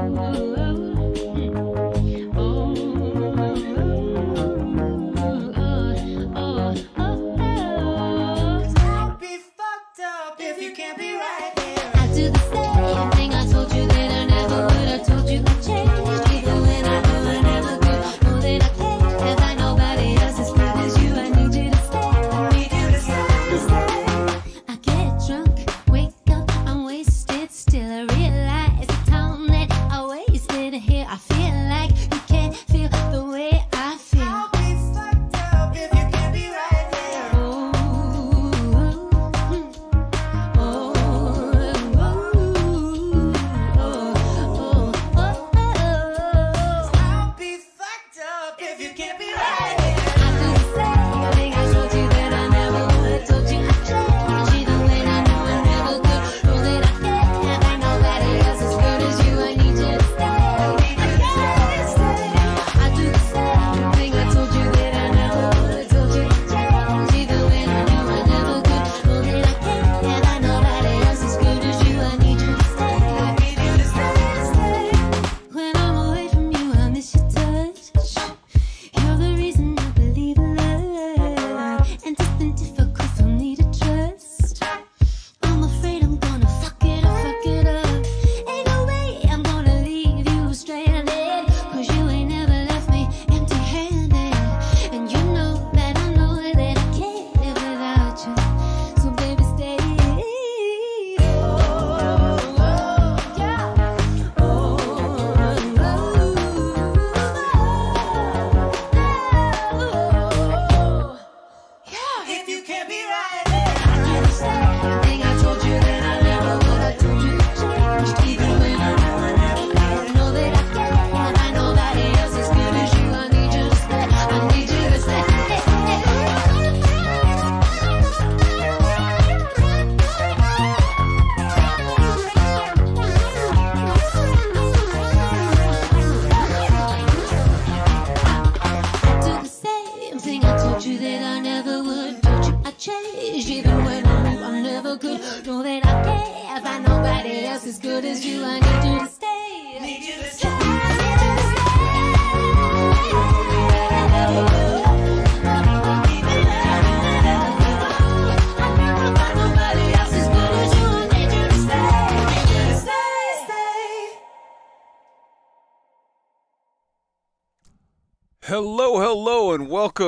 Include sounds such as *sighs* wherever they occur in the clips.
I'll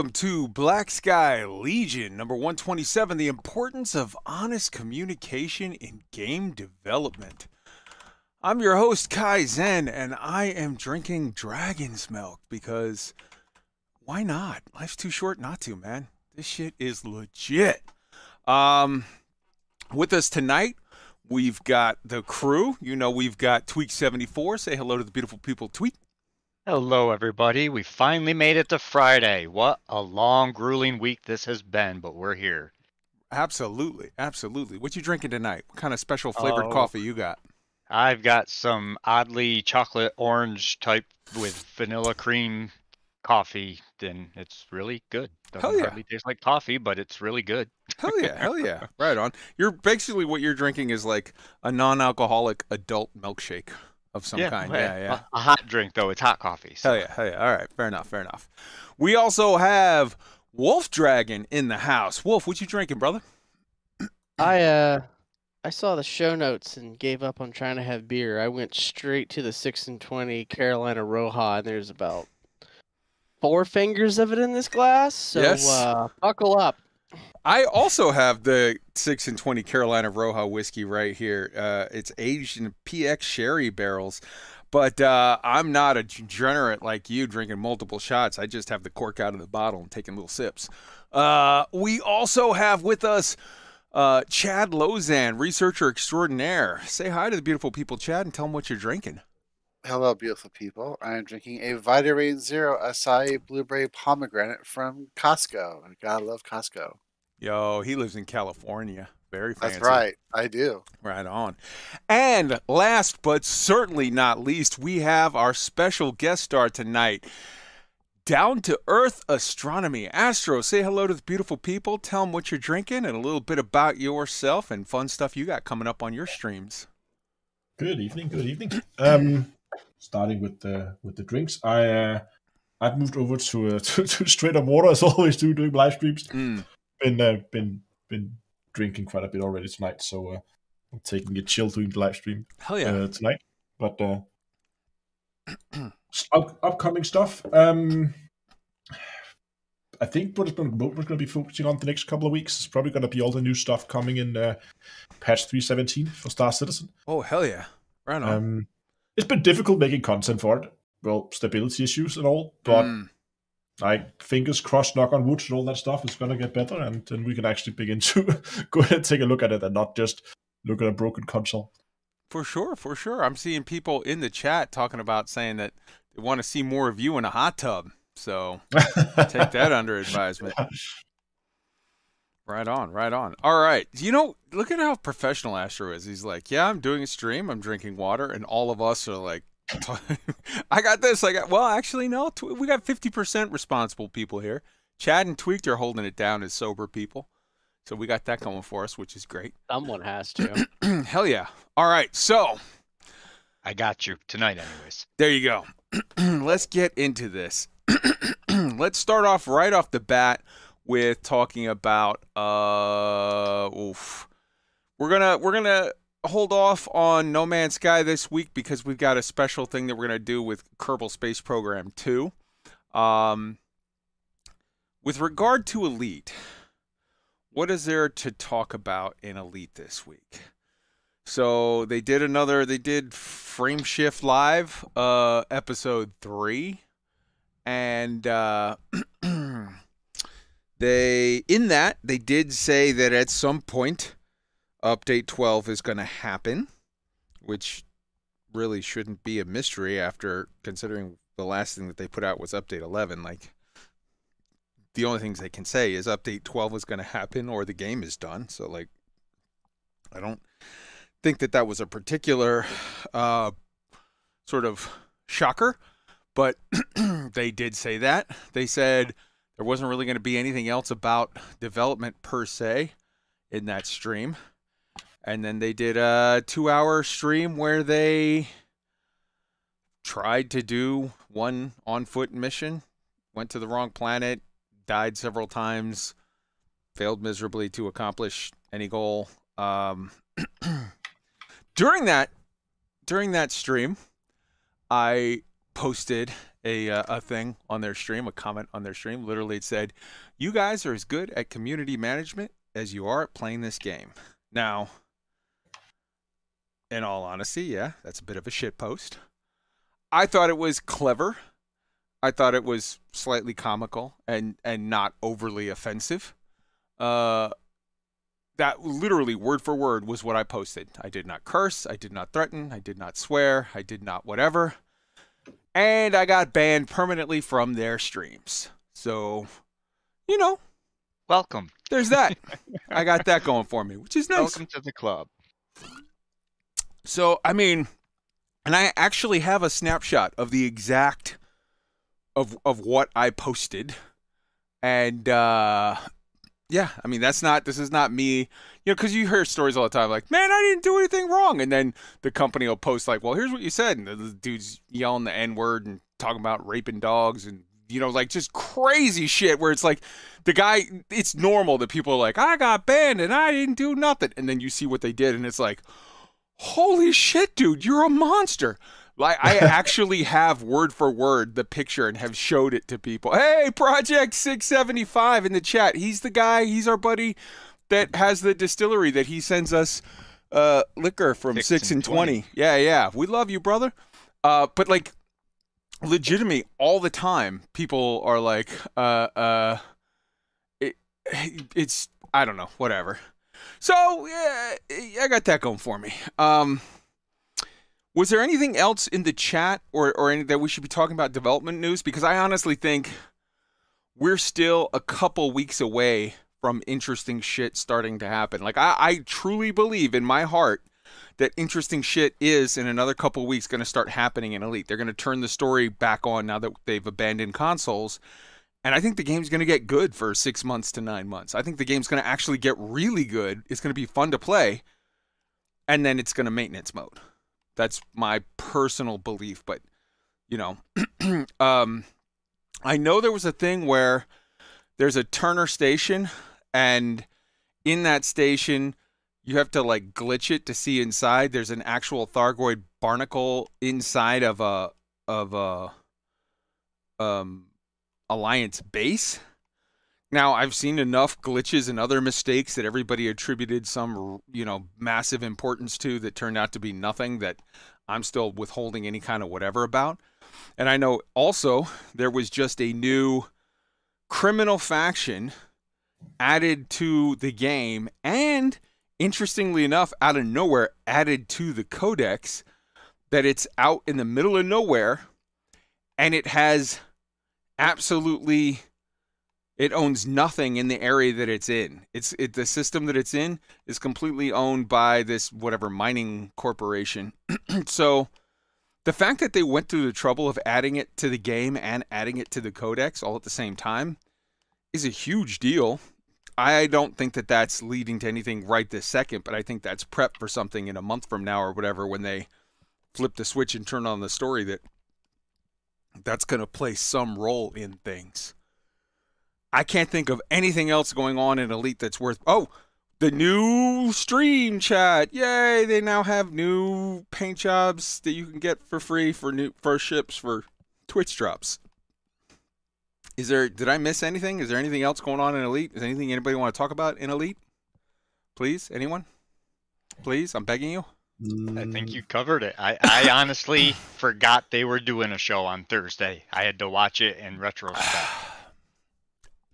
welcome to Black Sky Legion number 127 The Importance of Honest Communication in Game Development. I'm your host, Kai Zen, and I am drinking dragon's milk because why not? Life's too short not to, man. This shit is legit. Um, with us tonight, we've got the crew. You know, we've got Tweak74. Say hello to the beautiful people, Tweak. Hello, everybody. We finally made it to Friday. What a long, grueling week this has been, but we're here. Absolutely, absolutely. What you drinking tonight? What kind of special flavored Oh. coffee you got? I've got some oddly chocolate orange type with vanilla cream coffee, Then it's really good. Doesn't Hell yeah. hardly taste like coffee, but it's really good. Hell yeah, hell yeah. Right on. You're basically what you're drinking is like a non-alcoholic adult milkshake of some kind. well, Yeah, yeah. A, a hot drink though. It's hot coffee. So. Hell yeah, hell yeah. All right, fair enough, fair enough. We also have Wolf Dragon in the house. Wolf, what you drinking, brother? *clears throat* I uh I saw the show notes and gave up on trying to have beer. I went straight to the six and twenty Carolina Roja, and there's about four fingers of it in this glass. So Yes. uh, buckle up. I also have the six and twenty Carolina Roja whiskey right here. Uh, it's aged in PX sherry barrels, but uh, I'm not a degenerate like you, drinking multiple shots. I just have the cork out of the bottle and taking little sips. Uh, we also have with us uh, Chad Lozan, researcher extraordinaire. Say hi to the beautiful people, Chad, and tell them what you're drinking. Hello, beautiful people. I am drinking a Vitamin Zero acai blueberry pomegranate from Costco. God, I love Costco. Yo, he lives in California. Very fancy. That's right, I do. Right on. And last but certainly not least, we have our special guest star tonight. Down to Earth Astronomy. Astro, say hello to the beautiful people. Tell them what you're drinking and a little bit about yourself and fun stuff you got coming up on your streams. Good evening, good evening. Um, starting with the with the drinks. I uh, I've moved over to uh, *laughs* to, to straight up water as always do doing live streams. Mm. Been uh, been been drinking quite a bit already tonight, so uh, I'm taking a chill doing the live stream Hell yeah. uh, tonight. But uh, *clears throat* up, upcoming stuff. Um, I think what, we're going to be focusing on the next couple of weeks is probably going to be all the new stuff coming in uh, patch 317 for Star Citizen. oh hell yeah. Right on. Um, it's been difficult making content for it. Well, stability issues and all, but Mm. Like fingers crossed, knock on wood, and all that stuff is gonna get better, and then we can actually begin to *laughs* go ahead and take a look at it and not just look at a broken console. For sure, for sure. I'm seeing people in the chat talking about saying that they want to see more of you in a hot tub. So take that *laughs* under advisement. *laughs* Right on, right on. All right. You know, look at how professional Astro is. He's like, yeah, I'm doing a stream. I'm drinking water. And all of us are like, *laughs* I got this. I got, well, actually, no. tw- We got 50% responsible people here. Chad and Tweaked are holding it down as sober people. So we got that going for us, which is great. Someone has to. *clears throat* Hell yeah. All right. So I got you tonight, anyways. There you go. *clears throat* Let's get into this. *clears throat* Let's start off right off the bat with talking about uh oof. We're going to we're going to hold off on No Man's Sky this week because we've got a special thing that we're going to do with Kerbal Space Program 2. Um with regard to Elite, what is there to talk about in Elite this week? So they did another. They did Frame Shift Live, uh, episode three, and uh, *clears throat* they in that they did say that at some point, update twelve is going to happen, which really shouldn't be a mystery after considering the last thing that they put out was update eleven. Like the only things they can say is update twelve is going to happen or the game is done. So like, I don't think that that was a particular uh, sort of shocker, but *clears throat* they did say that. They said there wasn't really going to be anything else about development per se in that stream. And then they did a two hour stream where they tried to do one on foot mission, went to the wrong planet, died several times, failed miserably to accomplish any goal. Um, *clears throat* during that during that stream, I posted a uh, a thing on their stream, a comment on their stream. Literally, it said, "You guys are as good at community management as you are at playing this game." Now, in all honesty, yeah, that's a bit of a shit post. I thought it was clever. I thought it was slightly comical and and not overly offensive. Uh, that literally word for word was what I posted. I did not curse, I did not threaten, I did not swear, I did not whatever. And I got banned permanently from their streams. So, you know, Welcome. there's that. *laughs* I got that going for me, which is nice. Welcome to the club. So, I mean, and I actually have a snapshot of the exact of of what I posted. And uh yeah, I mean, that's not this is not me, you know, cuz you hear stories all the time like, "Man, I didn't do anything wrong." And then the company will post like, "Well, here's what you said." And the, dude's yelling the N-word and talking about raping dogs and you know, like just crazy shit where it's like the guy it's normal that people are like, "I got banned and I didn't do nothing." And then you see what they did and it's like, holy shit, dude, you're a monster. Like I *laughs* actually have word for word the picture and have showed it to people. Hey, Project 675 in the chat. He's the guy, he's our buddy that has the distillery that he sends us uh liquor from 6, Six and and 20. 20. Yeah, yeah. We love you, brother. Uh but like legitimately all the time people are like uh uh it, *sighs* it's I don't know, whatever. So yeah, I got that going for me. Um, was there anything else in the chat or or any, that we should be talking about development news? Because I honestly think we're still a couple weeks away from interesting shit starting to happen. Like I, I truly believe in my heart that interesting shit is in another couple weeks going to start happening in Elite. They're going to turn the story back on now that they've abandoned consoles. And I think the game's going to get good for six months to nine months. I think the game's going to actually get really good. It's going to be fun to play. And then it's going to maintenance mode. That's my personal belief. But you know, *clears throat* um, I know there was a thing where there's a Turner station, and in that station, you have to like glitch it to see inside. There's an actual Thargoid barnacle inside of a of a um alliance base. Now, I've seen enough glitches and other mistakes that everybody attributed some, you know, massive importance to that turned out to be nothing that I'm still withholding any kind of whatever about. And I know also there was just a new criminal faction added to the game and interestingly enough out of nowhere added to the codex that it's out in the middle of nowhere and it has absolutely it owns nothing in the area that it's in. It's it the system that it's in is completely owned by this whatever mining corporation. *clears throat* so the fact that they went through the trouble of adding it to the game and adding it to the codex all at the same time is a huge deal. I don't think that that's leading to anything right this second, but I think that's prep for something in a month from now or whatever when they flip the switch and turn on the story that that's going to play some role in things. I can't think of anything else going on in Elite that's worth. Oh, the new stream chat! Yay! They now have new paint jobs that you can get for free for new for ships for Twitch drops. Is there? Did I miss anything? Is there anything else going on in Elite? Is anything anybody want to talk about in Elite? Please, anyone? Please, I'm begging you. I Mm. think you covered it. I, I honestly *sighs* forgot they were doing a show on Thursday. I had to watch it in retrospect. *sighs*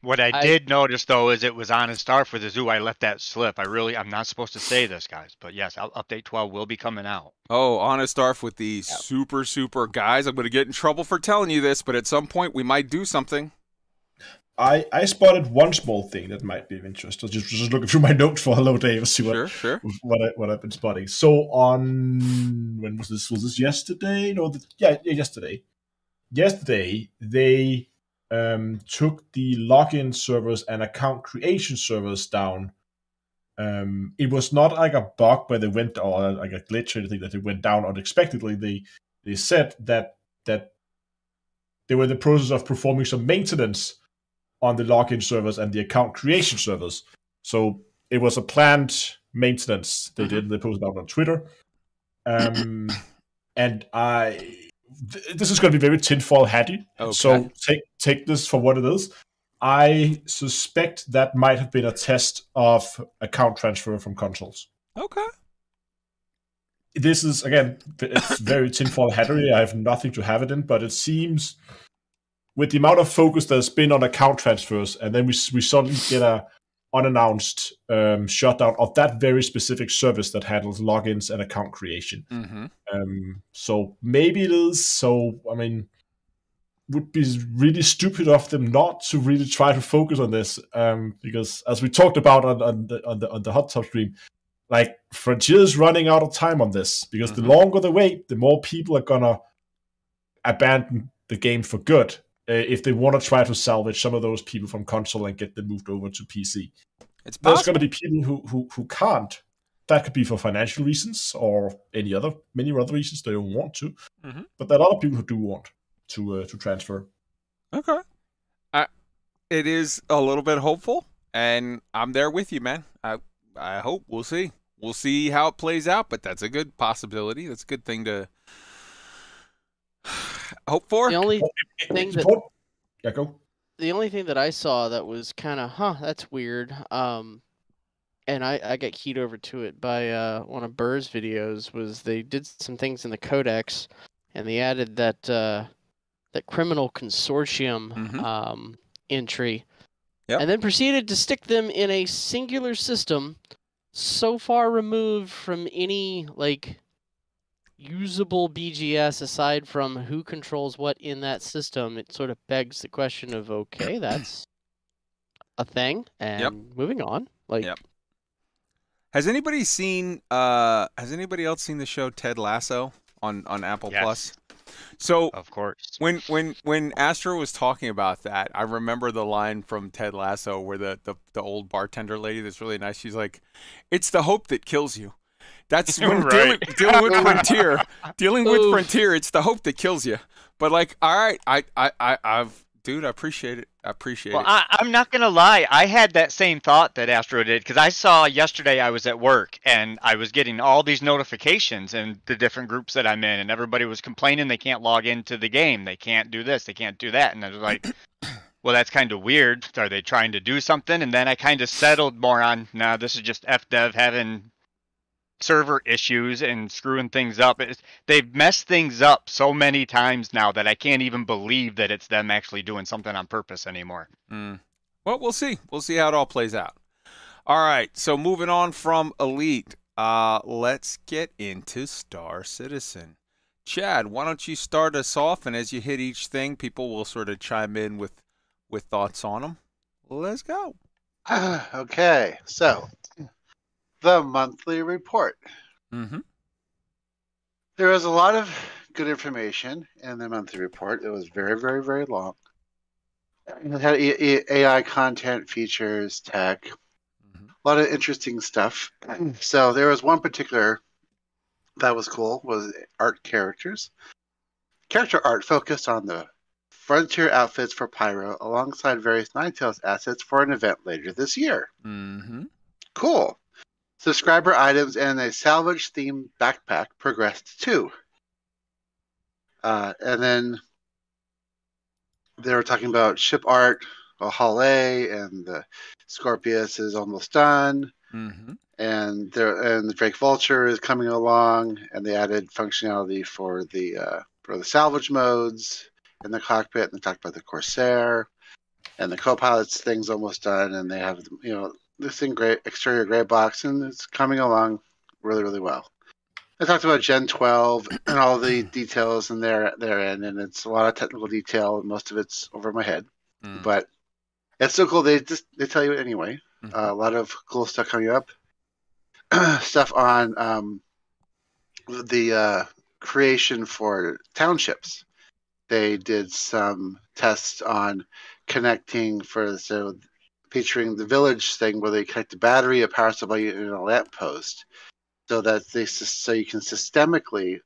What I, I- did notice though is it was on and star for the zoo. I let that slip. I really I'm not supposed to say this, guys, but yes, I'll, update 12 will be coming out. Oh, honest Arf with the super super guys. I'm going to get in trouble for telling you this, but at some point we might do something. I, I spotted one small thing that might be of interest. I was just, just looking through my notes for Hello Dave see what, Sure, sure. what, I, what I've been spotting. So on when was this? Was this yesterday? No, the, yeah, yeah, yesterday. Yesterday they um, took the login servers and account creation servers down. Um, it was not like a bug where they went or like a glitch or anything that they went down unexpectedly. They they said that that they were in the process of performing some maintenance on the login servers and the account creation servers. So it was a planned maintenance they did. They posted out on Twitter. Um, *clears throat* and I, th- this is going to be very tinfoil hatty. Okay. So take take this for what it is. I suspect that might have been a test of account transfer from consoles Okay. this is again it's very tinfoil hattery i have nothing to have it in but it seems with the amount of focus there's been on account transfers and then we, we suddenly get a unannounced um, shutdown of that very specific service that handles logins and account creation Mm-hmm. um, so maybe it is so i mean would be really stupid of them not to really try to focus on this um, because as we talked about on, on the on the on the hot tub stream like Frontier is running out of time on this because Mhm. the longer they wait, the more people are gonna abandon the game for good if they want to try to salvage some of those people from console and get them moved over to PC. It's There's going to be people who, who who can't. That could be for financial reasons or any other many other reasons they don't want to. Mhm. But there are other people who do want to uh, to transfer. Okay. I, it is a little bit hopeful, and I'm there with you, man. I I hope we'll see. We'll see how it plays out, but that's a good possibility. That's a good thing to hope for. The only *laughs* thing that important- the only thing that I saw that was kind of huh, that's weird. Um, and I I got keyed over to it by uh one of Burr's videos was they did some things in the codex, and they added that uh that criminal consortium Mhm. um entry, Yep. and then proceeded to stick them in a singular system, so far removed from any like usable BGS aside from who controls what in that system, it sort of begs the question of okay, *coughs* that's a thing, and yep. moving on. Like, Yep. Has anybody seen? Uh, has anybody else seen the show Ted Lasso on on Apple Yes. Plus? So Of course. when when when Astro was talking about that, I remember the line from Ted Lasso where the, the the old bartender lady that's really nice. She's like, "It's the hope that kills you." That's *laughs* when Right. dealing, dealing with Frontier. *laughs* Dealing with Oof. Frontier, it's the hope that kills you. But like, all right, I, I, I, I've, dude, I appreciate it. I appreciate Well, it. I, I'm not gonna lie. I had that same thought that Astro did because I saw yesterday I was at work and I was getting all these notifications and the different groups that I'm in, and everybody was complaining they can't log into the game, they can't do this, they can't do that, and I was like, *clears throat* well, that's kind of weird. Are they trying to do something? And then I kind of settled more on, nah, this is just FDev having server issues and screwing things up. It's, they've messed things up so many times now that I can't even believe that it's them actually doing something on purpose anymore. Mm. Well, we'll see. We'll see how it all plays out. All right. So moving on from Elite, uh, let's get into Star Citizen. Chad, why don't you start us off, and as you hit each thing, people will sort of chime in with with thoughts on them. Let's go. *sighs* okay, so the monthly report. Mm-hmm. There was a lot of good information in the monthly report. It was very, very, very long. It had AI content, features, tech, Mhm. a lot of interesting stuff. *clears throat* So there was one particular that was cool was art characters. Character art focused on the frontier outfits for Pyro alongside various NineTails assets for an event later this year. Mm-hmm. Cool. Subscriber items and a salvage themed backpack progressed too. Uh, and then they were talking about ship art, Halle, and the Scorpius is almost done, Mm-hmm. and there and the Drake Vulture is coming along, and they added functionality for the uh, for the salvage modes in the cockpit, and they talked about the Corsair, and the co-pilot's thing's almost done, and they have you know this in great exterior gray box, and it's coming along really really well. I talked about Gen 12 and all the *clears throat* details in there therein, and it's a lot of technical detail, and most of it's over my head, Mm. but it's so cool. They just they tell you it anyway. Mhm. Uh, a lot of cool stuff coming up. *clears throat* stuff on um, the uh, creation for townships. They did some tests on connecting for so featuring the village thing where they connect a battery, a power supply, and a lamp post, so that they so you can systemically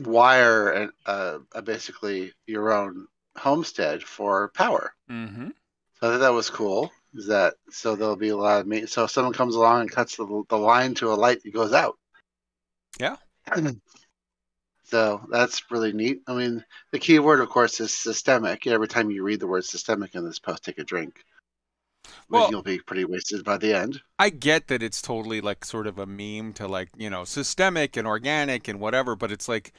wire an, uh, a basically your own homestead for power. Mm-hmm. So I thought that was cool. Is that so? There'll be a lot of me. So if someone comes along and cuts the, the line to a light, it goes out. Yeah. *clears throat* so that's really neat. I mean, the key word, of course, is systemic. Every time you read the word systemic in this post, take a drink. Well, you'll be pretty wasted by the end. I get that it's totally like sort of a meme to like, you know, systemic and organic and whatever, but it's like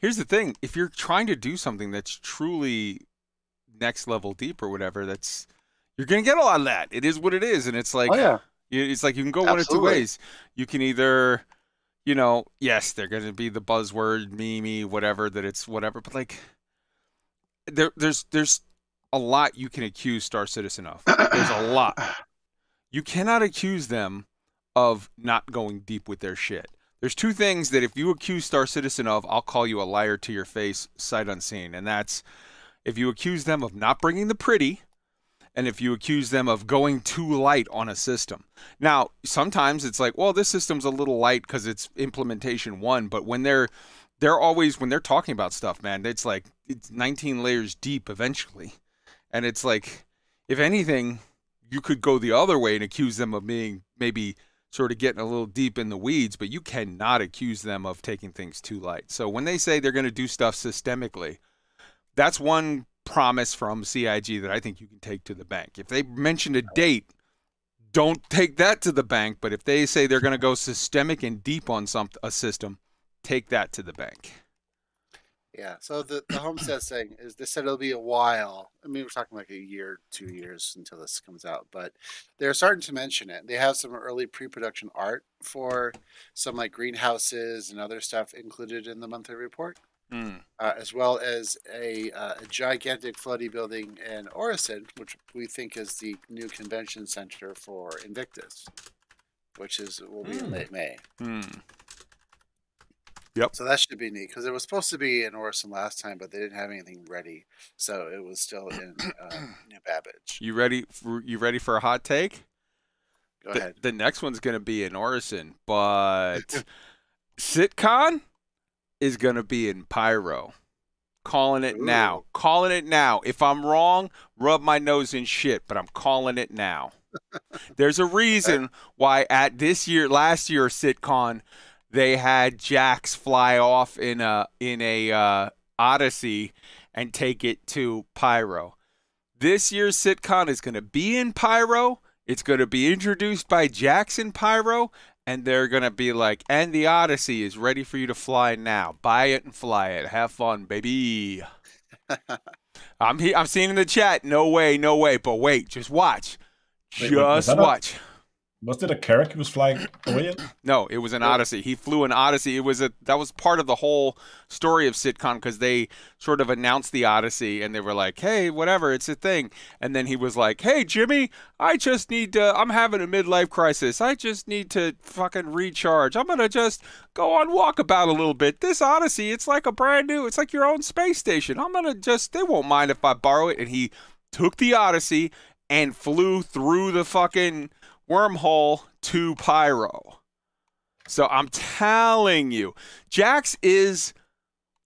here's the thing, if you're trying to do something that's truly next level deep or whatever, that's you're going to get a lot of that. It is what it is and it's like oh yeah, it's like you can go one of two ways. You can either you know, yes, they're going to be the buzzword, meme, whatever that it's whatever, but like there there's there's a lot you can accuse Star Citizen of. There's a *coughs* lot you cannot accuse them of not going deep with their shit. There's two things that if you accuse Star Citizen of, I'll call you a liar to your face, sight unseen. And that's if you accuse them of not bringing the pretty, and if you accuse them of going too light on a system. Now, sometimes it's like, well, this system's a little light because it's implementation one, but when they're they're always when they're talking about stuff, man, it's like it's 19 layers deep eventually. And it's like, if anything, you could go the other way and accuse them of being maybe sort of getting a little deep in the weeds, but you cannot accuse them of taking things too light. So when they say they're going to do stuff systemically, that's one promise from CIG that I think you can take to the bank. If they mention a date, don't take that to the bank, but if they say they're going to go systemic and deep on some a system, take that to the bank. Yeah. So the the homestead thing is they said it'll be a while. I mean, we're talking like a year, two years until this comes out, but they're starting to mention it. They have some early pre-production art for some like greenhouses and other stuff included in the monthly report. Hmm. uh, as well as a, uh, a gigantic floaty building in Orison, which we think is the new convention center for Invictus, which is will be in Hmm. late May. Hmm. So that should be neat because it was supposed to be in Orison last time, but they didn't have anything ready, so it was still in uh, *clears throat* New Babbage. You ready? For, you ready for a hot take? Go the, ahead. the next one's going to be in Orison, but *laughs* CitCon is going to be in Pyro. Calling it now. Calling it now. If I'm wrong, rub my nose in shit, but I'm calling it now. *laughs* There's a reason why at this year, last year CitCon, they had Jax fly off in a in a uh, Odyssey and take it to Pyro. This year's CitCon is going to be in Pyro. It's going to be introduced by Jax Jackson Pyro, and they're going to be like, and the Odyssey is ready for you to fly now. Buy it and fly it. Have fun, baby. *laughs* I'm he- I'm seeing in the chat. No way, no way. But wait, just watch. Wait, wait, Just a- watch. Was it a Carrack he was flying *clears throat* away? No, it was an Odyssey. He flew an Odyssey. It was a that was part of the whole story of CitCon because they sort of announced the Odyssey and they were like, "Hey, whatever, it's a thing." And then he was like, "Hey, Jimmy, I just need to. I'm having a midlife crisis. I just need to fucking recharge. I'm gonna just go on walkabout a little bit. This Odyssey, it's like a brand new. It's like your own space station. I'm gonna just. They won't mind if I borrow it." And he took the Odyssey and flew through the fucking wormhole to Pyro. So I'm telling you, Jax is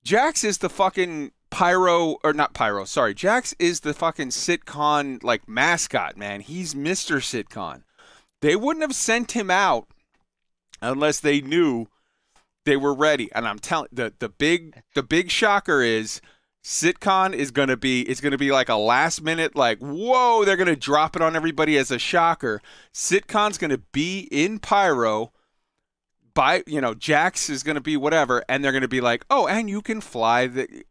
Jax is the fucking Pyro or not Pyro, sorry. Jax is the fucking CitCon like mascot, man. He's Mr. CitCon. They wouldn't have sent him out unless they knew they were ready. And I'm telling the the big the big shocker is CitCon is gonna be it's gonna be like a last minute like whoa they're gonna drop it on everybody as a shocker. CitCon's gonna be in Pyro. By you know Jax is gonna be whatever, and they're gonna be like oh and you can fly the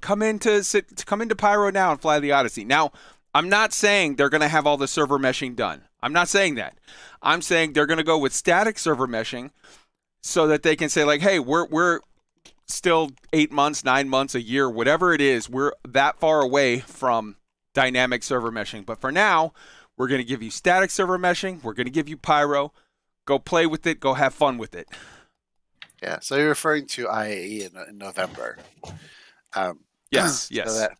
come into sit come into Pyro now and fly the Odyssey. Now I'm not saying they're gonna have all the server meshing done. I'm not saying that. I'm saying they're gonna go with static server meshing so that they can say like hey we're we're still eight months, nine months, a year, whatever it is, we're that far away from dynamic server meshing. But for now, we're going to give you static server meshing. We're going to give you Pyro. Go play with it. Go have fun with it. Yeah, so you're referring to IAE in, in November. Um, *clears throat* Yes, so yes. that-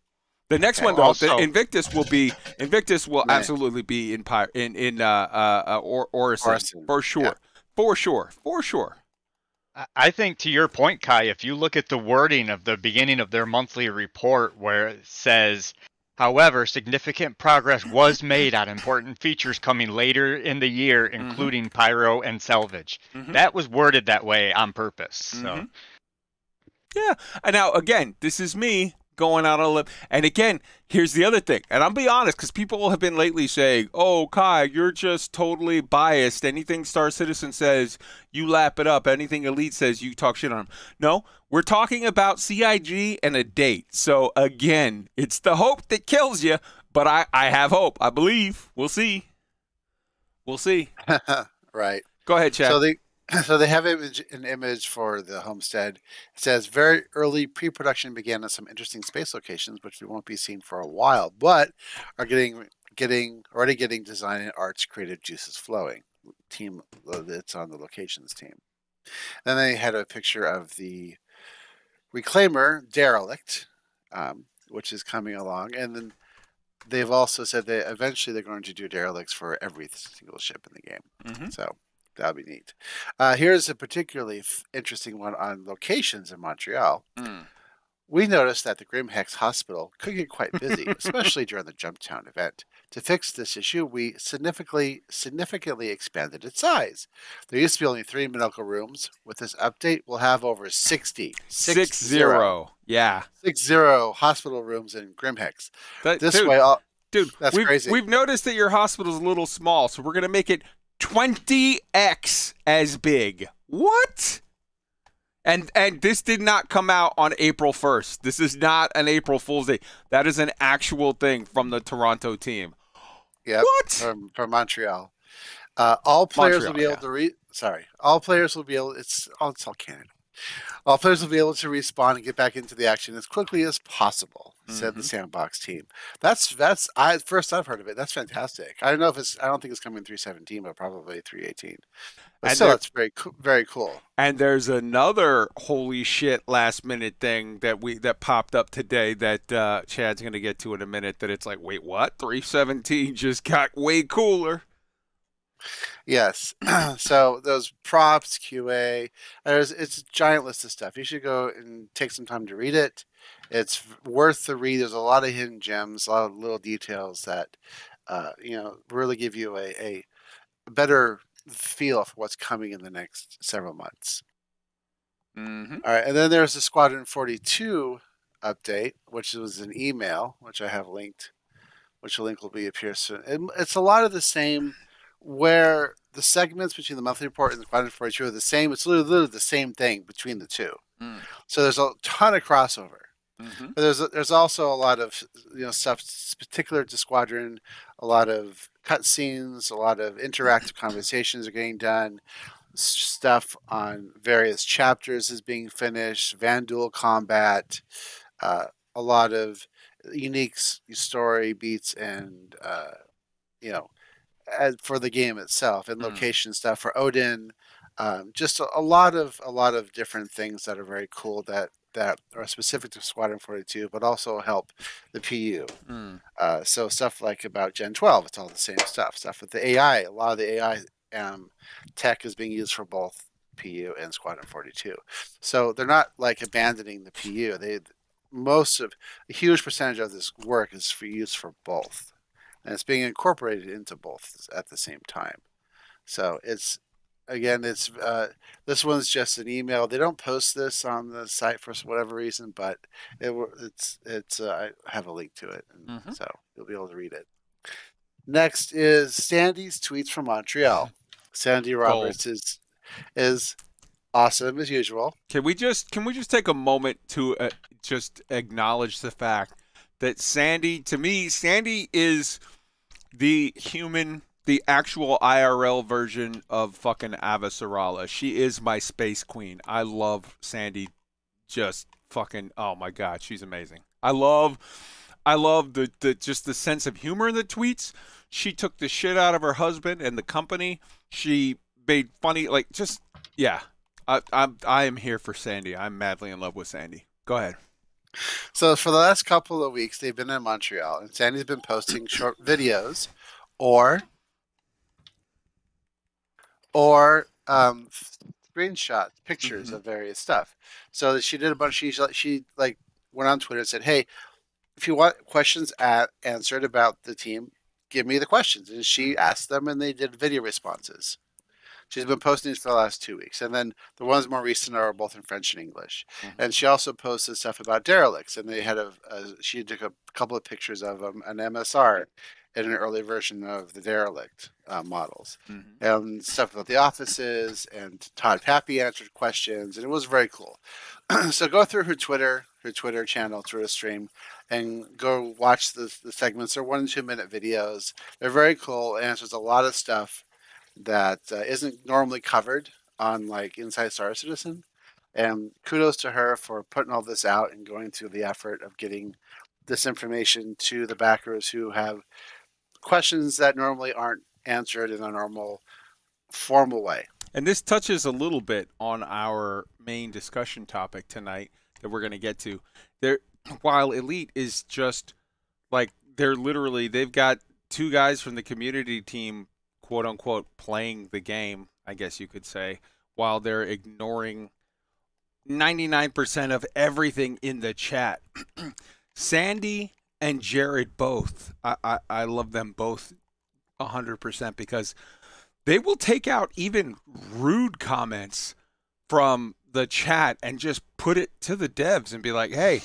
The next Okay. one, though, Also- Invictus will be Invictus will Right. absolutely be in Pyro in in uh, uh, uh or Orison, Orison, for sure, yeah. for sure, for sure. I- think to your point, Kai, if you look at the wording of the beginning of their monthly report where it says, however, significant progress was *laughs* made on important features coming later in the year, including pyro and salvage. Mhm. That was worded that way on purpose. So Mhm. Yeah. And now again, this is me going out on a limb. And again, here's the other thing. And I'll be honest, because people have been lately saying, "Oh, Kai, you're just totally biased. Anything Star Citizen says, you lap it up. Anything Elite says, you talk shit on them." No, we're talking about CIG and a date. So again, it's the hope that kills you. But I, I have hope. I believe. We'll see. We'll see. *laughs* right. Go ahead, Chad. So they *clears throat* so they have image, an image for the homestead. It says very early pre-production began on some interesting space locations, which we won't be seeing for a while, but are getting getting already getting design and arts creative juices flowing. Team that's on the locations team. Then they had a picture of the reclaimer derelict, um, which is coming along, and then they've also said that eventually they're going to do derelicts for every single ship in the game. Mhm. So that'll be neat. Uh, here's a particularly f- interesting one on locations in Montreal. Mm. We noticed that the Grimhex Hospital could get quite busy, *laughs* especially during the Jumptown event. To fix this issue, we significantly significantly expanded its size. There used to be only three medical rooms. With this update, we'll have over 60. Six zero. Yeah. Six zero hospital rooms in Grimhex. That- This dude, way, all, Dude, That's we've, crazy. We've noticed that your hospital's a little small, so we're gonna make it 20x as big. What? And and this did not come out on April 1st. This is not an April Fool's Day. That is an actual thing from the Toronto team. Yep. What? from, from Montreal. Uh, all players will be Montreal, able to read. Sorry, all players will be able. It's all. It's all Canada. All players will be able to respawn and get back into the action as quickly as possible," said the sandbox team. That's that's I first I've heard of it. That's fantastic. I don't know if it's. I don't think it's coming three seventeen, but probably three eighteen. But And still, they're- very very cool. And there's another holy shit last minute thing that we that popped up today that uh, Chad's gonna get to in a minute. That it's like, wait, what? 317 just got way cooler. Yes. *clears throat* so those props, QA, there's it's a giant list of stuff. You should go and take some time to read it. It's worth the read. There's a lot of hidden gems, a lot of little details that uh, you know really give you a, a better feel for what's coming in the next several months. Mm-hmm. All right, and then there's the Squadron 42 update, which was an email, which I have linked, which the link will be appear soon. It, it's a lot of the same, where the segments between the monthly report and the Squadron 42 are the same. It's literally, literally the same thing between the two. Mm. So there's a ton of crossover. Mm-hmm. But there's there's also a lot of you know stuff particular to Squadron, a lot of cutscenes, a lot of interactive conversations are getting done. Stuff on various chapters is being finished. Vanduul combat, uh, a lot of unique story beats and uh, you know as for the game itself and Mm. location stuff for Odin. Um, just a, a lot of a lot of different things that are very cool that that are specific to Squadron 42, but also help the PU. Mm. Uh, so stuff like about Gen 12, it's all the same stuff. Stuff with the AI, a lot of the AI um, tech is being used for both PU and Squadron 42. So they're not like abandoning the PU. They most of a huge percentage of this work is for use for both, and it's being incorporated into both at the same time. So it's again, it's uh, this one's just an email. They don't post this on the site for whatever reason, but it it's it's uh, I have a link to it, and Mhm. so you'll be able to read it. Next is Sandi's tweets from Montreal. Sandi Roberts is is awesome as usual. Can we just can we just take a moment to uh, just acknowledge the fact that Sandi to me Sandi is the human the actual IRL version of fucking Avasarala. She is my space queen. I love Sandi just fucking oh my god, she's amazing. I love I love the, the just the sense of humor in the tweets. She took the shit out of her husband and the company. She made funny like just yeah. I I'm I am here for Sandi. I'm madly in love with Sandi. Go ahead. So for the last couple of weeks, they've been in Montreal, and Sandi's been posting short videos, or or um, screenshots, pictures Mhm. of various stuff. So she did a bunch. She she like went on Twitter and said, "Hey, if you want questions at, answered about the team, give me the questions." And she asked them, and they did video responses. She's been posting these for the last two weeks, and then the ones more recent are both in French and English. And she also posted stuff about derelicts, and they had a, a she took a couple of pictures of um, an MSR in an early version of the derelict uh, models, Mm-hmm. and stuff about the offices. And Todd Papy answered questions, and it was very cool. *clears throat* so go through her Twitter, her Twitter channel through a stream, and go watch the the segments. They're one and two minute videos. They're very cool. It answers a lot of stuff that uh, isn't normally covered on like Inside Star Citizen. And kudos to her for putting all this out and going through the effort of getting this information to the backers who have questions that normally aren't answered in a normal, formal way. And this touches a little bit on our main discussion topic tonight that we're going to get to. There, *clears throat* while Elite is just like they're literally they've got two guys from the community team, quote unquote, playing the game. I guess you could say, while they're ignoring 99% of everything in the chat. *clears throat* Sandi and Jared both. I, I, I love them both 100% because they will take out even rude comments from the chat and just put it to the devs and be like, hey,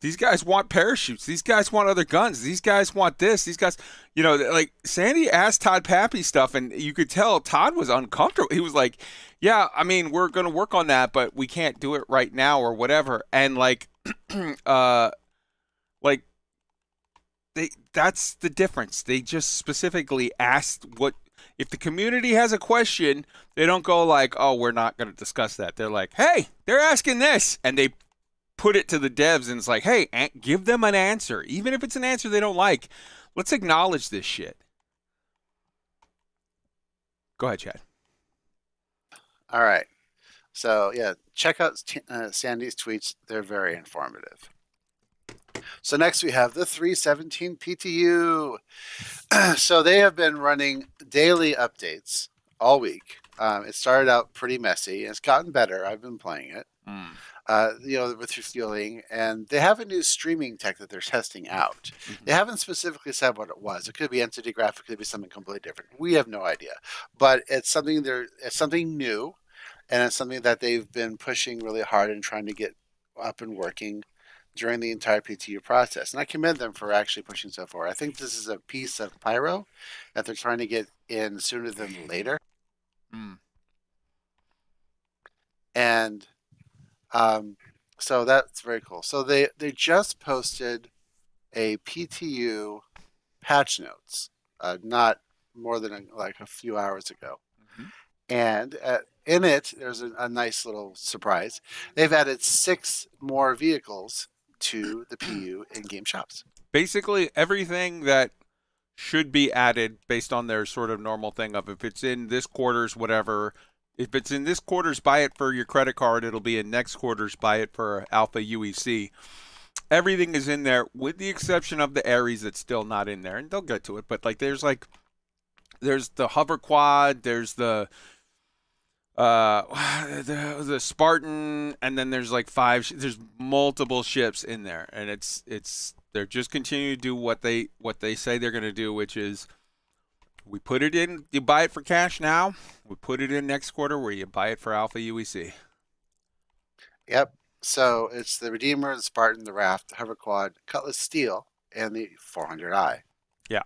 these guys want parachutes. These guys want other guns. These guys want this. These guys, you know, like Sandi asked Todd Papy stuff, and you could tell Todd was uncomfortable. He was like, yeah, I mean, we're going to work on that, but we can't do it right now or whatever. And like, *clears throat* uh, like, they, that's the difference. They just specifically asked what if the community has a question, they don't go like, "Oh, we're not going to discuss that." They're like, "Hey, they're asking this," and they put it to the devs, and it's like, "Hey, give them an answer, even if it's an answer they don't like. Let's acknowledge this shit." Go ahead, Chad. All right. So yeah, check out uh, Sandi's tweets. They're very informative. So next we have the 317 PTU. *clears throat* so they have been running daily updates all week. Um, it started out pretty messy. and It's gotten better. I've been playing it. Mm. Uh, you know, with refueling, and they have a new streaming tech that they're testing out. They haven't specifically said what it was. It could be entity graph. It could be something completely different. We have no idea, but it's something they're it's something new, and it's something that they've been pushing really hard and trying to get up and working during the entire PTU process. And I commend them for actually pushing so far. I think this is a piece of Pyro that they're trying to get in sooner than later. Mm. and um, so that's very cool. So they they just posted a PTU patch notes, uh, not more than a, like a few hours ago, Mhm. and uh, in it there's a, a nice little surprise. They've added six more vehicles to the PU in game shops. Basically, everything that should be added based on their sort of normal thing of if it's in this quarter's whatever. If it's in this quarter's, buy it for your credit card. It'll be in next quarter's, buy it for Alpha UEC. Everything is in there, with the exception of the Ares that's still not in there, and they'll get to it. But like, there's like, there's the hover quad, there's the uh *sighs* the, the Spartan, and then there's like five. There's multiple ships in there, and it's it's they're just continuing to do what they what they say they're going to do, which is we put it in, you buy it for cash now. We put it in next quarter where you buy it for Alpha UEC. Yep. So it's the Redeemer, the Spartan, the Raft, the Hover Quad, Cutlass Steel, and the 400i. Yeah.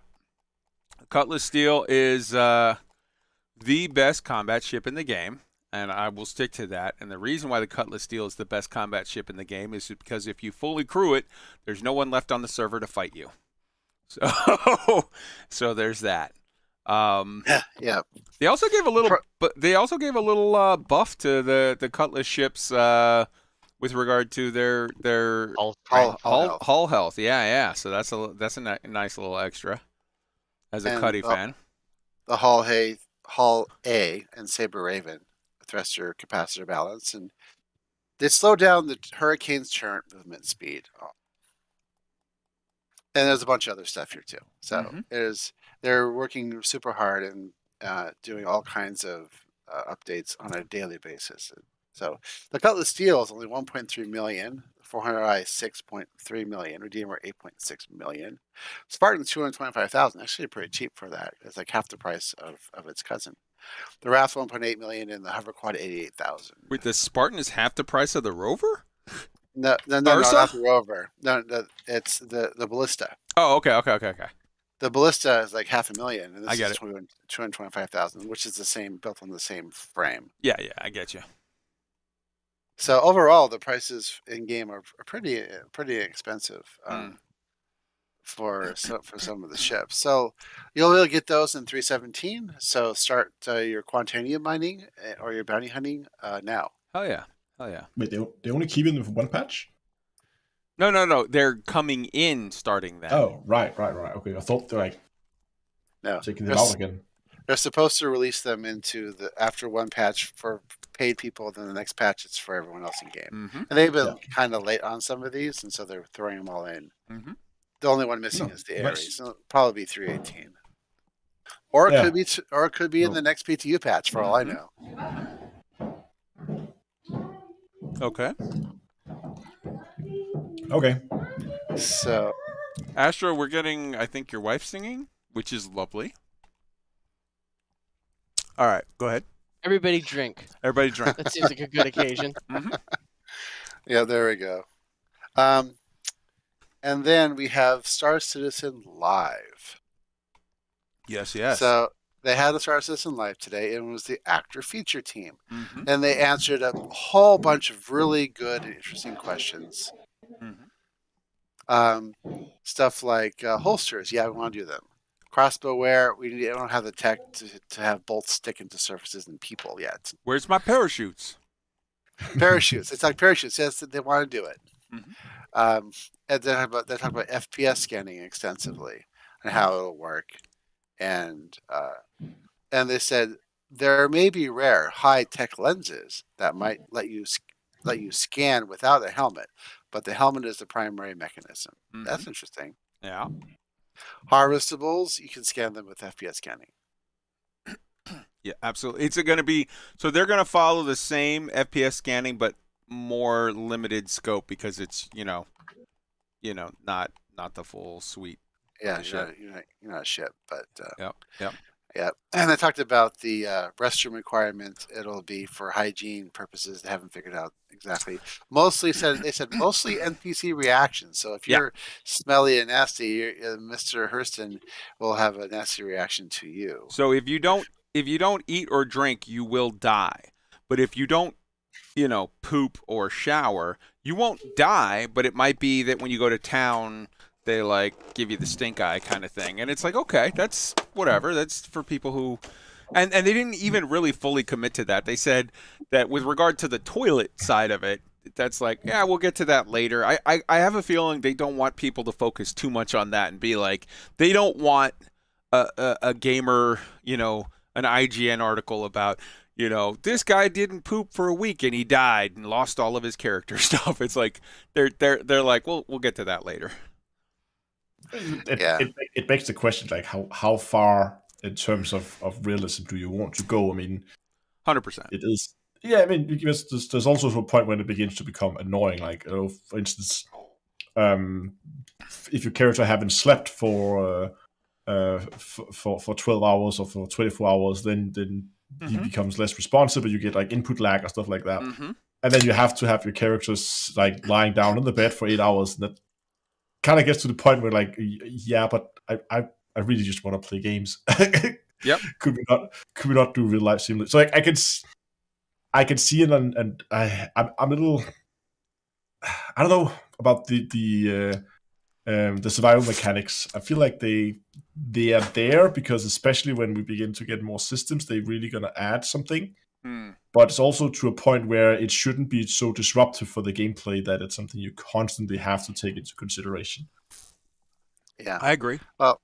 Cutlass Steel is uh, the best combat ship in the game, and I will stick to that. And the reason why the Cutlass Steel is the best combat ship in the game is because if you fully crew it, there's no one left on the server to fight you. *laughs* So, so there's that. Um, Yeah. they also gave a little, Pro- but they also gave a little uh, buff to the the Cutlass ships uh, with regard to their their All Hull, hull, health. hull health. Yeah, yeah. So that's a that's a ni- nice little extra. As a And, Cutty uh, fan, the Hull Hay, Hull A, and Sabre Raven, thruster capacitor balance, and they slow down the Hurricane's turret movement speed. Oh. And there's a bunch of other stuff here too. So Mhm. there's they're working super hard and uh, doing all kinds of uh, updates on a daily basis. So the Cutlass Steel is only 1.3 million. 400i 6.3 million, Redeemer 8.6 million, Spartan 225,000. Actually, pretty cheap for that. It's like half the price of, of its cousin. The Raft 1.8 million and the Hover Quad 88,000. wait, the Spartan is half the price of the Rover. No, no, no, no, not the Rover. No, no, it's the the Ballista. Oh, okay, okay, okay, okay. The Ballista is like half a million, and this I get is 225,000, which is the same, built on the same frame. Yeah, yeah, I get you. So overall, the prices in game are, are pretty uh, pretty expensive um, for *clears throat* so, for some of the ships. So you'll be able to get those in 317. So start uh, your Quantainium mining uh, or your bounty hunting uh, now. Hell yeah, hell yeah. Wait, they, they only keep it for one patch? No, no, no. They're coming in starting that. Oh, right, right, right. Okay, I thought they're like No, taking them out again. they're supposed to release them into the after one patch for paid people. Then the next patch it's for everyone else in game. Mm-hmm. And they've been kind of late on some of these, and so they're throwing them all in. Mhm. The only one missing No, is the nice. Ares. So it'll probably be 318. Or it Yeah. could be, t- or it could be in the next PTU patch, for all I Mhm. know. Okay. Okay. So Astro, we're getting, I think, your wife singing, which is lovely. All right, go ahead. Everybody drink. Everybody drink. That seems like a good occasion. *laughs* *laughs* yeah, there we go. Um, and then we have Star Citizen Live. yes, yes. So they had a Star Citizen Live today, and it was the actor feature team, Mhm. and they answered a whole bunch of really good and interesting questions. Um, stuff like uh, holsters, yeah, we want to do them. Crossbow wear, we don't have the tech to, to have bolts stick into surfaces and people yet. Where's my parachutes? parachutes. It's like parachutes. Yes, they want to do it. Mhm. Um, and then about they talk about FPS scanning extensively and how it'll work, and uh, and they said there may be rare high tech lenses that might let you let you scan without a helmet, but the helmet is the primary mechanism. Mhm. That's interesting. yeah. Harvestables, you can scan them with FPS scanning. Yeah, absolutely. It's going to be so they're going to follow the same FPS scanning, but more limited scope because it's you know, you know, not not the full suite. Yeah, you're not, you're not, you're not a ship, but uh, Yep, yep. Yeah. And I talked about the uh, restroom requirements. It'll be for hygiene purposes. They haven't figured out exactly. Mostly *clears throat* said they said mostly NPC reactions. So if you're smelly and nasty, you're, uh, Mr. Hurston will have a nasty reaction to you. So if you don't if you don't eat or drink, you will die. But if you don't, you know, poop or shower, you won't die. But it might be that when you go to town, they like give you the stink eye kind of thing, and it's like okay, that's whatever. That's for people who. And, and they didn't even really fully commit to that. They said that with regard to the toilet side of it, that's like, yeah, we'll get to that later. I, I, I have a feeling they don't want people to focus too much on that and be like, they don't want a, a, a gamer, you know, an IGN article about, you know, this guy didn't poop for a week and he died and lost all of his character *laughs* stuff. It's like they're they're they're like, well, we'll get to that later. It, Yeah. it, it begs the question like how how far in terms of, of realism do you want to go? I mean, Hundred percent. it is yeah i mean because there's, there's also a point when it begins to become annoying like you know, for instance um if your character haven't slept for uh, uh f- for for 12 hours or for 24 hours then then he Mhm. becomes less responsive you get like input lag or stuff like that Mm-hmm. and then you have to have your characters like lying down in the bed for eight hours and that kind of gets to the point where like yeah but i i, I really just want to play games. *laughs* Yeah could we not could we not do real life simulation so like i can i can see it and, and i I'm, I'm a little i don't know about the the uh um, the survival mechanics. I feel like they they are there because especially when we begin to get more systems they're really going to add something Mm. but it's also to a point where it shouldn't be so disruptive for the gameplay that it's something you constantly have to take into consideration. Yeah. I agree. Well,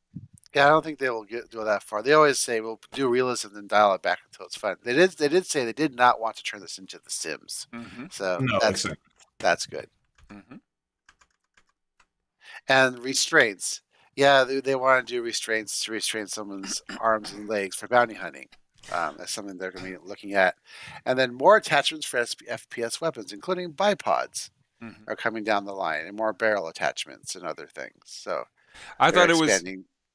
yeah, I don't think they will get go that far. They always say we'll do realism and dial it back until it's fun. They did they did say they did not want to turn this into The Sims. Mm-hmm. So No, that's exactly. that's good. Mm-hmm. And restraints. Yeah, they, they want to do restraints to restrain someone's arms and legs for bounty hunting. Um, that's something they're going to be looking at. And then more attachments for SP FPS weapons, including bipods, Mhm. are coming down the line, and more barrel attachments and other things. So I thought it was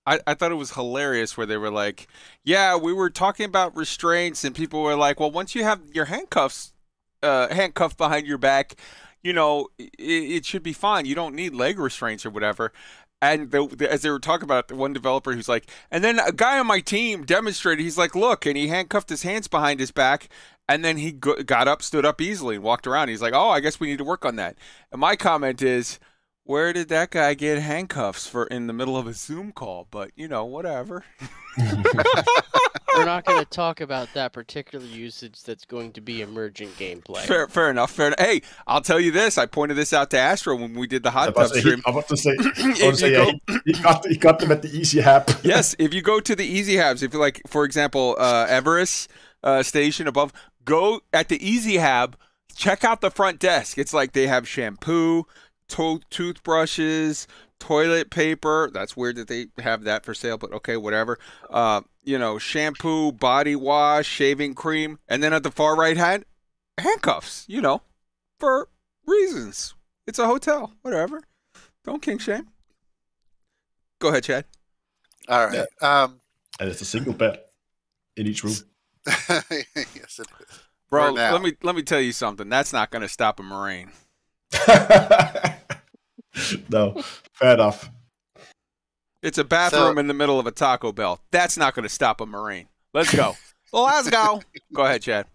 I, I thought it was hilarious where they were like, "Yeah, we were talking about restraints," and people were like, "Well, once you have your handcuffs, uh, handcuffed behind your back, you know, it, it should be fine. You don't need leg restraints or whatever." And the, the, as they were talking about it, the one developer who's like, and then a guy on my team demonstrated. He's like, "Look," and he handcuffed his hands behind his back, and then he go, got up, stood up easily, and walked around. He's like, "Oh, I guess we need to work on that." And my comment is. Where did that guy get handcuffs for in the middle of a Zoom call? But you know, whatever. *laughs* *laughs* We're not going to talk about that particular usage that's going to be emergent gameplay. Fair, fair enough. Fair. Enough. Hey, I'll tell you this. I pointed this out to Astro when we did the hot was tub about to say, stream. I want to say, I want to say you yeah, he, he got he got them at the Easy Hab. *laughs* yes, if you go to the Easy Habs, if you like, for example, uh, Everus uh, station above, go at the Easy Hab, check out the front desk. It's like they have shampoo, to- toothbrushes, toilet paper. That's weird that they have that for sale, but okay, whatever. Uh, you know, shampoo, body wash, shaving cream, and then at the far right hand, handcuffs. You know, for reasons. It's a hotel, whatever. Don't king shame. Go ahead, Chad. All right. Um, And it's a single bed in each room. *laughs* yes, it is. Bro, For let me let me tell you something. That's not going to stop a marine. *laughs* no, fair enough. It's a bathroom So- in the middle of a Taco Bell. That's not going to stop a marine. Let's go. *laughs* well, let's go. Go ahead, Chad.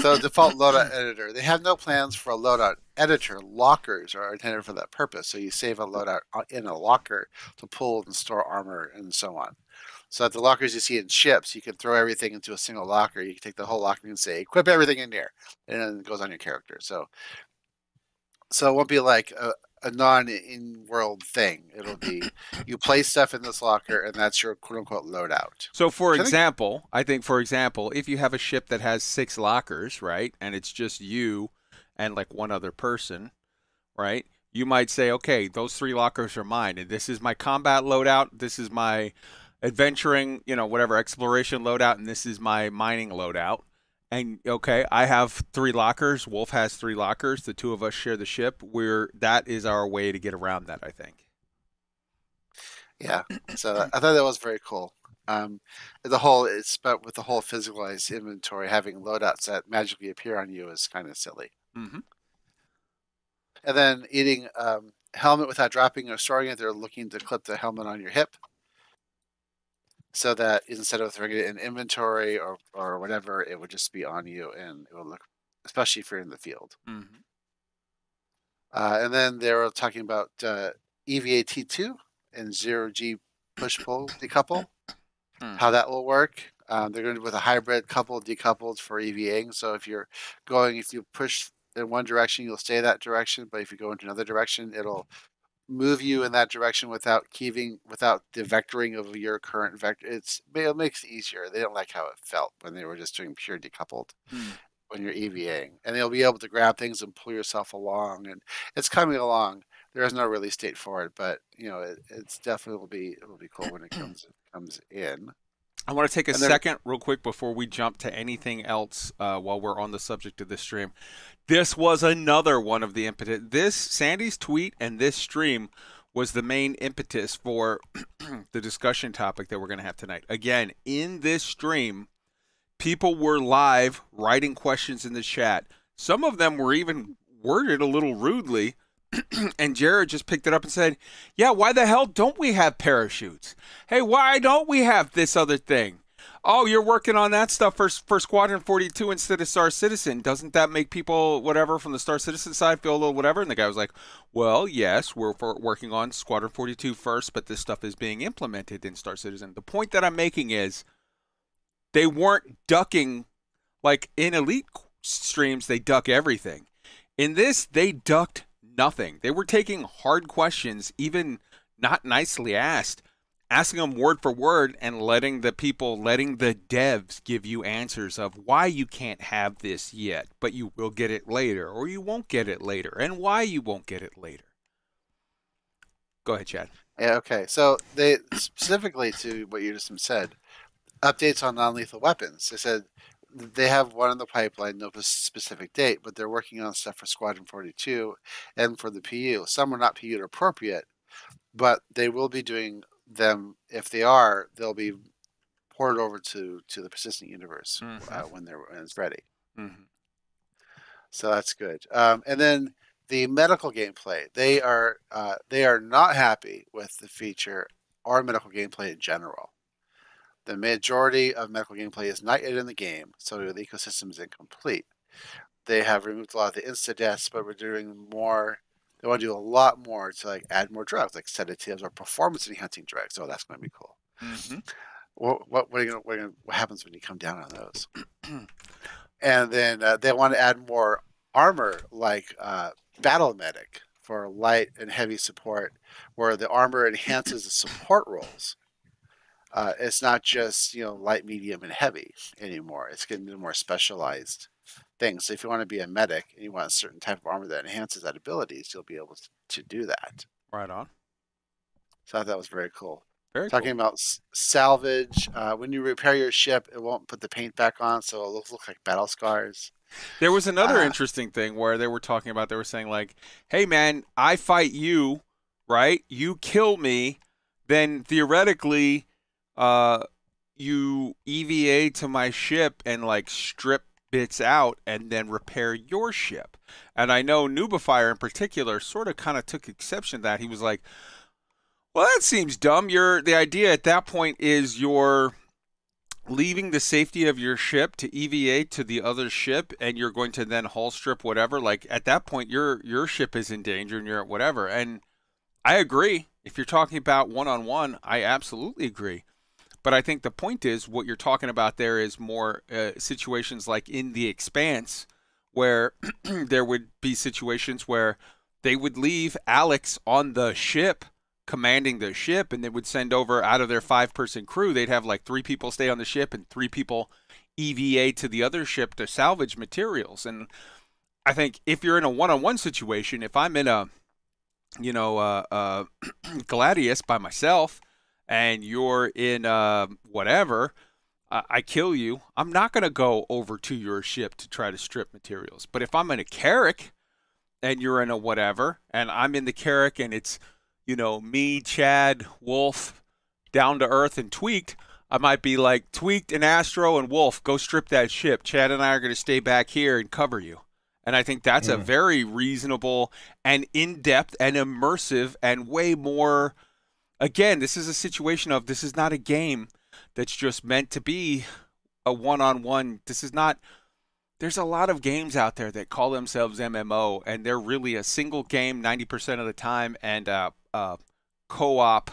So default loadout editor. They have no plans for a loadout editor. Lockers are intended for that purpose. So you save a loadout uh, in a locker to pull and store armor and so on. So at the lockers you see in ships, you can throw everything into a single locker. You can take the whole locker and say, equip everything in there, and then it goes on your character. So, so it won't be like a, a non-in-world thing. It'll be *clears throat* you place stuff in this locker, and that's your quote-unquote loadout. So, for Can I- example, I think, for example, if you have a ship that has six lockers, right, and it's just you and like one other person, right? You might say, okay, those three lockers are mine, and this is my combat loadout. This is my adventuring, you know, whatever exploration loadout, and this is my mining loadout. And okay, I have three lockers. Wolf has three lockers. The two of us share the ship. We're that is our way to get around that. I think. Yeah, so I thought that was very cool. Um, the whole it's but with the whole physicalized inventory having loadouts that magically appear on you is kind of silly. Mm-hmm. And then eating um, helmet without dropping or storing it, they're looking to clip the helmet on your hip, so that instead of throwing it in inventory or or whatever, it would just be on you and it would look, especially if you're in the field. Mm-hmm. Uh, and then they were talking about uh, EVA T2 and zero G push pull decouple, Hmm. how that will work. Um, they're going to do with a hybrid couple decoupled for EVAing. So if you're going, if you push in one direction, you'll stay that direction. But if you go into another direction, it'll move you in that direction without keeping without the vectoring of your current vector. It's it makes it easier. They don't like how it felt when they were just doing pure decoupled Hmm. when you're EVAing, and they'll be able to grab things and pull yourself along, and it's coming along. There is no release date for it, but you know it, it's definitely will be it will be cool when it *clears throat* comes comes in. I want to take a second, real quick, before we jump to anything else uh, while we're on the subject of this stream. This was another one of the impetus. This Sandi's tweet and this stream was the main impetus for *clears throat* the discussion topic that we're going to have tonight. Again, in this stream, people were live writing questions in the chat. Some of them were even worded a little rudely. *clears throat* and Jared just picked it up and said, Yeah, why the hell don't we have parachutes? Hey, why don't we have this other thing? Oh, you're working on that stuff for, for Squadron 42 instead of Star Citizen. Doesn't that make people, whatever, from the Star Citizen side feel a little whatever? And the guy was like, Well, yes, we're working on Squadron 42 first, but this stuff is being implemented in Star Citizen. The point that I'm making is they weren't ducking, like in Elite streams, they duck everything. In this, they ducked nothing. They were taking hard questions, even not nicely asked, asking them word for word and letting the people, letting the devs give you answers of why you can't have this yet, but you will get it later, or you won't get it later, and why you won't get it later. Go ahead, Chad. Yeah, okay. So they specifically to what you just said, updates on non-lethal weapons. They said they have one in the pipeline, no specific date, but they're working on stuff for Squadron 42 and for the PU. Some are not PU appropriate, but they will be doing them. If they are, they'll be ported over to to the persistent universe Mhm. uh, when they're when it's ready. Mm-hmm. So that's good. Um, and then the medical gameplay, they are uh, they are not happy with the feature or medical gameplay in general. The majority of medical gameplay is not yet in the game, so the ecosystem is incomplete. They have removed a lot of the insta deaths, but we're doing more. They want to do a lot more to like add more drugs, like sedatives or performance enhancing drugs. So that's going to be cool. Mm-hmm. What what what, are you gonna, what, gonna, what happens when you come down on those? *clears throat* and then uh, they want to add more armor, like uh, battle medic for light and heavy support, where the armor enhances the support roles. Uh, it's not just you know light, medium, and heavy anymore. It's getting more specialized things. So if you want to be a medic and you want a certain type of armor that enhances that abilities, you'll be able to, do that. Right on. So I thought that was very cool. Very Talking about salvage, uh, when you repair your ship, it won't put the paint back on, so it'll look, look like battle scars. There was another Ah. interesting thing where they were talking about they were saying like, "Hey man, I fight you, right? You kill me, then theoretically uh you EVA to my ship and like strip bits out and then repair your ship." And I know Nubifier in particular sort of kind of took exception to that. He was like, "Well, that seems dumb. You're the idea at that point is you're leaving the safety of your ship to EVA to the other ship and you're going to then hull strip whatever like at that point your your ship is in danger and you're at whatever and I agree if you're talking about one on one I absolutely agree but I think the point is what you're talking about there is more uh, situations like in the expanse where *clears throat* there would be situations where they would leave Alex on the ship commanding the ship and they would send over out of their five person crew they'd have like three people stay on the ship and three people eva to the other ship to salvage materials. And I think if you're in a one-on-one situation, if I'm in a, you know, uh, uh, *clears throat* Gladius by myself, and you're in uh, whatever, I I kill you. I'm not gonna go over to your ship to try to strip materials. But if I'm in a Carrack, and you're in a whatever, and I'm in the Carrack, and it's, you know, me, Chad, Wolf, down to earth and tweaked. I might be like tweaked and Astro and Wolf, go strip that ship. Chad and I are going to stay back here and cover you. And I think that's a Mm. very reasonable and in depth and immersive and way more. Again, this is a situation of this is not a game that's just meant to be a one on one. This is not. There's a lot of games out there that call themselves MMO, and they're really a single game 90% of the time and a, a co op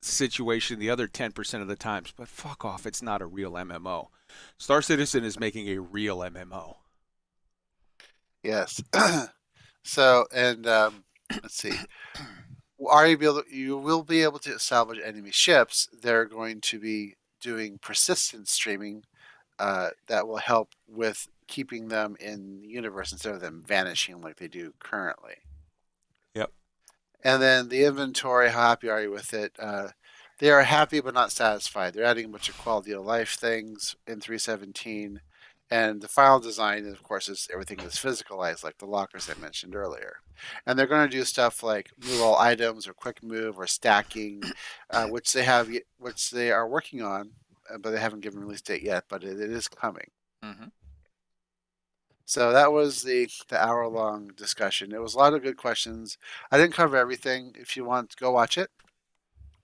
situation the other 10% of the times. But fuck off, it's not a real MMO. Star Citizen is making a real MMO. Yes. *clears throat* so, and um, let's see. *clears throat* Are you be able? You will be able to salvage enemy ships. They're going to be doing persistent streaming uh, that will help with keeping them in the universe instead of them vanishing like they do currently. Yep. And then the inventory. How happy are you with it? Uh, they are happy but not satisfied. They're adding a bunch of quality of life things in 317. And the final design, of course, is everything is physicalized, like the lockers I mentioned earlier. And they're going to do stuff like move all items, or quick move, or stacking, uh, *clears throat* which they have, which they are working on, uh, but they haven't given release date yet. But it, it is coming. Mhm. So that was the the hour long discussion. It was a lot of good questions. I didn't cover everything. If you want, go watch it.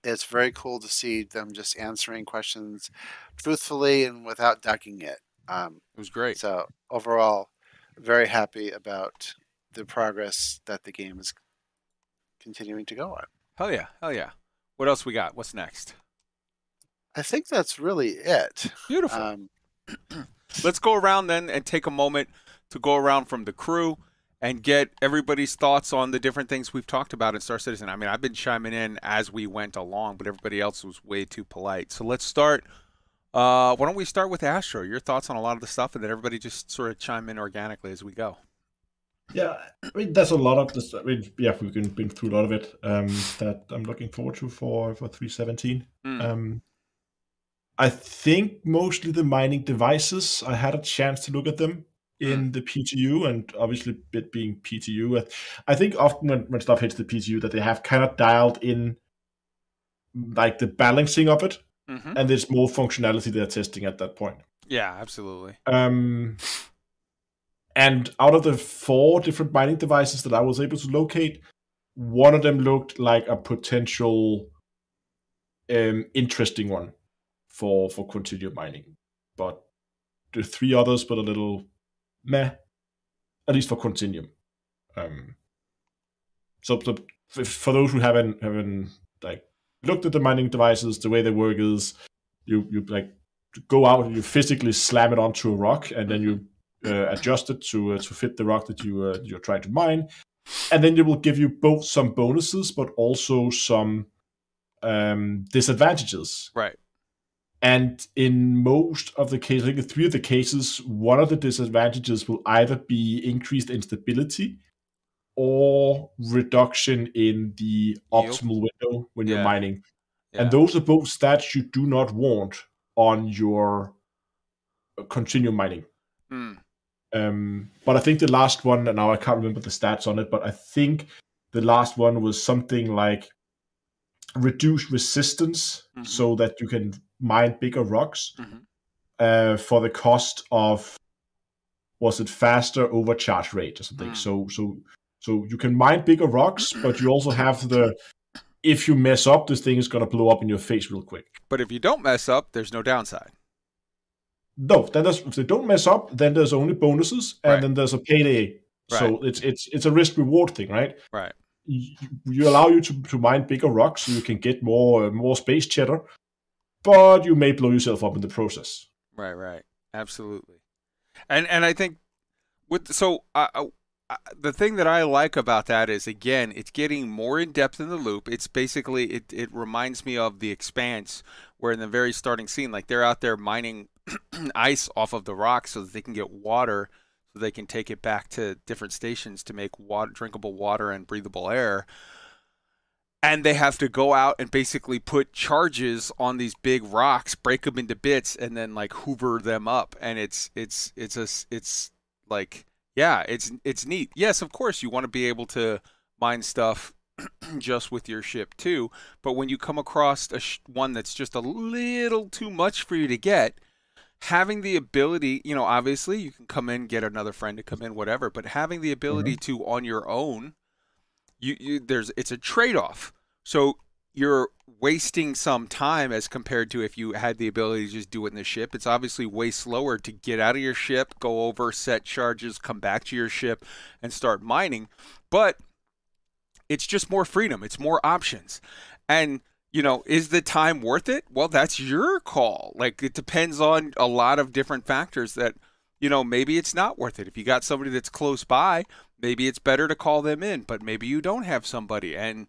It's very cool to see them just answering questions truthfully and without ducking it. Um, It was great. so overall, very happy about the progress that the game is continuing to go on. Hell yeah, hell yeah. What else we got? What's next? I think that's really it. Beautiful. Um, *clears throat* Let's go around then and take a moment to go around from the crew and get everybody's thoughts on the different things we've talked about in Star Citizen. I mean, I've been chiming in as we went along, but everybody else was way too polite. So let's start. Uh, why don't we start with Astro? Your thoughts on a lot of the stuff, and then everybody just sort of chime in organically as we go. Yeah, I mean, there's a lot of this. I mean, yeah, we've been, been through a lot of it um, that I'm looking forward to for for 317. Mm. Um, I think mostly the mining devices. I had a chance to look at them in the PTU, and obviously it being PTU, I think often when, when stuff hits the PTU that they have kind of dialed in like the balancing of it, Mm-hmm. and there's more functionality they're testing at that point. Yeah, absolutely. Um, and out of the four different mining devices that I was able to locate, one of them looked like a potential um, interesting one for for continued mining. But the three others were a little meh, at least for Continuum. Um, so, so for those who haven't haven't like looked at the mining devices, the way they work is you you like go out and you physically slam it onto a rock, and then you uh, adjust it to uh, to fit the rock that you uh, you're trying to mine, and then it will give you both some bonuses, but also some um, disadvantages. Right. And in most of the cases, I think in three of the cases, one of the disadvantages will either be increased instability or reduction in the optimal window when you're mining. Yeah. And those are both stats you do not want on your continuum mining. Mm. Um, but I think the last one, and now I can't remember the stats on it, but I think the last one was something like reduce resistance Mhm. so that you can mine bigger rocks Mhm. uh, for the cost of was it faster overcharge rate or something. Mm. So so so you can mine bigger rocks, but you also have the if you mess up, this thing is gonna blow up in your face real quick. But if you don't mess up, there's no downside. No, then there's, if they don't mess up, then there's only bonuses, and Right. then there's a payday. So it's it's it's a risk reward thing, right? Right. You, you allow you to, to mine bigger rocks, so you can get more more space cheddar, but you may blow yourself up in the process. Right, right, absolutely, and and I think with so I- the thing that I like about that is again it's getting more in depth in the loop. It's basically it it reminds me of the Expanse, where in the very starting scene, like they're out there mining *clears throat* ice off of the rocks so that they can get water, so they can take it back to different stations to make water, drinkable water and breathable air. And they have to go out and basically put charges on these big rocks, break them into bits, and then like hoover them up. And it's it's it's a it's like yeah, it's it's neat. Yes, of course you want to be able to mine stuff *clears throat* just with your ship too, but when you come across a sh- one that's just a little too much for you to get, having the ability, you know, obviously you can come in, get another friend to come in, whatever, but having the ability mm-hmm. to on your own, you, you there's it's a trade-off. So you're wasting some time as compared to if you had the ability to just do it in the ship. It's obviously way slower to get out of your ship, go over, set charges, come back to your ship, and start mining. But it's just more freedom. It's more options. And you know, is the time worth it? Well, that's your call. Like it depends on a lot of different factors that, you know, maybe it's not worth it. If you got somebody that's close by, maybe it's better to call them in, but maybe you don't have somebody and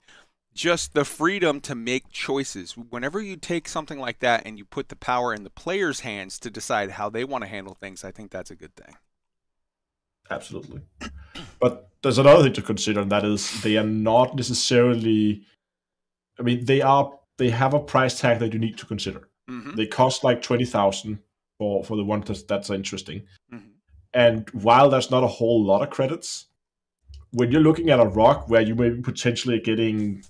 just the freedom to make choices. Whenever you take something like that and you put the power in the player's hands to decide how they want to handle things, I think that's a good thing. Absolutely. *clears throat* But there's another thing to consider, and that is they are not necessarily. I mean, they are. They have a price tag that you need to consider. Mm-hmm. They cost like twenty thousand for for the one that's, that's interesting. Mhm. And while there's not a whole lot of credits, when you're looking at a rock where you may be potentially getting,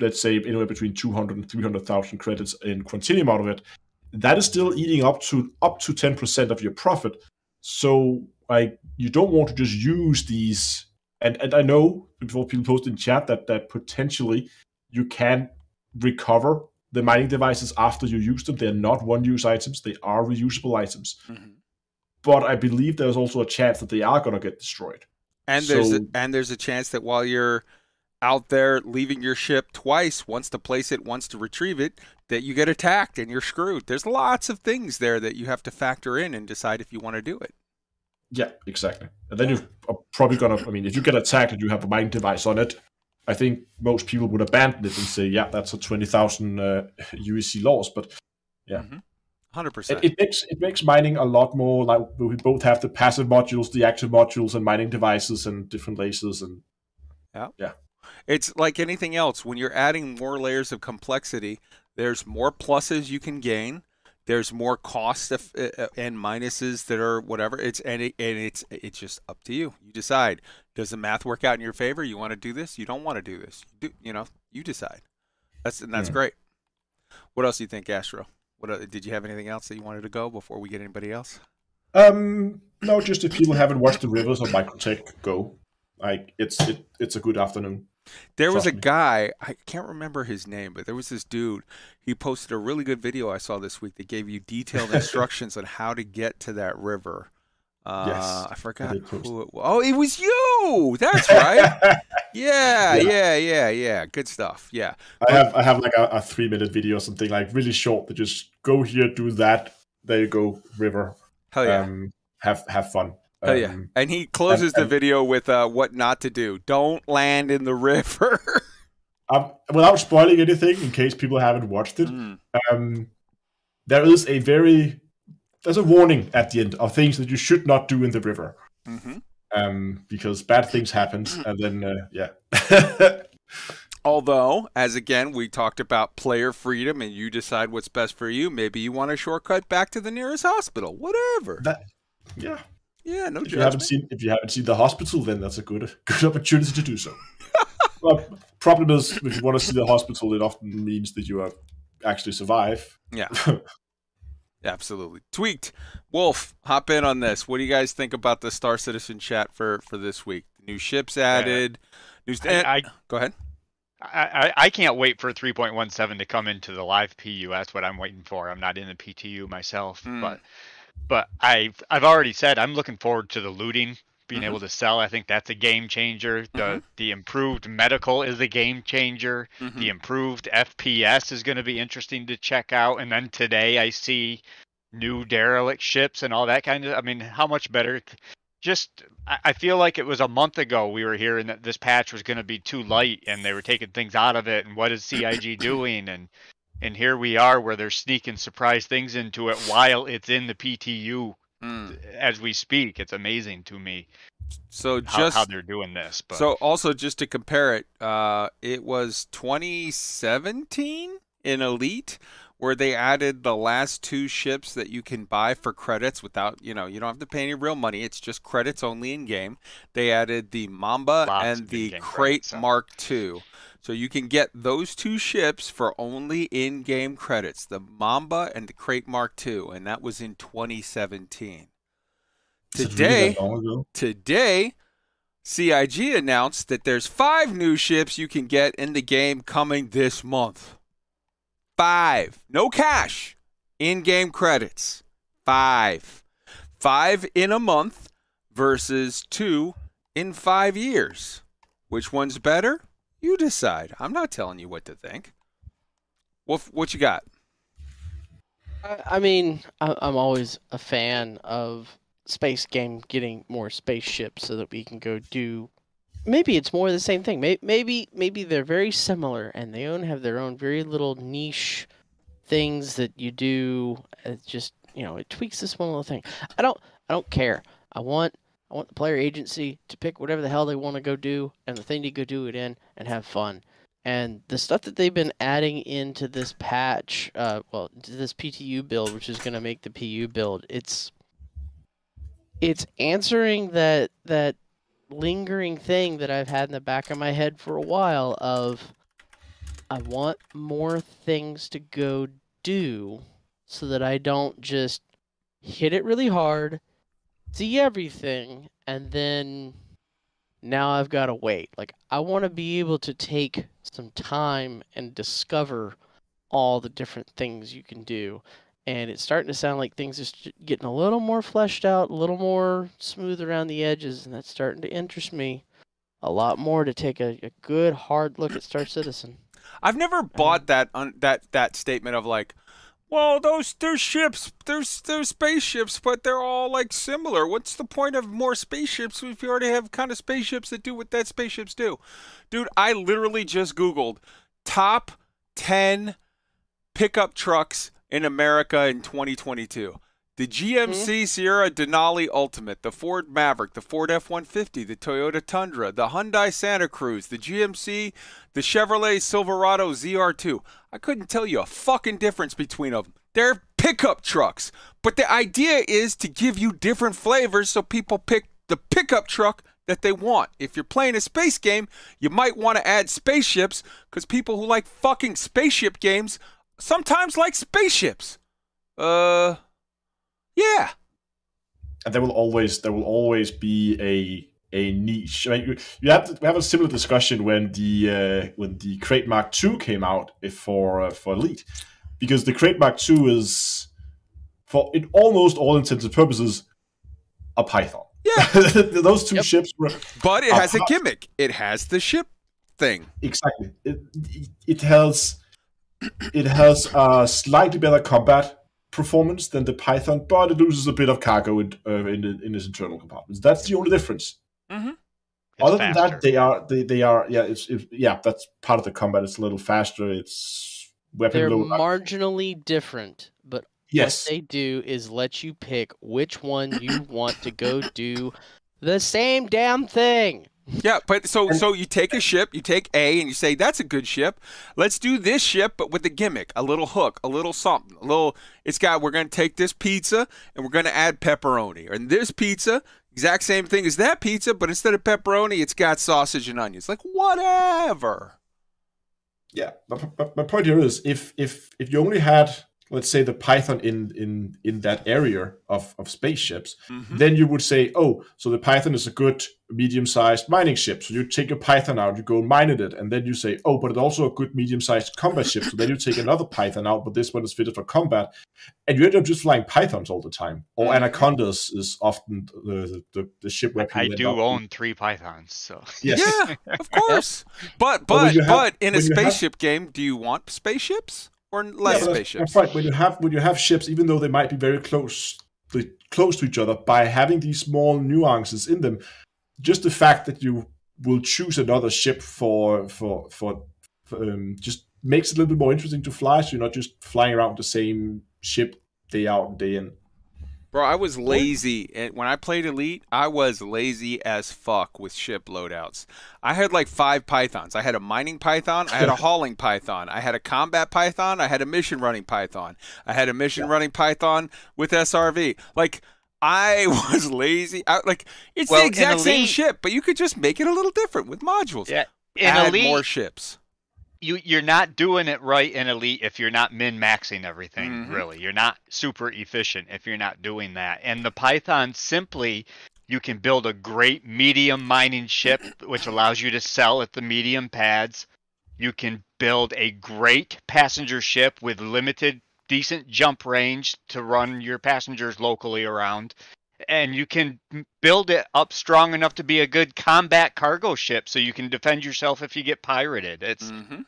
let's say, anywhere between 200 and 300,000 credits in Quantainium out of it, that is still eating up to up to 10% of your profit. So, like, you don't want to just use these. And and I know before people post in chat that that potentially you can recover the mining devices after you use them. They're not one-use items; they are reusable items. Mhm. But I believe there's also a chance that they are going to get destroyed. And there's a, and there's a chance that while you're out there leaving your ship twice, once to place it, once to retrieve it, that you get attacked and you're screwed. There's lots of things there that you have to factor in and decide if you want to do it. Yeah, exactly. And then you are probably gonna. I mean, if you get attacked and you have a mining device on it, I think most people would abandon it and say, "Yeah, that's a twenty thousand uh, UEC loss." But Yeah. Hundred it, percent. it makes it makes mining a lot more like we both have the passive modules, the active modules, and mining devices and different lasers and It's like anything else. When you're adding more layers of complexity, there's more pluses you can gain. There's more costs uh, uh, and minuses that are whatever. It's and it, and it's it's just up to you. You decide. Does the math work out in your favor? You want to do this? You don't want to do this? You do you know? You decide. That's and that's Yeah. great. What else do you think, Astro? What uh, did you have anything else that you wanted to go before we get anybody else? um no, just if people haven't watched the Rivers of Microtech, go. Like it's it, it's a good afternoon. There was a me. guy, I can't remember his name, but there was this dude. He posted a really good video I saw this week that gave you detailed *laughs* instructions on how to get to that river. Uh, Yes, I forgot who it was. Oh, it was you. That's right. *laughs* yeah, yeah, yeah, yeah. Good stuff. Yeah. I have I have like a, a three minute video or something like really short that just go here, do that. There you go, river. Hell yeah. Um, have have fun. Hell yeah. Um, And he closes the and- video with uh, what not to do. Don't land in the river. *laughs* um, without spoiling anything, in case people haven't watched it, Mm. um, there is a very there's a warning at the end of things that you should not do in the river. hmm Um, because bad things happen, and then uh, yeah. *laughs* Although, as again, we talked about player freedom and you decide what's best for you. Maybe you want a shortcut back to the nearest hospital. Whatever. that yeah. Yeah, no If you haven't judgment. seen if you haven't seen the hospital, then that's a good *laughs* good opportunity to do so. but problem is, if you want to see the hospital, it often means that you are actually survive. *laughs* Yeah. Absolutely. Tweaked. Wolf, hop in on this. What do you guys think about the Star Citizen chat for for this week? New ships added. New st- I, I, Go ahead. I, I can't wait for 3.17 to come into the live PU. That's what I'm waiting for. I'm not in the PTU myself, Mm. but but I've I've already said I'm looking forward to the looting, being Mhm. able to sell. I think that's a game changer. The Mhm. the improved medical is a game changer. Mhm. The improved FPS is going to be interesting to check out. And then today I see new derelict ships and all that kind of. I mean, how much better? Just I I feel like it was a month ago we were hearing that this patch was going to be too light and they were taking things out of it. And what is CIG *laughs* doing? And and here we are where they're sneaking surprise things into it while it's in the PTU Mm. as we speak. It's amazing to me So how, just how they're doing this. But so also just to compare it, uh, it was 2017 in Elite where they added the last two ships that you can buy for credits without, you know, you don't have to pay any real money. It's just credits only in game. They added the Mamba Lots and the Krait credits? Mark II. So you can get those two ships for only in-game credits, the Mamba and the Krait Mark II, and that was in 2017. Is it really Today, that long ago? today, CIG announced that there's five new ships you can get in the game coming this month. Five. No cash. In game credits. Five. Five in a month versus two in five years. Which one's better? You decide. I'm not telling you what to think. What, what you got? I, I mean, I, I'm always a fan of space game getting more spaceships so that we can go do. Maybe it's more the same thing. Maybe maybe maybe they're very similar and they own have their own very little niche things that you do. It just you know it tweaks this one little thing. I don't I don't care. I want I want the player agency to pick whatever the hell they want to go do and the thing to go do it in and have fun. And the stuff that they've been adding into this patch, uh, well, this PTU build, which is going to make the PU build, it's it's answering that that lingering thing that I've had in the back of my head for a while of I want more things to go do so that I don't just hit it really hard, see everything, and then now I've got to wait. Like I want to be able to take some time and discover all the different things you can do. And it's starting to sound like things are getting a little more fleshed out, a little more smooth around the edges, and that's starting to interest me a lot more to take a, a good hard look at Star Citizen. I've never uh-huh. bought that un- that that statement of like, well, those there's ships, there's there's spaceships, but they're all like similar. What's the point of more spaceships if you already have kind of spaceships that do what that spaceships do? Dude, I literally just googled top 10 pickup trucks in America in 2022. The GMC hmm? Sierra Denali Ultimate, the Ford Maverick, the Ford F-150, the Toyota Tundra, the Hyundai Santa Cruz, the GMC, the Chevrolet Silverado ZR2. I couldn't tell you a fucking difference between them. They're pickup trucks, but the idea is to give you different flavors so people pick the pickup truck that they want. If you're playing a space game, you might want to add spaceships because people who like fucking spaceship games sometimes like spaceships. Uh, yeah. and there will always there will always be a a niche. I mean, you, have to, we have a similar discussion when the uh, when the Krait Mark II came out for uh, for Elite, because the Krait Mark II is for in almost all intents and purposes a Python. Yeah. *laughs* those two Yep. ships were But it Uh, has a gimmick. It has the ship thing. exactly it, it has it has a slightly better combat performance than the Python, but it loses a bit of cargo in uh, in, in its internal compartments. That's the only difference. Mm-hmm. It's Other than that, they are they, they are yeah it's it, yeah that's part of the combat. It's a little faster. It's weapon They're load. marginally different, but yes, what they do is let you pick which one you want to go do the same damn thing. Yeah, but so so you take a ship, you take A, and you say that's a good ship. Let's do this ship, but with a gimmick, a little hook, a little something, a little. It's got. We're gonna take this pizza and we're gonna add pepperoni, and this pizza, exact same thing as that pizza, but instead of pepperoni, it's got sausage and onions. Like whatever. yeah. But, but my point here is if if if you only had let's say the Python in in in that area of of spaceships, Mhm. then you would say, oh, so the Python is a good medium-sized mining ship. So you take a Python out, you go and mine it, and then you say, oh, but it's also a good medium-sized combat ship. So then you take another Python out, but this one is fitted for combat, and you end up just flying Pythons all the time. Or Mhm. Anacondas is often the the, the ship where people I end do up- own three pythons, so Yes. Yeah, of course. *laughs* But But but have- but in a when you have- spaceship game, do you want spaceships or Yeah, less that's- spaceships? That's right. When you have when you have ships, even though they might be very close close to each other, by having these small nuances in them, just the fact that you will choose another ship for for for, for, um, just makes it a little bit more interesting to fly. So you're not just flying around the same ship day out and day in. Bro, I was lazy. And when I played Elite, I was lazy as fuck with ship loadouts. I had like five pythons. I had a mining python, I had a *laughs* hauling python, I had a combat python, I had a mission running python, I had a mission running python with SRV. Like, I *laughs* was lazy. I, like, it's Well, the exact same ship, but you could just make it a little different with modules. Yeah. In Add Elite, more ships. You you're not doing it right in elite if you're not min maxing everything Mhm. really. You're not super efficient if you're not doing that. And the python simply you can build a great medium mining ship which allows you to sell at the medium pads. You can build a great passenger ship with limited decent jump range to run your passengers locally around and you can build it up strong enough to be a good combat cargo ship so you can defend yourself if you get pirated it's hmm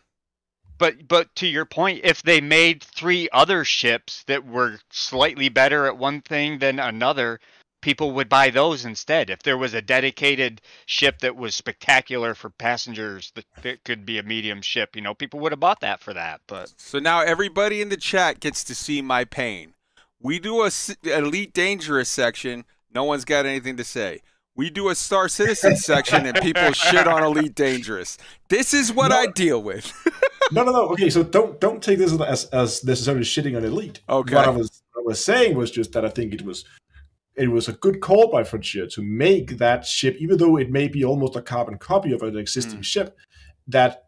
but but to your point, if they made three other ships that were slightly better at one thing than another, people would buy those instead. If there was a dedicated ship that was spectacular for passengers that, that could be a medium ship, you know, people would have bought that for that. But So now everybody in the chat gets to see my pain. We do a elite dangerous section. No one's got anything to say. We do a star citizen *laughs* section and people shit on elite dangerous. This is what I deal with. *laughs* No, no, no. Okay, so don't don't take this as as necessarily shitting on elite. Okay. What I was what I was saying was just that I think it was it was a good call by Frontier to make that ship, even though it may be almost a carbon copy of an existing Mm. ship, that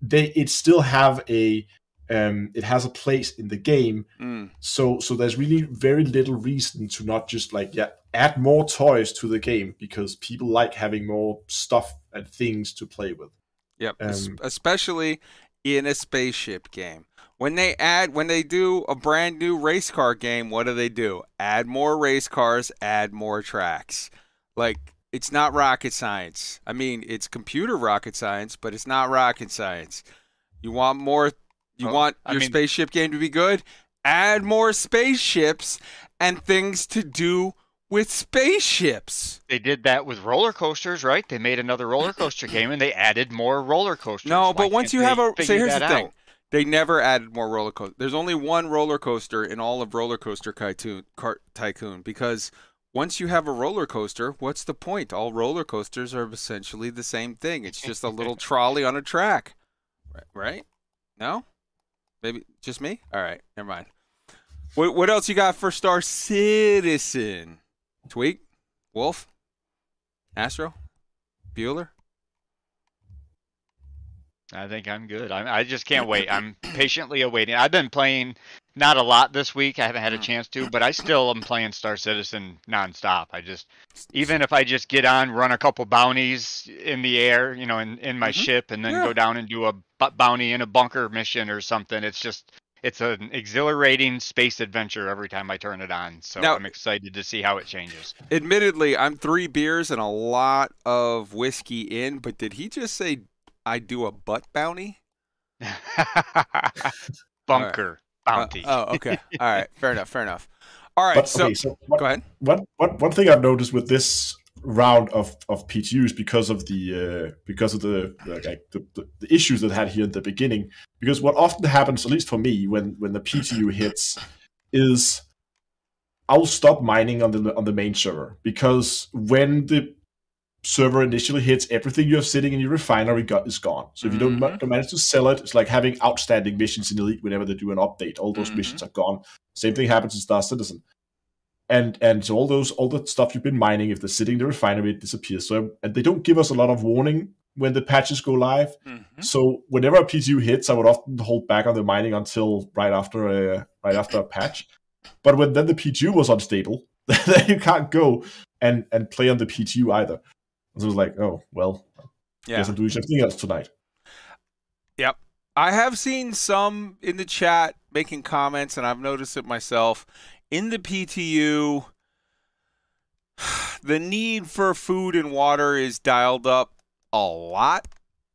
they it still have a um it has a place in the game. Mm, So so there's really very little reason to not just like yeah add more toys to the game because people like having more stuff and things to play with. yep. Um, Especially in a spaceship game. When they add, when they do a brand new race car game, what do they do? Add more race cars, add more tracks. Like, it's not rocket science. I mean, it's computer rocket science, but it's not rocket science. You want more, you Well, want I your mean- spaceship game to be good? Add more spaceships and things to do with spaceships. they did that with roller coasters, right? They made another roller *clears throat* coaster game and they added more roller coasters. No, Why but once you have a so figure here's the that thing. They never added more roller coaster. There's only one roller coaster in all of Roller Coaster Tycoon, Tycoon because once you have a roller coaster, what's the point? All roller coasters are essentially the same thing. It's just a little *laughs* trolley on a track. Right? right? No? Maybe just me? All right, never mind. What what else you got for Star Citizen? Tweak? Wolf? Astro? Bueller? I think I'm good. I, I just can't wait. I'm patiently awaiting. I've been playing not a lot this week. I haven't had a chance to, but I still am playing Star Citizen nonstop. I just, even if I just get on, run a couple bounties in the air, you know, in, in my Mhm. ship, and then Yeah. go down and do a bounty in a bunker mission or something. It's just, it's an exhilarating space adventure every time I turn it on. So Now- I'm excited to see how it changes. Admittedly, I'm three beers and a lot of whiskey in, but did he just say I do a butt bounty? *laughs* bunker Uh, bounty. oh, okay. *laughs* All right. Fair enough. Fair enough. All right. But so, okay, so what, go ahead. one, one, one thing I've noticed with this round of, of PTUs because of the uh, because of the the, like, the, the the issues that had here at the beginning. Because what often happens, at least for me, when when the PTU hits, is I'll stop mining on the on the main server because when the server initially hits, everything you have sitting in your refinery got, is gone. So if you don't, Mhm. don't manage to sell it, it's like having outstanding missions in Elite whenever they do an update. All those Mhm. missions are gone. Same thing happens in Star Citizen and and so all those all the stuff you've been mining if they're sitting in the refinery it disappears so and they don't give us a lot of warning when the patches go live Mhm. so whenever a ptu hits i would often hold back on the mining until right after a right after a patch but when then the ptu was unstable *laughs* then you can't go and and play on the ptu either so it was like oh well Yeah. guess i'm doing something else tonight Yep. I have seen some in the chat making comments, and I've noticed it myself. In the PTU, *sighs* the need for food and water is dialed up a lot,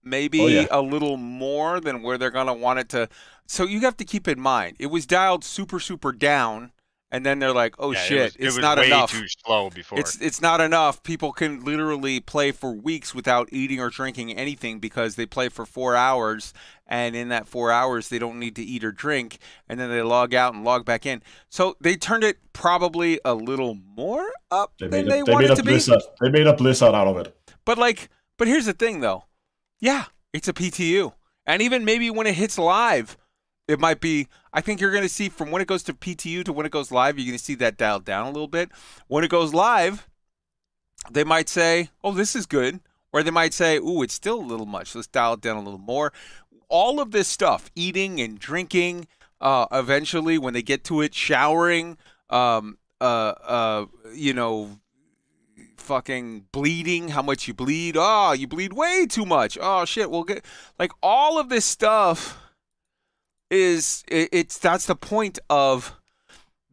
maybe Oh, yeah. a little more than where they're going to want it to. So you have to keep in mind, it was dialed super, super down and then they're like, "Oh Yeah, it shit, was- it it's was not way enough." too slow before. It's it's not enough. People can literally play for weeks without eating or drinking anything because they play for four hours, and in that four hours they don't need to eat or drink, and then they log out and log back in. So they turned it probably a little more up They than made, they a, they wanted made a to be. They made a blizzard out of it. But like, but here's the thing though. Yeah, it's a PTU. And even maybe when it hits live, it might be I think you're going to see from when it goes to PTU to when it goes live, you're going to see that dialed down a little bit. When it goes live, they might say, "Oh, this is good." Or they might say, "Ooh, it's still a little much. Let's dial it down a little more." All of this stuff, eating and drinking, uh, eventually when they get to it, showering, um, uh, uh, you know, fucking bleeding, how much you bleed. Oh, you bleed way too much. Oh shit, we'll get like all of this stuff is it, it's that's the point of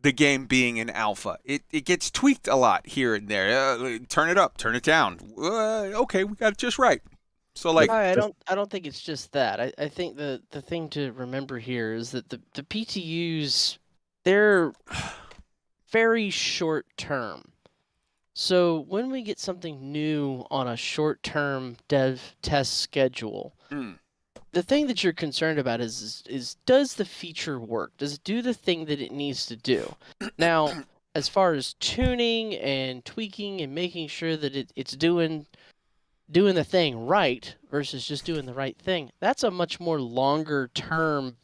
the game being an alpha. It it gets tweaked a lot here and there. Uh, turn it up, turn it down. Uh, okay, we got it just right. So like I, I don't I don't think it's just that. I, I think the the thing to remember here is that the, the PTUs they're very short term. So when we get something new on a short term dev test schedule, Hmm. The thing that you're concerned about is, is is does the feature work? Does it do the thing that it needs to do? Now, *clears throat* as far as tuning and tweaking and making sure that it, it's doing doing the thing right versus just doing the right thing, that's a much more longer term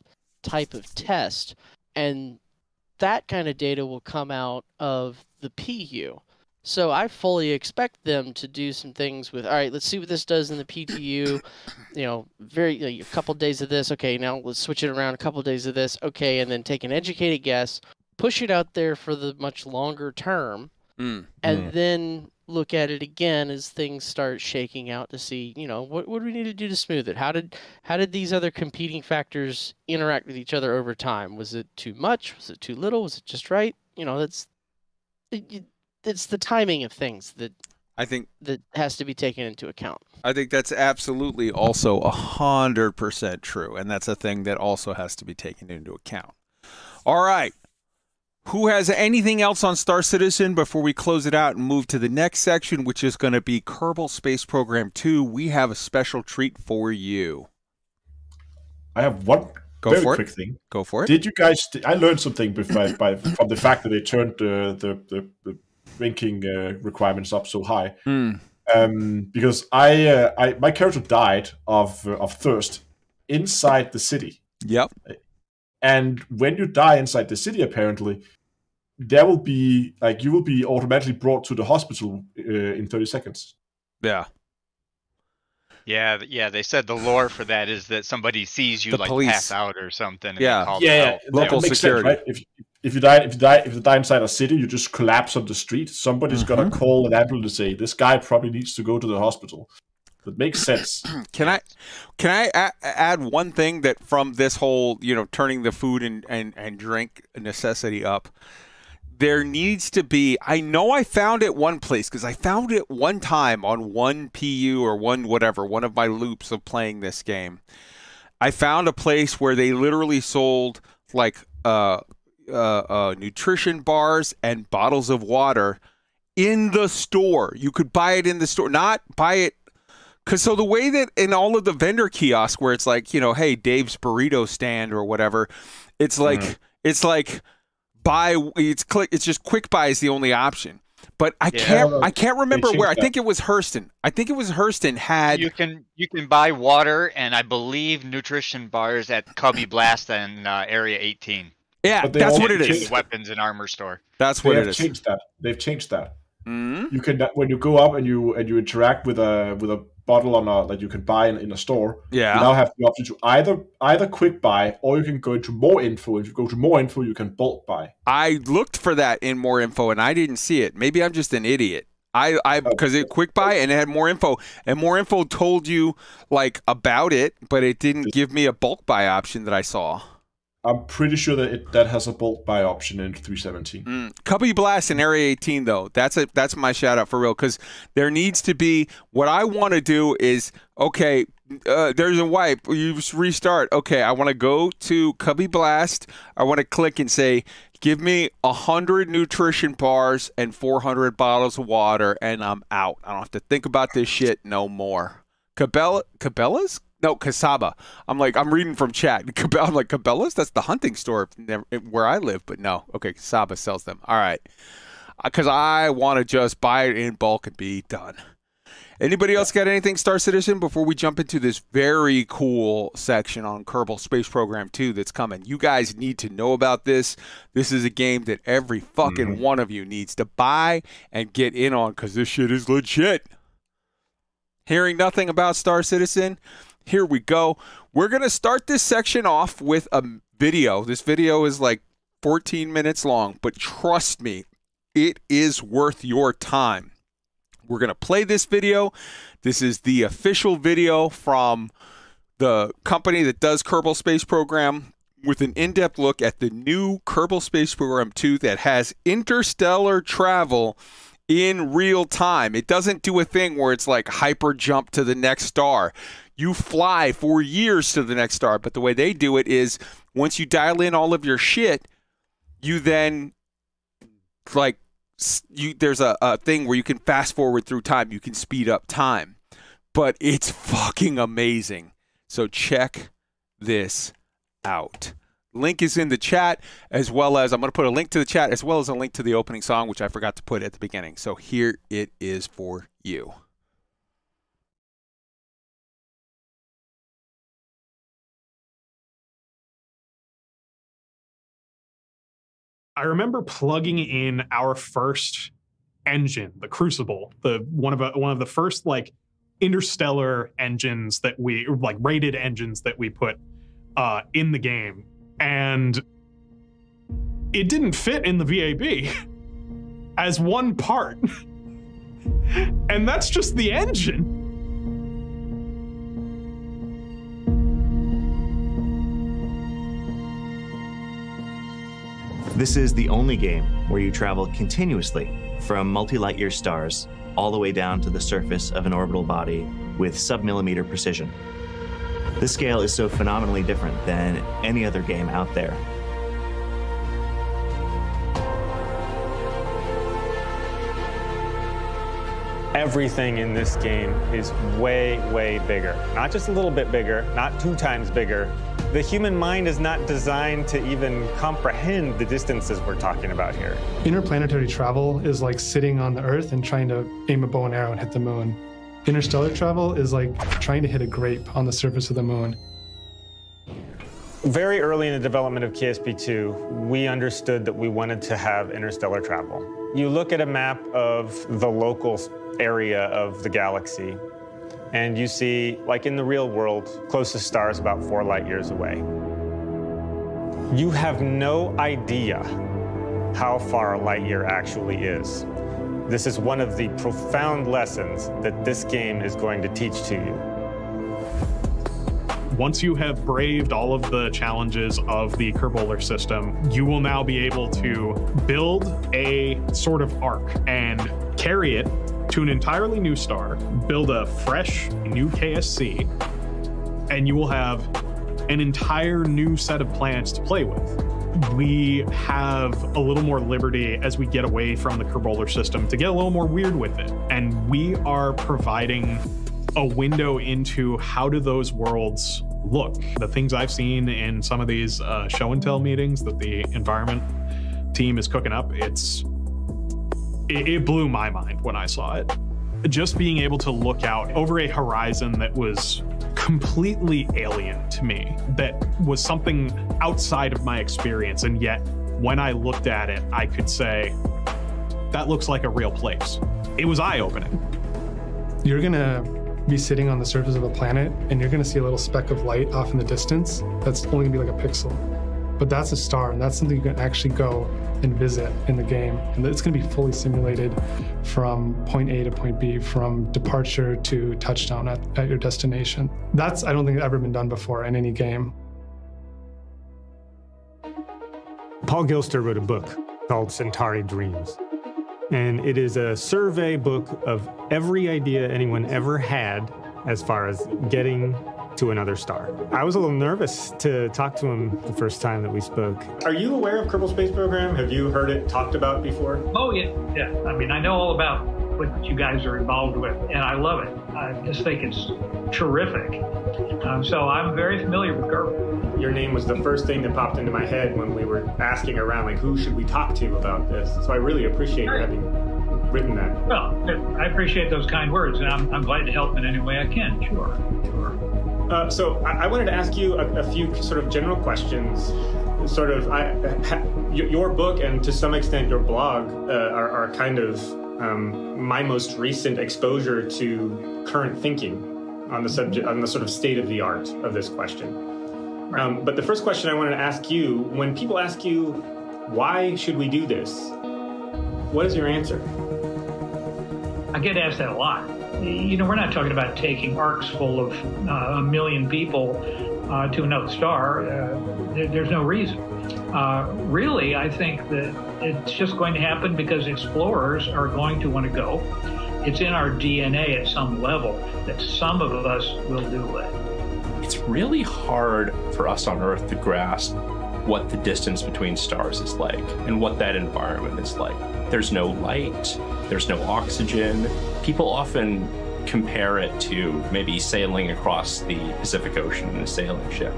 type of test. And that kind of data will come out of the PU. So I fully expect them to do some things with all right, let's see what this does in the PTU. you know, very like, a couple days of this, okay, now let's switch it around a couple days of this, okay, and then take an educated guess, push it out there for the much longer term mm, and then look at it again as things start shaking out to see you know what, what do we need to do to smooth it? How did how did these other competing factors interact with each other over time? Was it too much? Was it too little? Was it just right? You know that's it, it- it's the timing of things that I think that has to be taken into account I think that's absolutely also a hundred percent true, and that's a thing that also has to be taken into account. All right. Who has anything else on Star Citizen before we close it out and move to the next section, which is going to be Kerbal Space Program 2? We have a special treat for you. I have one Go very for it. quick thing. Go for it. Did you guys? I learned something by, by, from the fact that they turned uh, the the, the, the drinking uh, requirements up so high. Hmm. Um, because I, uh, I my character died of uh, of thirst inside the city, Yep. and when you die inside the city, apparently there will be like you will be automatically brought to the hospital uh, in thirty seconds. Yeah. yeah, yeah. They said the lore for that is that somebody sees you The like police. pass out or something. And Yeah. call yeah, yeah, Local security. Sense, right? If if you die, if you die, if you die inside a city, you just collapse on the street. Somebody's gonna Mm-hmm. call an ambulance and say this guy probably needs to go to the hospital. That makes *clears throat* sense. Can I can I a- add one thing that from this whole you know turning the food and, and, and drink necessity up? There needs to be. I know I found it one place because I found it one time on one PU or one whatever one of my loops of playing this game. I found a place where they literally sold like uh, uh, uh, nutrition bars and bottles of water in the store. You could buy it in the store, not buy it Cause so the way that in all of the vendor kiosks where it's like, you know, hey, Dave's burrito stand or whatever, it's like it's like buy it's click it's just quick buy is the only option. But I Yeah. can't I can't remember where. I think it was Hurston. I think it was Hurston had You can you can buy water and I believe nutrition bars at Cubby Blast and uh, Area 18. Yeah, But that's what it is. Weapons and armor store. That's they what have it is. changed that. They've changed that. Mhm. You can when you go up and you and you interact with a with a bottle on a that you can buy in, in a store. Yeah. You now have the option to either either quick buy or you can go into more info. If you go to more info, you can bulk buy. I looked for that in more info and I didn't see it. Maybe I'm just an idiot. I I Oh. because it quick buy and it had more info and more info told you like about it, but it didn't give me a bulk buy option that I saw. I'm pretty sure that it that has a bolt buy option in 317. Mm. Cubby Blast in Area 18 though. That's a that's my shout out for real because there needs to be what I want to do is okay. Uh, there's a wipe. You restart. Okay, I want to go to Cubby Blast. I want to click and say, Give me a hundred nutrition bars and 400 bottles of water, and I'm out. I don't have to think about this shit no more. Cabela, Cabela's? No, Casaba. I'm like, I'm reading from chat. *laughs* I'm like, Cabela's? That's the hunting store where I live, but no. Okay, Casaba sells them. All right. Uh, because I want to just buy it in bulk and be done. Anybody else got anything, Star Citizen, before we jump into this very cool section on Kerbal Space Program 2 that's coming? You guys need to know about this. This is a game that every fucking mm-hmm. one of you needs to buy and get in on because this shit is legit. Hearing nothing about Star Citizen? Here we go. We're going to start this section off with a video. This video is like 14 minutes long, but trust me, it is worth your time. We're going to play this video. This is the official video from the company that does Kerbal Space Program with an in depth look at the new Kerbal Space Program 2 that has interstellar travel in real time. It doesn't do a thing where it's like hyper jump to the next star. You fly for years to the next star, but the way they do it is once you dial in all of your shit, you then like you there's a, a thing where you can fast forward through time. You can speed up time. But it's fucking amazing. So check this out. Link is in the chat as well as i'm going to put a link to the chat as well as a link to the opening song which i forgot to put at the beginning. So here it is for you I remember plugging in our first engine, the Crucible, the one of a, one of the first like interstellar engines that we like rated engines that we put uh, in the game, and it didn't fit in the VAB *laughs* as one part, *laughs* and that's just the engine. This is the only game where you travel continuously from multi light year stars all the way down to the surface of an orbital body with sub-millimeter precision. This scale is so phenomenally different than any other game out there. everything in this game is way, way bigger. Not just a little bit bigger, not two times bigger. The human mind is not designed to even comprehend the distances we're talking about here. Interplanetary travel is like sitting on the Earth and trying to aim a bow and arrow and hit the moon. Interstellar travel is like trying to hit a grape on the surface of the moon. Very early in the development of KSP2, we understood that we wanted to have interstellar travel. You look at a map of the local area of the galaxy, and you see, like in the real world, closest star is about four light years away. You have no idea how far a light year actually is. This is one of the profound lessons that this game is going to teach to you. once you have braved all of the challenges of the Kerbolar system, you will now be able to build a sort of arc and carry it to an entirely new star, build a fresh new KSC, and you will have an entire new set of planets to play with. We have a little more liberty as we get away from the Kerbolar system to get a little more weird with it. And we are providing a window into how do those worlds look. The things I've seen in some of these uh, show and tell meetings that the environment team is cooking up, it's it, it blew my mind when I saw it. Just being able to look out over a horizon that was completely alien to me, that was something outside of my experience, and yet when I looked at it, I could say, that looks like a real place. It was eye opening. You're gonna be sitting on the surface of a planet and you're gonna see a little speck of light off in the distance that's only gonna be like a pixel. But that's a star, and that's something you can actually go and visit in the game. And it's gonna be fully simulated from point A to point B, from departure to touchdown at, at your destination. That's, I don't think, ever been done before in any game. Paul Gilster wrote a book called Centauri Dreams. And it is a survey book of every idea anyone ever had as far as getting to another star. I was a little nervous to talk to him the first time that we spoke. Are you aware of Kerbal Space Program? Have you heard it talked about before? Oh yeah, yeah. I mean, I know all about what you guys are involved with, and I love it. I just think it's terrific. Um, so I'm very familiar with Kerbal. Your name was the first thing that popped into my head when we were asking around, like, who should we talk to about this? So I really appreciate you having written that. Well, I appreciate those kind words, and I'm, I'm glad to help in any way I can. Sure, sure. Uh, so I, I wanted to ask you a, a few sort of general questions. Sort of, I, ha, your book and to some extent your blog uh, are, are, kind of um, my most recent exposure to current thinking on the subject, on the sort of state of the art of this question. Um, but the first question I wanted to ask you: When people ask you, "Why should we do this?" What is your answer? I get asked that a lot. You know, we're not talking about taking arcs full of uh, a million people uh, to another star. Uh, there, there's no reason. Uh, really, I think that it's just going to happen because explorers are going to want to go. It's in our DNA at some level that some of us will do it. It's really hard for us on Earth to grasp what the distance between stars is like and what that environment is like. There's no light, there's no oxygen. People often compare it to maybe sailing across the Pacific Ocean in a sailing ship.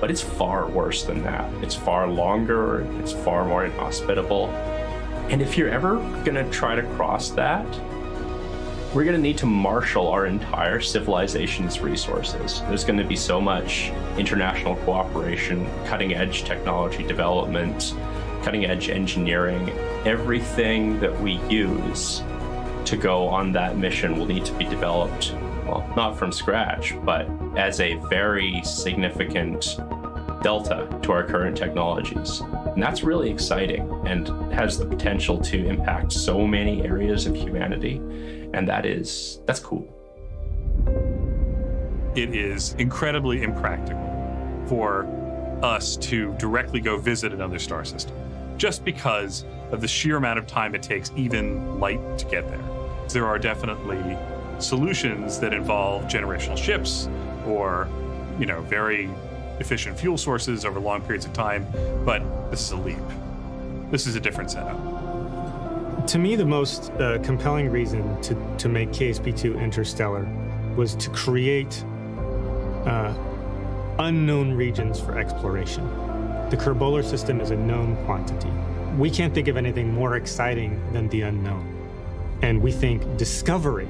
But it's far worse than that. It's far longer, it's far more inhospitable. And if you're ever going to try to cross that, we're going to need to marshal our entire civilization's resources. There's going to be so much international cooperation, cutting edge technology development, cutting edge engineering. Everything that we use to go on that mission will need to be developed, well, not from scratch, but as a very significant delta to our current technologies. And that's really exciting and has the potential to impact so many areas of humanity. And that is, that's cool. It is incredibly impractical for us to directly go visit another star system just because of the sheer amount of time it takes even light to get there. There are definitely solutions that involve generational ships or, you know, very efficient fuel sources over long periods of time, but this is a leap. This is a different setup. To me, the most uh, compelling reason to, to make KSP2 interstellar was to create uh, unknown regions for exploration. The Kerbolar system is a known quantity. We can't think of anything more exciting than the unknown. And we think discovery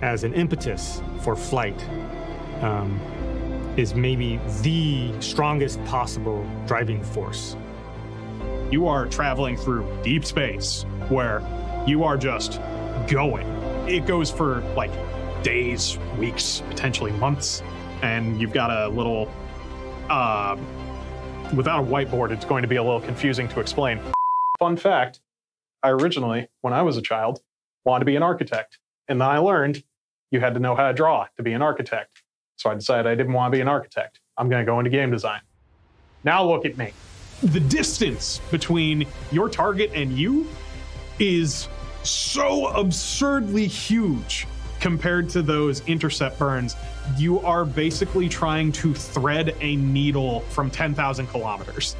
as an impetus for flight um, is maybe the strongest possible driving force. You are traveling through deep space where you are just going. It goes for like days, weeks, potentially months, and you've got a little. Uh, without a whiteboard, it's going to be a little confusing to explain. Fun fact I originally, when I was a child, wanted to be an architect. And then I learned you had to know how to draw to be an architect. So I decided I didn't want to be an architect. I'm going to go into game design. Now look at me. The distance between your target and you is so absurdly huge compared to those intercept burns. You are basically trying to thread a needle from 10,000 kilometers.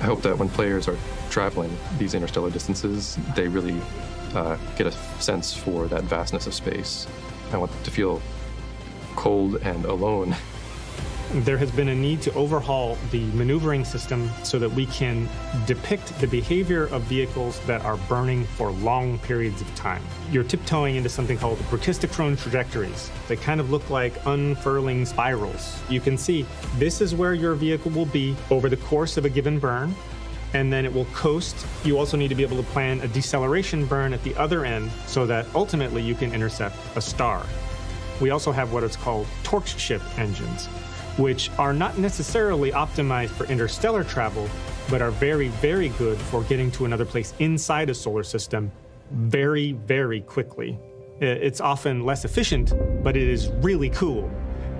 I hope that when players are traveling these interstellar distances, they really uh, get a sense for that vastness of space. I want them to feel cold and alone. *laughs* There has been a need to overhaul the maneuvering system so that we can depict the behavior of vehicles that are burning for long periods of time. You're tiptoeing into something called brachistochrone trajectories. They kind of look like unfurling spirals. You can see this is where your vehicle will be over the course of a given burn, and then it will coast. You also need to be able to plan a deceleration burn at the other end so that ultimately you can intercept a star. We also have what is called torchship engines, which are not necessarily optimized for interstellar travel, but are very, very good for getting to another place inside a solar system very, very quickly. It's often less efficient, but it is really cool.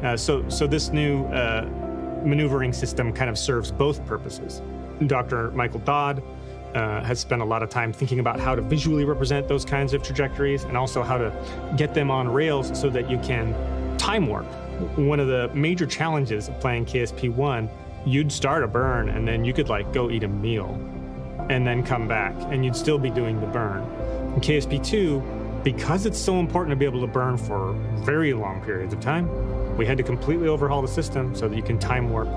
Uh, so, so this new uh, maneuvering system kind of serves both purposes. Dr. Michael Dodd uh, has spent a lot of time thinking about how to visually represent those kinds of trajectories and also how to get them on rails so that you can time warp. One of the major challenges of playing KSP1, you'd start a burn and then you could like go eat a meal and then come back and you'd still be doing the burn. In KSP2, because it's so important to be able to burn for very long periods of time, we had to completely overhaul the system so that you can time warp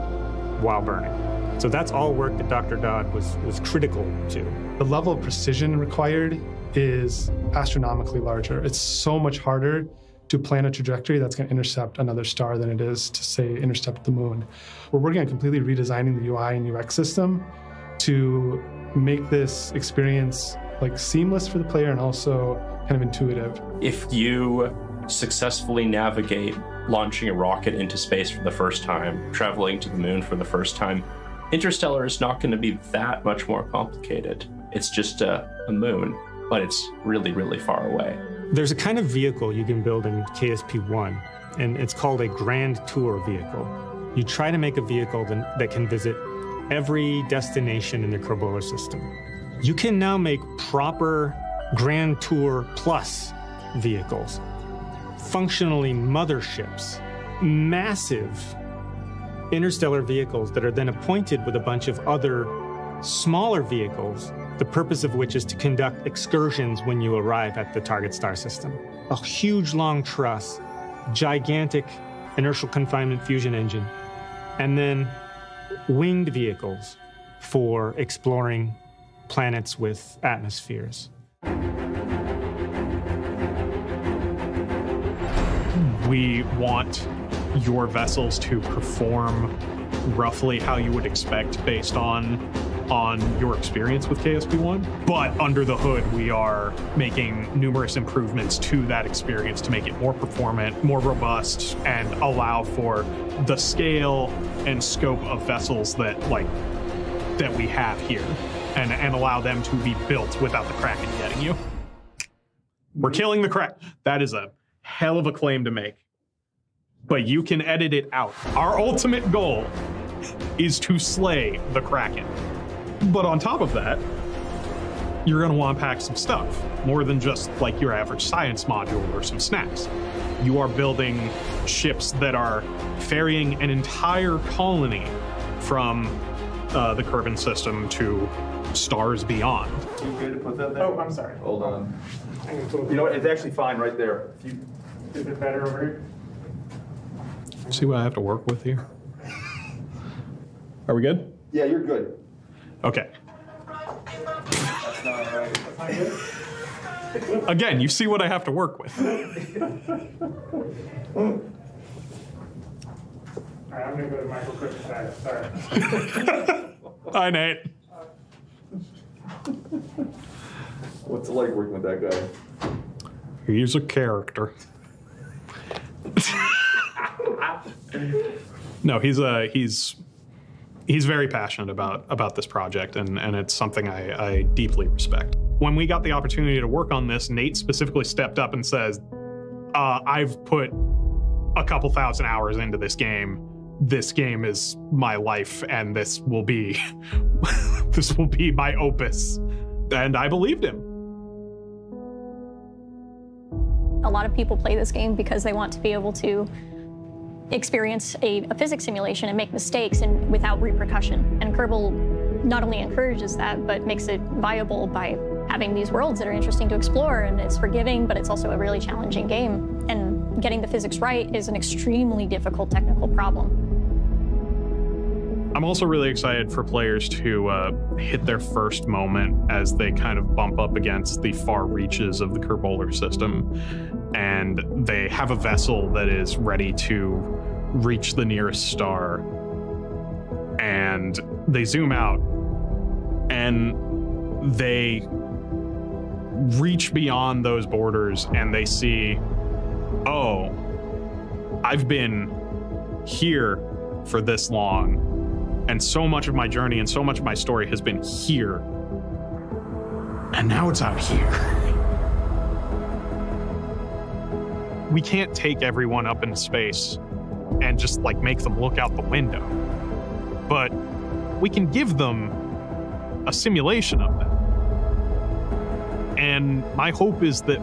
while burning. So that's all work that Dr. Dodd was, was critical to. The level of precision required is astronomically larger. It's so much harder to plan a trajectory that's going to intercept another star than it is to, say, intercept the moon. We're working on completely redesigning the UI and UX system to make this experience like seamless for the player and also kind of intuitive. If you successfully navigate launching a rocket into space for the first time, traveling to the moon for the first time, Interstellar is not going to be that much more complicated. It's just a, a moon, but it's really, really far away. There's a kind of vehicle you can build in KSP1, and it's called a Grand Tour vehicle. You try to make a vehicle that, can visit every destination in the Kerbolar system. You can now make proper Grand Tour Plus vehicles, functionally motherships, massive interstellar vehicles that are then appointed with a bunch of other smaller vehicles, the purpose of which is to conduct excursions when you arrive at the target star system. A huge long truss, gigantic inertial confinement fusion engine, and then winged vehicles for exploring planets with atmospheres. We want your vessels to perform roughly how you would expect based on on your experience with KSP1. But under the hood, we are making numerous improvements to that experience to make it more performant, more robust, and allow for the scale and scope of vessels that like that we have here. And, and allow them to be built without the Kraken getting you. We're killing the Kraken. That is a hell of a claim to make. But you can edit it out. Our ultimate goal is to slay the Kraken. But on top of that, you're going to want to pack some stuff, more than just like your average science module or some snacks. You are building ships that are ferrying an entire colony from uh, the Kerbin system to stars beyond. You good to put that there? Oh, I'm sorry. Hold on. You know what? It's actually fine right there. If you, is it better over here? See what I have to work with here? *laughs* Are we good? Yeah, you're good. Okay. That's not right. That's not good. Again, you see what I have to work with. All right, I'm gonna go to Michael Quick side. Sorry. *laughs* Hi, Nate. What's it like working with that guy? He's a character. *laughs* no, he's a he's he's very passionate about about this project, and and it's something I, I deeply respect. When we got the opportunity to work on this, Nate specifically stepped up and says, uh, "I've put a couple thousand hours into this game. This game is my life, and this will be *laughs* this will be my opus." And I believed him. A lot of people play this game because they want to be able to experience a, a physics simulation and make mistakes and without repercussion. And Kerbal not only encourages that, but makes it viable by having these worlds that are interesting to explore. And it's forgiving, but it's also a really challenging game. And getting the physics right is an extremely difficult technical problem. I'm also really excited for players to uh, hit their first moment as they kind of bump up against the far reaches of the Kerbolar system. And they have a vessel that is ready to reach the nearest star. And they zoom out and they reach beyond those borders and they see, oh, I've been here for this long and so much of my journey and so much of my story has been here. And now it's out here. *laughs* We can't take everyone up into space and just like make them look out the window. But we can give them a simulation of that. And my hope is that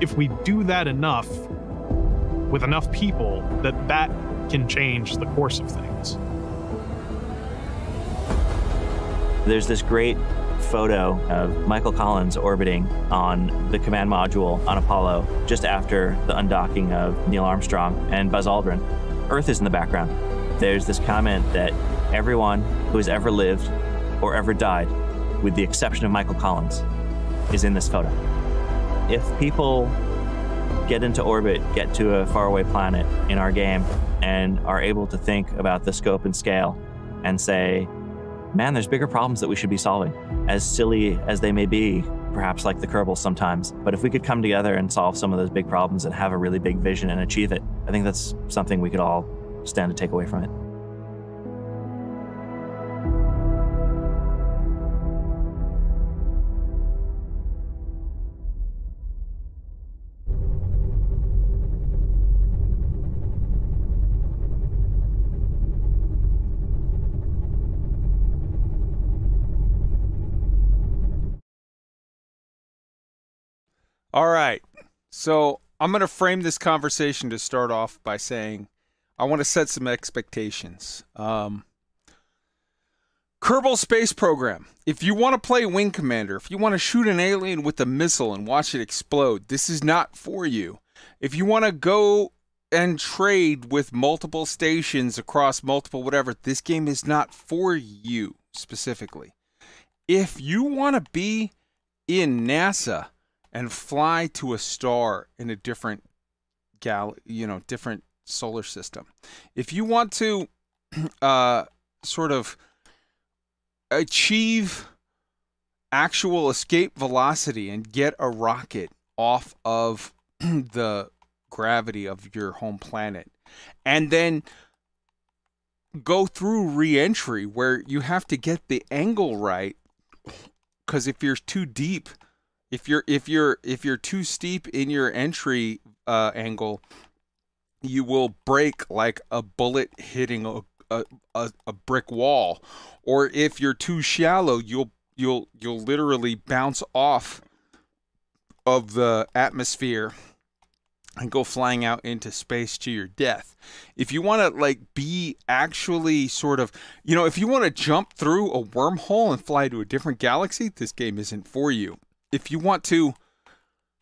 if we do that enough with enough people, that that can change the course of things. There's this great photo of Michael Collins orbiting on the command module on Apollo just after the undocking of Neil Armstrong and Buzz Aldrin. Earth is in the background. There's this comment that everyone who has ever lived or ever died, with the exception of Michael Collins, is in this photo. If people get into orbit, get to a faraway planet in our game, and are able to think about the scope and scale and say, man, there's bigger problems that we should be solving, as silly as they may be, perhaps like the Kerbal sometimes. But if we could come together and solve some of those big problems and have a really big vision and achieve it, I think that's something we could all stand to take away from it. All right. So I'm going to frame this conversation to start off by saying I want to set some expectations. Um, Kerbal Space Program. If you want to play Wing Commander, if you want to shoot an alien with a missile and watch it explode, this is not for you. If you want to go and trade with multiple stations across multiple whatever, this game is not for you specifically. If you want to be in NASA and fly to a star in a different gal, you know, different solar system. If you want to *clears throat* uh sort of achieve actual escape velocity and get a rocket off of *clears throat* the gravity of your home planet and then go through re-entry where you have to get the angle right because if you're too deep if you're if you're if you're too steep in your entry uh, angle you will break like a bullet hitting a, a, a, brick wall or if you're too shallow you'll you'll you'll literally bounce off of the atmosphere and go flying out into space to your death. If you want to like be actually sort of, you know, if you want to jump through a wormhole and fly to a different galaxy, this game isn't for you. If you want to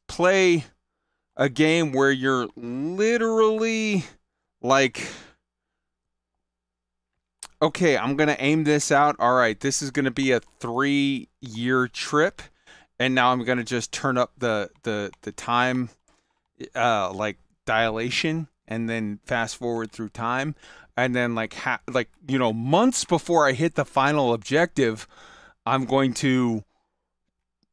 play a game where you're literally like okay, I'm going to aim this out. All right, this is going to be a 3-year trip and now I'm going to just turn up the the the time uh like dilation and then fast forward through time and then like ha- like you know months before I hit the final objective I'm going to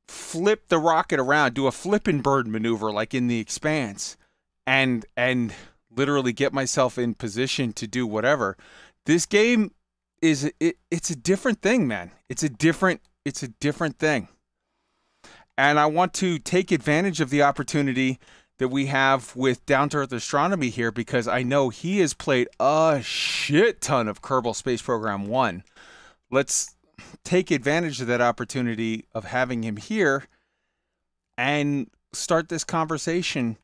flip the rocket around do a flip and burn maneuver like in the expanse and and literally get myself in position to do whatever. This game is it, it's a different thing man. It's a different it's a different thing. And I want to take advantage of the opportunity that we have with Down to Earth Astronomy here because I know he has played a shit ton of Kerbal Space Program 1. Let's take advantage of that opportunity of having him here and start this conversation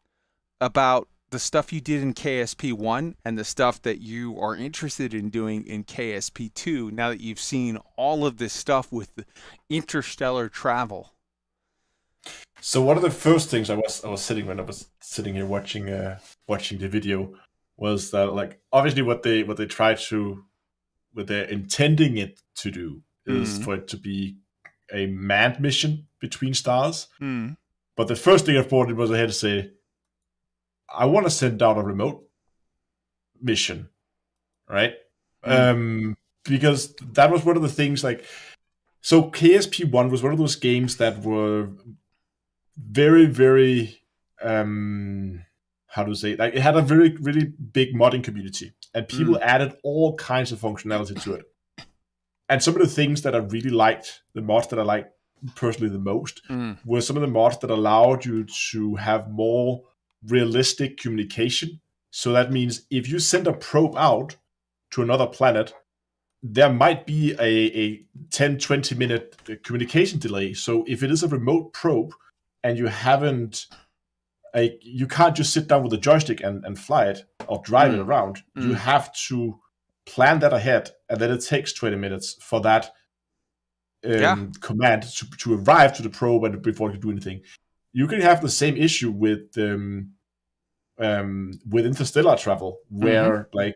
about the stuff you did in KSP 1 and the stuff that you are interested in doing in KSP 2 now that you've seen all of this stuff with interstellar travel. So one of the first things I was I was sitting when I was sitting here watching uh watching the video was that like obviously what they what they try to what they're intending it to do is Mhm. for it to be a manned mission between stars. Hmm. But the first thing I thought it was I had to say, I want to send out a remote mission, right? Um, because that was one of the things like, so KSP one was one of those games that were very, very, um, how to say, it? like it had a very, really big modding community, and people added all kinds of functionality to it. And some of the things that I really liked, the mods that I liked personally the most, Mm. were some of the mods that allowed you to have more realistic communication. So that means if you send a probe out to another planet, there might be a, a 10 20 minute communication delay so if it is a remote probe and you haven't a, you can't just sit down with a joystick and, and fly it or drive it Mm. around you Mm. have to plan that ahead and then it takes 20 minutes for that um, Yeah. command to, to arrive to the probe and before it can do anything you can have the same issue with um, um, with interstellar travel where Mm-hmm. like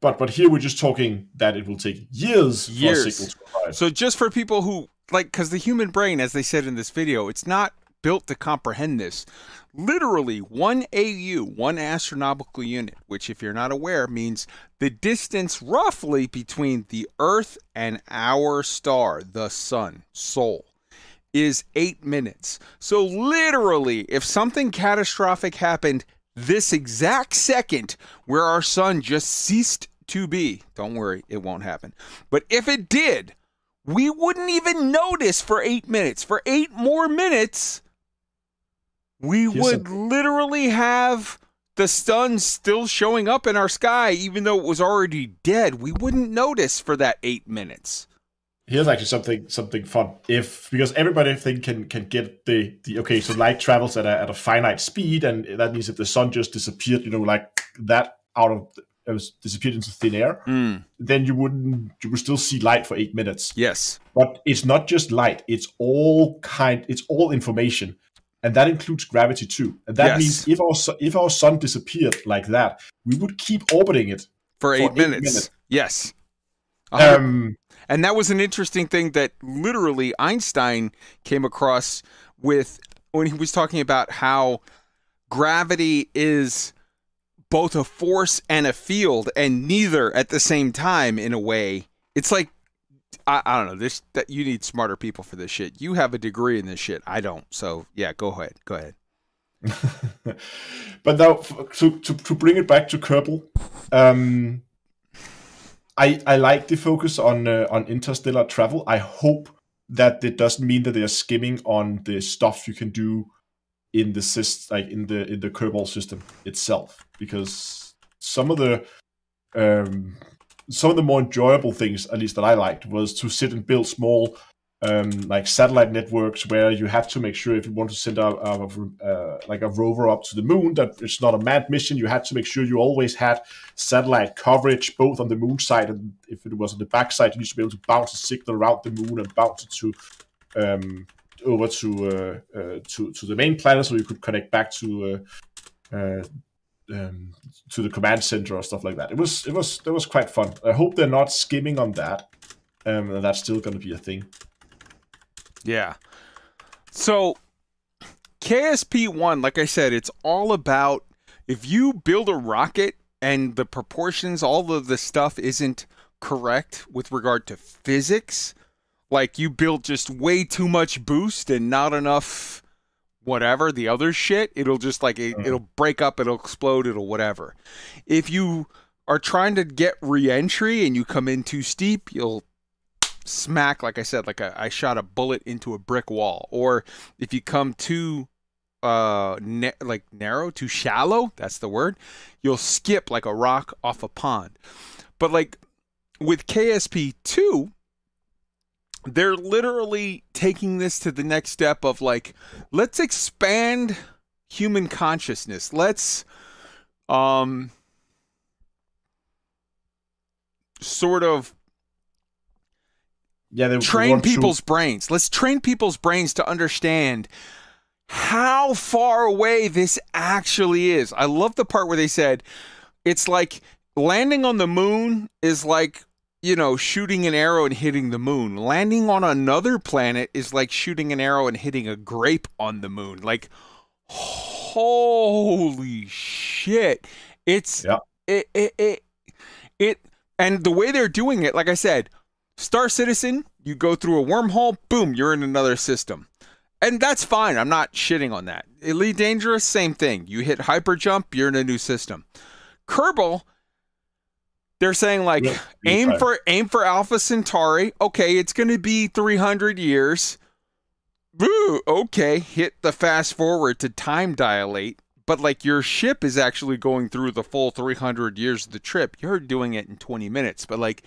but but here we're just talking that it will take years, for a years. signal to arrive. So just for people who like, because the human brain, as they said in this video, it's not built to comprehend this. Literally, one AU, one astronomical unit, which, if you're not aware, means the distance roughly between the Earth and our star, the Sun, Sol, is eight minutes. So literally, if something catastrophic happened this exact second where our sun just ceased to be, don't worry, it won't happen. But if it did, we wouldn't even notice for eight minutes. For eight more minutes, we Here's would a- literally have the sun still showing up in our sky, even though it was already dead. We wouldn't notice for that eight minutes. Here's actually something something fun. If because everybody think can can get the, the okay, so light travels at a at a finite speed, and that means if the sun just disappeared, you know, like that out of it was disappeared into thin air, Mm. then you wouldn't you would still see light for eight minutes. Yes. But it's not just light; it's all kind, it's all information, and that includes gravity too. And that Yes. means if our if our sun disappeared like that, we would keep orbiting it For eight, minutes. Yes. Um, and that was an interesting thing that literally Einstein came across with when he was talking about how gravity is both a force and a field, and neither at the same time. In a way, it's like I, I don't know. This that you need smarter people for this shit. You have a degree in this shit. I don't. So yeah, go ahead. Go ahead. *laughs* but now to, to to bring it back to Kerbal, um, I I like the focus on uh, on interstellar travel. I hope that it doesn't mean that they are skimming on the stuff you can do in the syst- like in the in the Kerbal system itself, because some of the um, some of the more enjoyable things, at least that I liked, was to sit and build small um, like satellite networks where you have to make sure if you want to send a, a, uh, like a rover up to the moon that it's not a mad mission. You had to make sure you always had satellite coverage both on the moon side and if it was on the back side, you need to be able to bounce a signal around the moon and bounce it to um, over to uh, uh, to to the main planet so you could connect back to. Uh, uh, um, to the command center or stuff like that. It was it was it was quite fun. I hope they're not skimming on that, um, and that's still going to be a thing. Yeah. So KSP 1, like I said, it's all about if you build a rocket and the proportions, all of the stuff isn't correct with regard to physics, like you built just way too much boost and not enough whatever the other shit it'll just like it, it'll break up it'll explode it'll whatever. If you are trying to get re-entry and you come in too steep you'll smack like i said like a, i shot a bullet into a brick wall. Or if you come too uh na- like narrow too shallow that's the word you'll skip like a rock off a pond. But like with ksp2 they're literally taking this to the next step of like let's expand human consciousness let's um sort of yeah, they train want to- people's brains. Let's train people's brains to understand how far away this actually is. I love the part where they said it's like landing on the moon is like, you know, shooting an arrow and hitting the moon. Landing on another planet is like shooting an arrow and hitting a grape on the moon. Like holy shit. It's it, it it it and the way they're doing it, like I said, Star Citizen, you go through a wormhole, boom, you're in another system. And that's fine. I'm not shitting on that. Elite Dangerous, same thing. You hit hyper jump, you're in a new system. Kerbal, they're saying like *sighs* aim fine. for aim for Alpha Centauri. Okay, it's gonna be 300 years. Boo, okay, hit the fast forward to time dilate. But like your ship is actually going through the full 300 years of the trip. You're doing it in 20 minutes. But like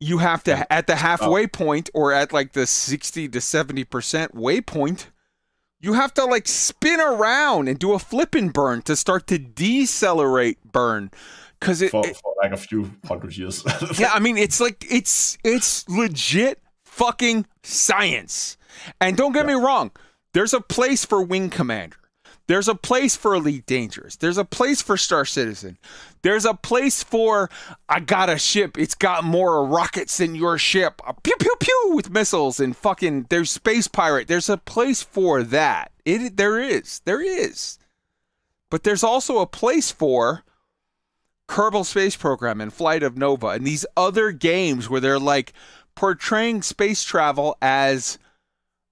you have to at the halfway point or at like the 60 to 70% waypoint you have to like spin around and do a flip and burn to start to decelerate burn because it, for, it- for like a few hundred years. *laughs* yeah i mean it's like it's it's legit fucking science. And don't get me wrong there's a place for wing commander. There's a place for elite dangerous. There's a place for star citizen. There's a place for i got a ship. It's got more rockets than your ship. Uh, pew pew pew with missiles and fucking there's space pirate. There's a place for that. It there is. There is. But there's also a place for Kerbal Space Program and Flight of Nova and these other games where they're like portraying space travel as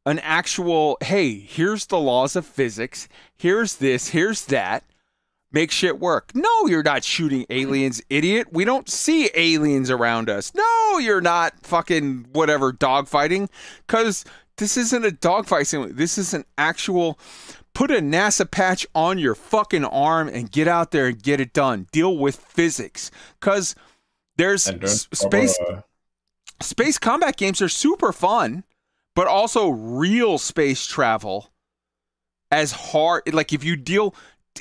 an actual hey, here's the laws of physics, here's this, here's that. Make shit work. No, you're not shooting aliens, idiot. We don't see aliens around us. No, you're not fucking whatever dogfighting cuz this isn't a dogfight simulator. This is an actual put a NASA patch on your fucking arm and get out there and get it done. Deal with physics cuz there's s- space uh, space combat games are super fun, but also real space travel as hard like if you deal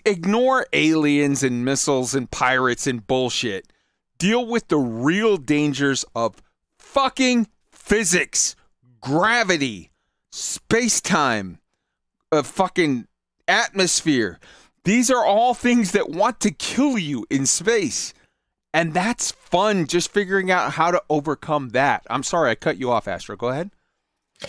ignore aliens and missiles and pirates and bullshit. Deal with the real dangers of fucking physics, gravity, space-time, a fucking atmosphere. These are all things that want to kill you in space. And that's fun just figuring out how to overcome that. I'm sorry I cut you off, Astro. Go ahead.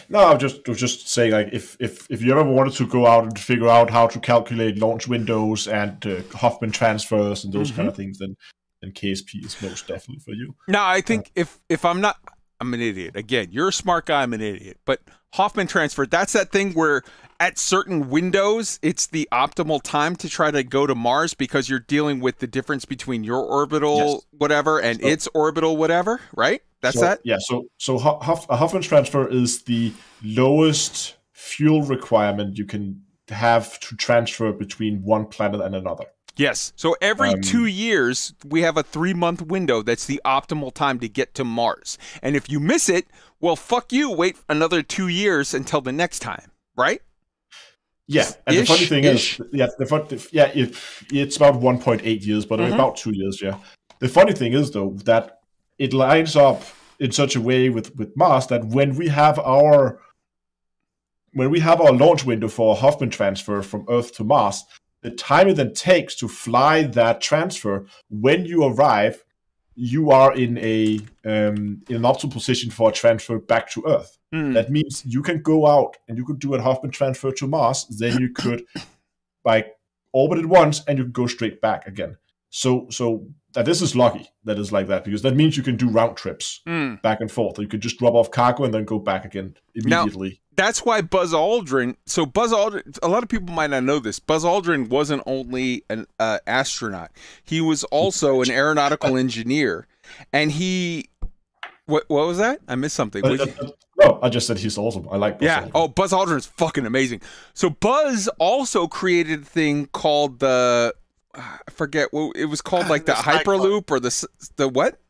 No, I'm just I was just saying like if if if you ever wanted to go out and figure out how to calculate launch windows and uh, Hohmann transfers and those kind of things, then then KSP is most definitely for you. No, I think if if I'm not I'm an idiot. Again, you're a smart guy, I'm an idiot. But Hohmann transfer, that's that thing where at certain windows it's the optimal time to try to go to Mars because you're dealing with the difference between your orbital Yes. whatever and So- its orbital whatever, right? That's So- that? Yeah. So so Hoff, a Hohmann transfer is the lowest fuel requirement you can have to transfer between one planet and another. Yes. So every Um, two years, we have a three month window that's the optimal time to get to Mars. And if you miss it, well, fuck you. Wait another two years until the next time, right? Yeah, and the funny thing ish. is, yeah, the, fun- yeah, it, it's about 1.8 years, but Mhm. about two years, yeah. The funny thing is though that it lines up in such a way with with Mars that when we have our when we have our launch window for a Hohmann transfer from Earth to Mars, the time it then takes to fly that transfer when you arrive, you are in a um, in an optimal position for a transfer back to Earth. Hmm. That means you can go out and you could do a Hohmann transfer to Mars. Then you *coughs* could like orbit it once and you go straight back again. So so that this is lucky that is like that because that means you can do round trips Hmm. back and forth. You could just drop off cargo and then go back again immediately. That's why Buzz Aldrin. So Buzz Aldrin. A lot of people might not know this. Buzz Aldrin wasn't only an uh, astronaut; he was also an aeronautical *laughs* engineer, and he. What what was that? I missed something. Uh, uh, no, I just said he's awesome. I like Buzz yeah. Aldrin. Oh, Buzz Aldrin's fucking amazing. So Buzz also created a thing called the. I forget what it was called, like the, Hyperloop or the the what?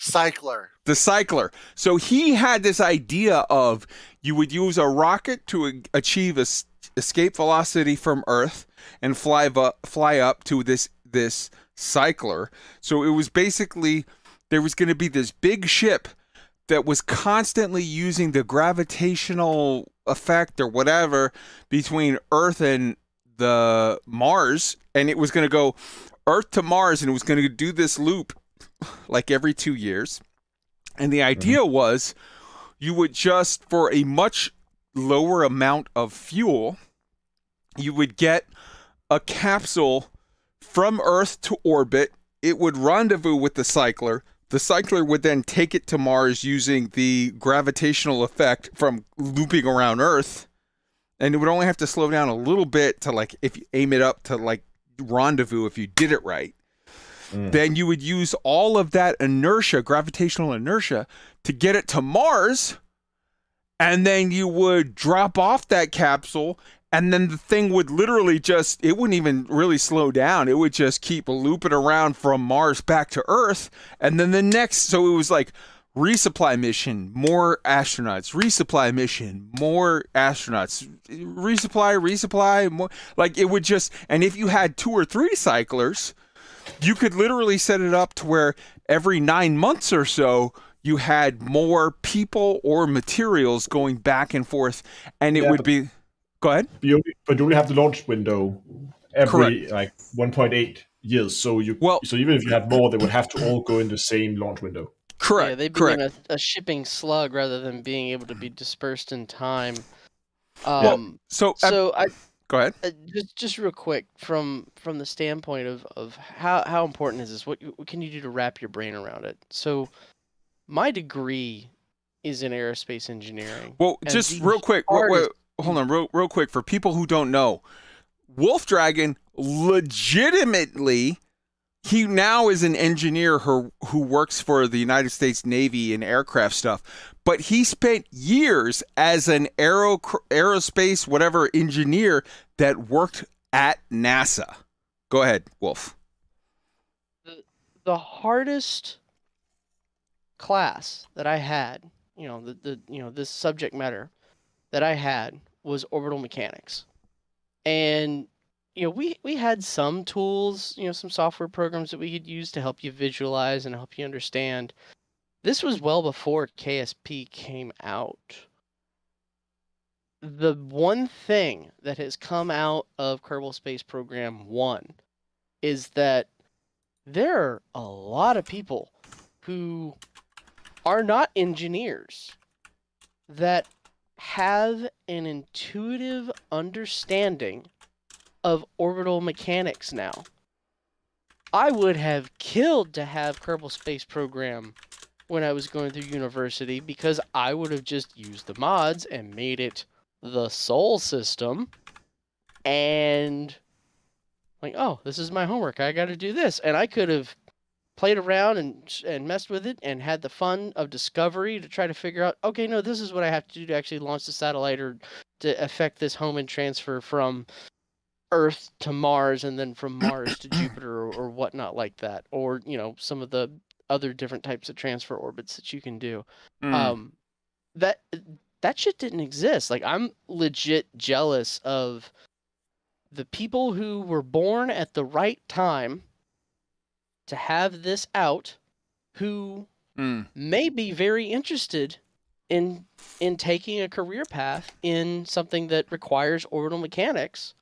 Cycler. the cycler. So he had this idea of you would use a rocket to achieve a escape velocity from Earth and fly bu- fly up to this this cycler. So it was basically there was going to be this big ship that was constantly using the gravitational effect or whatever between Earth and the Mars and it was going to go Earth to Mars and it was going to do this loop like every 2 years. And the mm-hmm. idea was you would just, for a much lower amount of fuel, you would get a capsule from Earth to orbit. It would rendezvous with the cycler. The cycler would then take it to Mars using the gravitational effect from looping around Earth. And it would only have to slow down a little bit to, like, if you aim it up to, like, rendezvous if you did it right Mm. then you would use all of that inertia, gravitational inertia, to get it to Mars. And then you would drop off that capsule, and then the thing would literally just, it wouldn't even really slow down. It would just keep looping around from Mars back to Earth. And then the next, so it was like resupply mission, more astronauts, resupply mission, more astronauts, resupply, resupply, more. Like it would just, and if you had two or three cyclers, you could literally set it up to where every nine months or so, you had more people or materials going back and forth, and it Yeah, would be. Go ahead. But you only, but you only have the launch window every Correct. like 1.8 years. So you well, so even if you had more, they would have to all go in the same launch window. Correct. Yeah, they became a, a shipping slug rather than being able to be dispersed in time. Well, Um, so, uh, so I Go ahead. uh, just just real quick from from the standpoint of of how how important is this? What, what can you do to wrap your brain around it? So, my degree is in aerospace engineering. Well, just real quick. Wait, wait, hold on, real, real quick. For people who don't know, Wolf Dragon legitimately, he now is an engineer who, who works for the United States Navy in aircraft stuff. But he spent years as an aero aerospace whatever engineer that worked at NASA. Go ahead, Wolf. the hardest class that I had, you know, the, the you know, this subject matter that I had was orbital mechanics. And you know, we we had some tools, you know, some software programs that we could use to help you visualize and help you understand. This was well before KSP came out. The one thing that has come out of Kerbal Space Program 1 is that there are a lot of people who are not engineers that have an intuitive understanding of orbital mechanics now. I would have killed to have Kerbal Space Program when I was going through university because I would have just used the mods and made it the Sol system and like, oh, this is my homework. I got to do this, and I could have played around and and messed with it and had the fun of discovery to try to figure out. Okay, no, this is what I have to do to actually launch the satellite or to affect this Hohmann transfer from Earth to Mars and then from Mars to *coughs* Jupiter or, or whatnot like that, or you know some of the other different types of transfer orbits that you can do. Mm. Um, that that shit didn't exist. Like I'm legit jealous of the people who were born at the right time to have this out who Mm. may be very interested in in taking a career path in something that requires orbital mechanics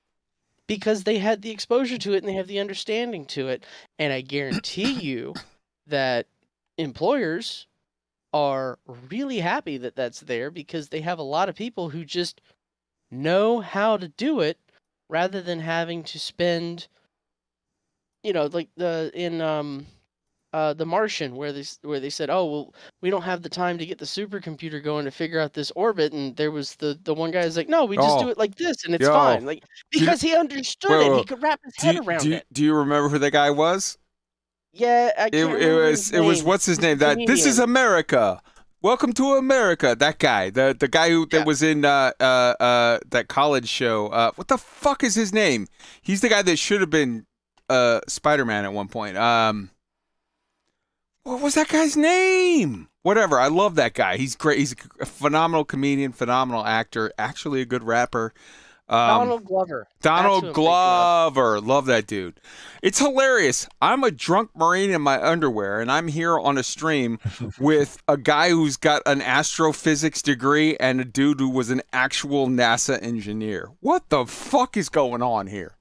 because they had the exposure to it and they have the understanding to it and i guarantee *coughs* you that employers are really happy that that's there because they have a lot of people who just know how to do it rather than having to spend you know like the in um uh the martian where they where they said oh well we don't have the time to get the supercomputer going to figure out this orbit and there was the the one guy is like no we just do Oh. it like this and it's Yo. fine like Do you- because he understood Wait, it wait, he could wrap his head you, around do, you- it do you remember who that guy was? Yeah I It, it was it was what's his name? That this is. America. Welcome to America. That guy, the the guy who that was in uh uh uh that college show. Uh, what the fuck is his name? He's the guy that should have been uh Spider Man at one point. Um, what was that guy's name? Whatever. I love that guy. He's great. He's a phenomenal comedian, phenomenal actor, actually a good rapper. Um, Donald Glover Donald I'm thinking of. Glover. Love that dude. It's hilarious. I'm a drunk Marine in my underwear, and I'm here on a stream *laughs* with a guy who's got an astrophysics degree and a dude who was an actual NASA engineer. What the fuck is going on here?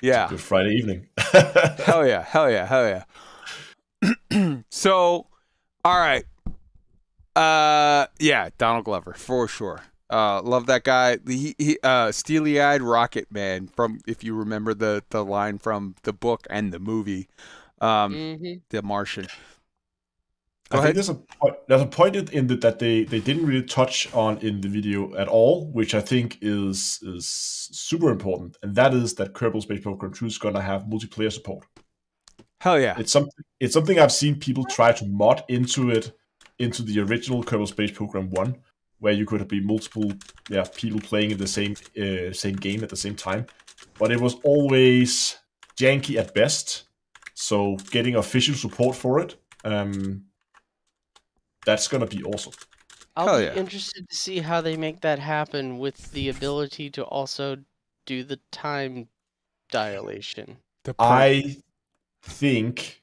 Yeah. Good Friday evening. *laughs* hell yeah. Hell yeah. Hell yeah. *clears throat* so, all right. Uh, yeah, Donald Glover for sure. Uh, love that guy. He, he uh, steely-eyed rocket man from if you remember the the line from the book and the movie, um, Mhm. The Martian. I think there's a point, there's a point in- in the, that they, they didn't really touch on in the video at all, which I think is is super important, and that is that Kerbal Space Program 2 is gonna have multiplayer support. Hell yeah! It's something it's something I've seen people try to mod into it into the original Kerbal Space Program 1, where you could be multiple yeah people playing in the same uh, same game at the same time, but it was always janky at best. So getting official support for it. Um, that's gonna be awesome. I'll Hell be yeah. interested to see how they make that happen with the ability to also do the time dilation. I think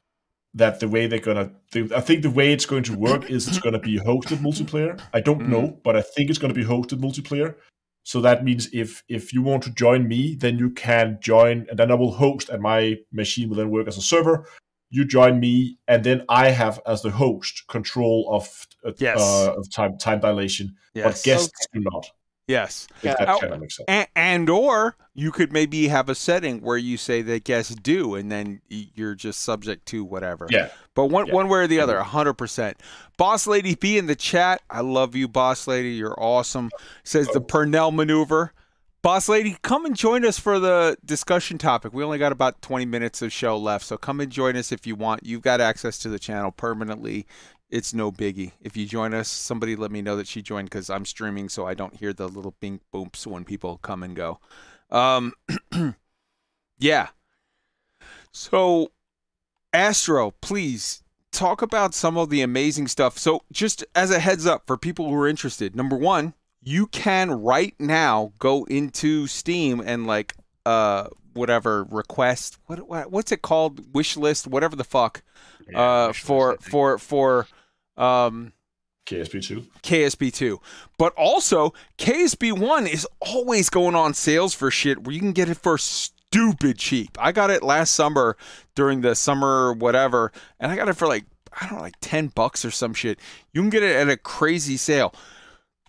that the way they're gonna, the, I think the way it's going to work is it's gonna be hosted multiplayer. I don't know, but I think it's gonna be hosted multiplayer. So that means if if you want to join me, then you can join, and then I will host, and my machine will then work as a server. You join me, and then I have as the host control of uh, Yes. uh, of time time dilation, Yes. but guests do not. Yes. If that makes sense. and, and or you could maybe have a setting where you say that guests do, and then you're just subject to whatever. Yeah. But one Yeah. one way or the other, mm-hmm. hundred percent. Boss Lady B in the chat. I love you, Boss Lady. You're awesome. Says the oh. Purnell maneuver. Boss Lady, come and join us for the discussion topic. We only got about 20 minutes of show left, so come and join us if you want. You've got access to the channel permanently. It's no biggie. If you join us, somebody let me know that she joined because I'm streaming, so I don't hear the little bink booms when people come and go. Um, *clears throat* yeah. So, Astro, please talk about some of the amazing stuff. So, just as a heads up for people who are interested, number one, you can right now go into Steam and like uh whatever request what, what what's it called wish list whatever the fuck uh for for for um KSP2. KSP2. But also, KSP1 is always going on sales for shit where you can get it for stupid cheap. I got it last summer during the summer whatever, and I got it for like, I don't know, like 10 bucks or some shit. You can get it at a crazy sale.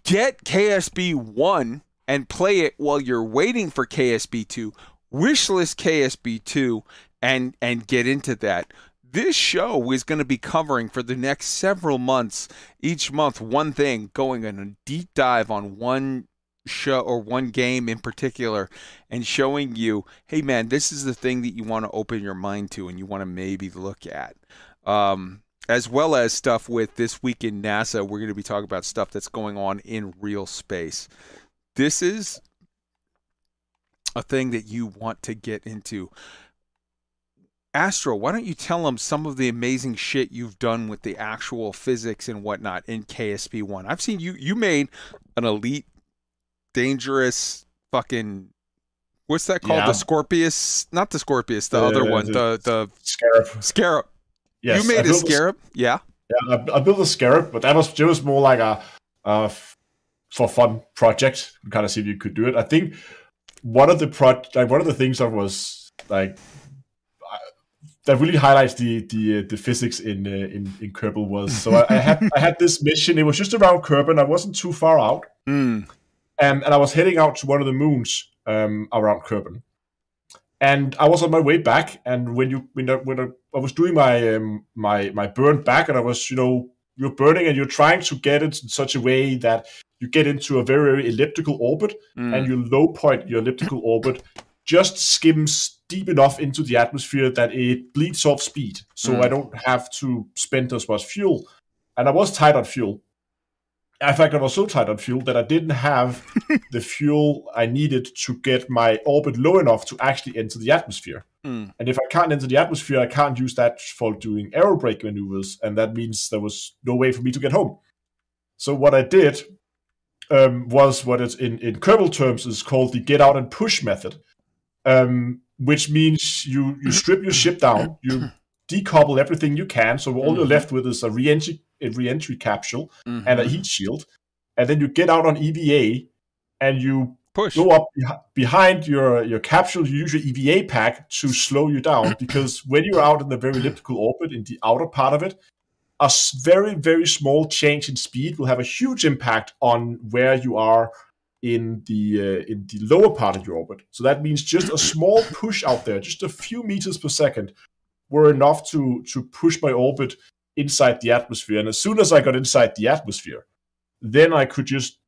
Get KSP1 and play it while you're waiting for KSP2. Wishlist KSP2 and and get into that. This show is going to be covering for the next several months, each month, one thing, going on a deep dive on one show or one game in particular, and showing you, hey man, this is the thing that you want to open your mind to and you want to maybe look at. Um, as well as stuff with this week in NASA, we're going to be talking about stuff that's going on in real space. This is a thing that you want to get into. Astro, why don't you tell them some of the amazing shit you've done with the actual physics and whatnot in KSP One? I've seen you. You made an elite, dangerous fucking. What's that called? Yeah. The Scorpius? Not the Scorpius. The Uh, other one. the The the Scarab. Scarab. Yes, you made a built a scarab. Yeah. Yeah, I, I built a scarab, but that was just more like a, uh, for fun project. Kind of see if you could do it. I think one of the pro like one of the things that was like I- that really highlights the the uh, the physics in uh, in in Kerbal was so I, I had I had this mission. It was just around Kerbal. I wasn't too far out, Mm. and and I was heading out to one of the moons um, around Kerbal. And I was on my way back, and when you when I, when I, I was doing my um, my my burn back, and I was you know you're burning and you're trying to get it in such a way that you get into a very, very elliptical orbit, Mm. and you low point your elliptical orbit just skims deep enough into the atmosphere that it bleeds off speed, so Mm. I don't have to spend as much fuel. And I was tight on fuel. In fact, I was so tight on fuel that I didn't have *laughs* the fuel I needed to get my orbit low enough to actually enter the atmosphere. Mm. And if I can't enter the atmosphere, I can't use that for doing aerobrake maneuvers, and that means there was no way for me to get home. So what I did um, was what is in in Kerbal terms is called the get out and push method, um, which means you you mm-hmm. strip your ship down, mm-hmm. you decouple everything you can, so all you're mm-hmm. left with is a re-entry a re-entry capsule and a heat shield, and then you get out on EVA and you push. go up beh- behind your your capsule. You use your EVA pack to slow you down *clears throat* because when you're out in the very elliptical orbit in the outer part of it, a very very small change in speed will have a huge impact on where you are in the uh, in the lower part of your orbit. So that means just a small *coughs* push out there, just a few meters per second, were enough to to push my orbit inside the atmosphere. And as soon as I got inside the atmosphere, then I could just,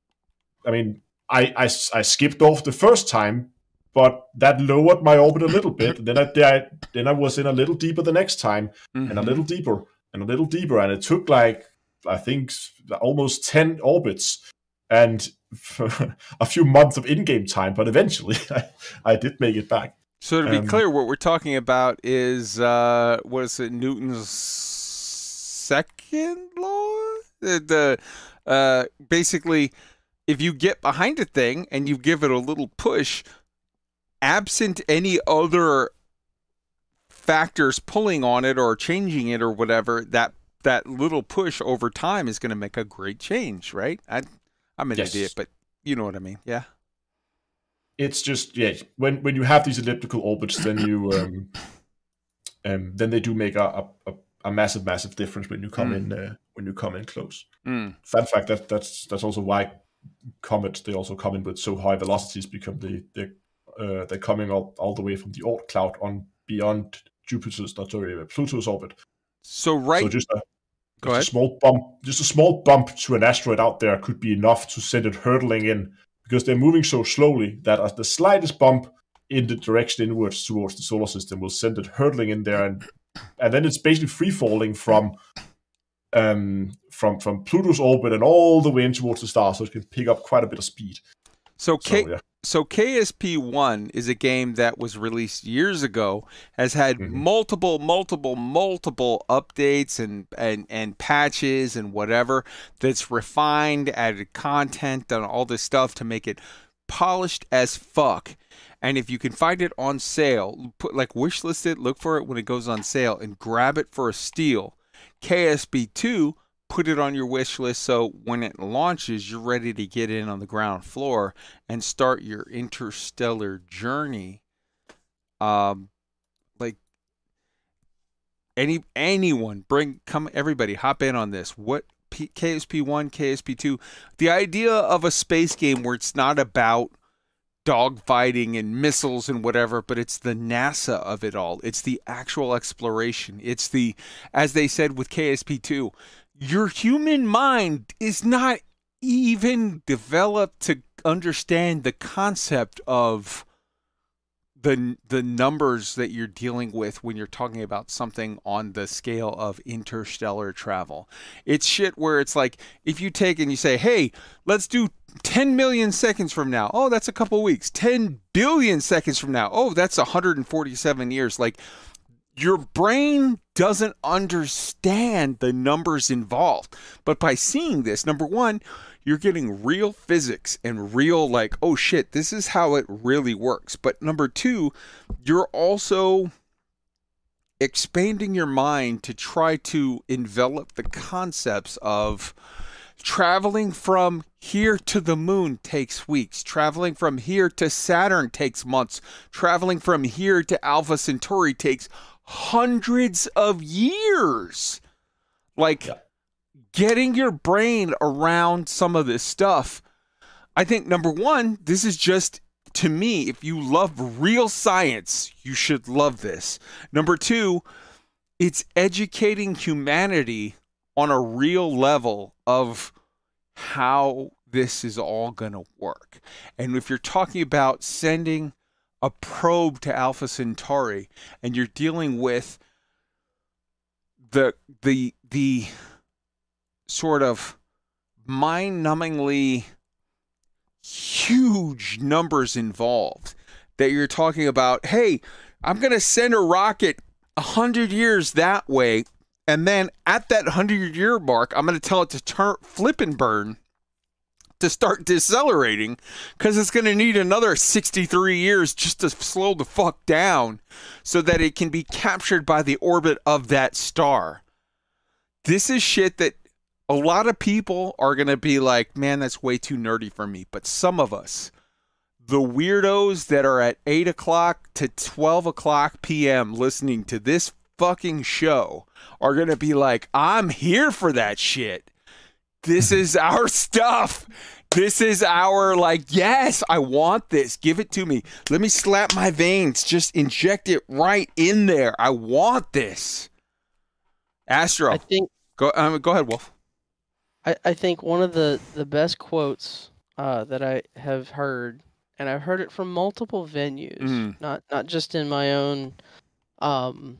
I mean, I I skipped off the first time, but that lowered my orbit a little bit. And then I, I then I was in a little deeper the next time, and a Mhm. little deeper, and a little deeper, and it took like I think almost ten orbits, and *laughs* a few months of in-game time. But eventually, *laughs* I, I did make it back. So to be Um, clear, what we're talking about is uh, what is it? Newton's second law? the, the uh, basically, if you get behind a thing and you give it a little push, absent any other factors pulling on it or changing it or whatever, that that little push over time is going to make a great change, right? I, I'm an Yes. idiot, but you know what I mean. Yeah. it's just yeah when when you have these elliptical orbits then you *coughs* um, um then they do make a a, a, massive massive difference when you come Mm. in uh, when you come in close Mm. fun fact that that's that's also why comets they also come in with so high velocities because they they uh, they're coming all, all the way from the Oort cloud on beyond Jupiter's not sorry uh, Pluto's orbit So right. so just a Go just ahead. a small bump just a small bump to an asteroid out there could be enough to send it hurtling in because they're moving so slowly that as the slightest bump in the direction inwards towards the solar system will send it hurtling in there and and then it's basically free falling from um from from Pluto's orbit and all the way in towards the star so it can pick up quite a bit of speed. So K yeah. So KSP one is a game that was released years ago, has had mm-hmm. multiple, multiple, multiple updates and, and and patches and whatever that's refined, added content, done all this stuff to make it polished as fuck. And if you can find it on sale, put like wishlist it, look for it when it goes on sale, and grab it for a steal. KSP two put it on your wish list so when it launches you're ready to get in on the ground floor and start your interstellar journey um like any anyone bring come everybody hop in on this what P- ksp1 ksp2 the idea of a space game where it's not about dogfighting and missiles and whatever, but it's the NASA of it all. It's the actual exploration. It's the, as they said with KSP2, your human mind is not even developed to understand the concept of the the numbers that you're dealing with when you're talking about something on the scale of interstellar travel. It's shit where it's like if you take and you say, "Hey, let's do 10 million seconds from now." Oh, that's a couple weeks. 10 billion seconds from now. Oh, that's 147 years. Like your brain doesn't understand the numbers involved. But by seeing this, number 1, you're getting real physics and real like oh shit this is how it really works. But number two you're also expanding your mind to try to envelop the concepts of traveling from here to the moon takes weeks. Traveling from here to saturn takes months. Traveling from here to alpha centauri takes hundreds of years like getting your brain around some of this stuff. I think number one, this is just to me, if you love real science, you should love this. Number two, it's educating humanity on a real level of how this is all going to work. And if you're talking about sending a probe to Alpha Centauri and you're dealing with the the the sort of mind-numbingly huge numbers involved that you're talking about hey i'm going to send a rocket 100 years that way and then at that 100 year mark i'm going to tell it to turn flip and burn to start decelerating because it's going to need another 63 years just to slow the fuck down so that it can be captured by the orbit of that star this is shit that a lot of people are going to be like, man, that's way too nerdy for me. But some of us, the weirdos that are at 8 o'clock to 12 o'clock p.m. listening to this fucking show, are going to be like, I'm here for that shit. This is our stuff. This is our, like, yes, I want this. Give it to me. Let me slap my veins. Just inject it right in there. I want this. Astro. I think. Go, um, go ahead, Wolf. I, I think one of the, the best quotes uh, that I have heard, and I've heard it from multiple venues, Mhm. not not just in my own, um,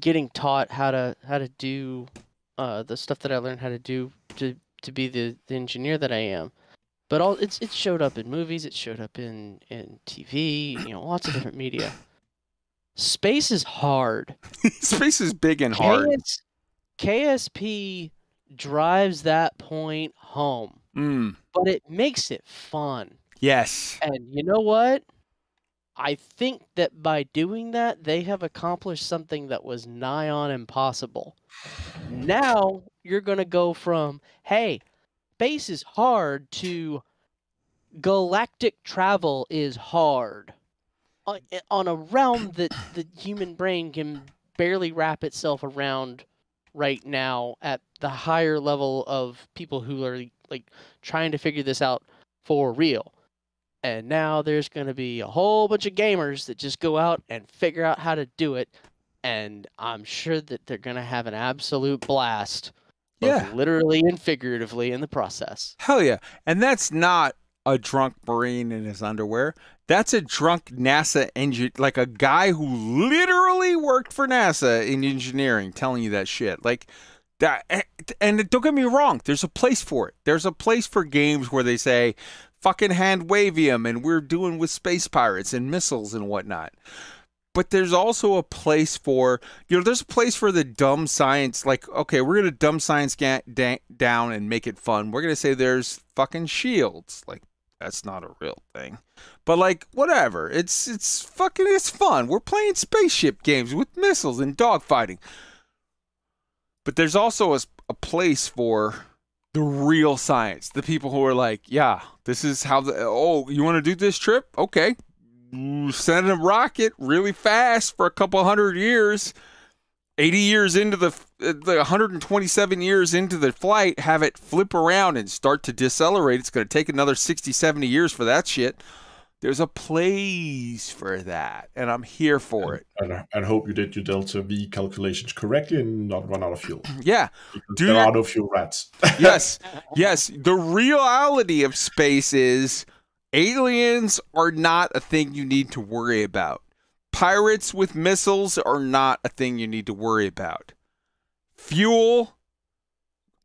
getting taught how to how to do uh, the stuff that I learned how to do to to be the, the engineer that I am, but all it's it showed up in movies, it showed up in in TV, you know, lots of different media. Space is hard. *laughs* Space is big and hard. KS, KSP drives that point home, Mm. but it makes it fun. Yes. And you know what? I think that by doing that, they have accomplished something that was nigh on impossible. Now you're going to go from, hey, space is hard to galactic travel is hard on, on a realm that the human brain can barely wrap itself around right now at the higher level of people who are like trying to figure this out for real. And now there's going to be a whole bunch of gamers that just go out and figure out how to do it. And I'm sure that they're going to have an absolute blast, both Yeah. literally and figuratively in the process. Hell yeah. And that's not a drunk Marine in his underwear. That's a drunk NASA engine, like a guy who literally worked for NASA in engineering telling you that shit. Like, that, eh, and don't get me wrong, there's a place for it. There's a place for games where they say, fucking hand wavium, and we're doing with space pirates and missiles and whatnot. But there's also a place for you know there's a place for the dumb science like okay we're gonna dumb science da- down and make it fun. We're gonna say there's fucking shields. Like that's not a real thing. But like whatever. It's it's fucking it's fun. We're playing spaceship games with missiles and dogfighting. But there's also a, a place for the real science the people who are like yeah this is how the oh you want to do this trip? Okay. Send a rocket really fast for a couple hundred years 80 years into the, the 127 years into the flight have it flip around and start to decelerate. It's going to take another 60 70 years for that shit there's a place for that and i'm here for it And, uh, and hope you did your delta V calculations correctly and not run out of fuel. *clears throat* yeah Because Do there your- are no fuel rats. *laughs* *laughs* yes, yes. The reality of space is aliens are not a thing you need to worry about. Pirates with missiles are not a thing you need to worry about. Fuel,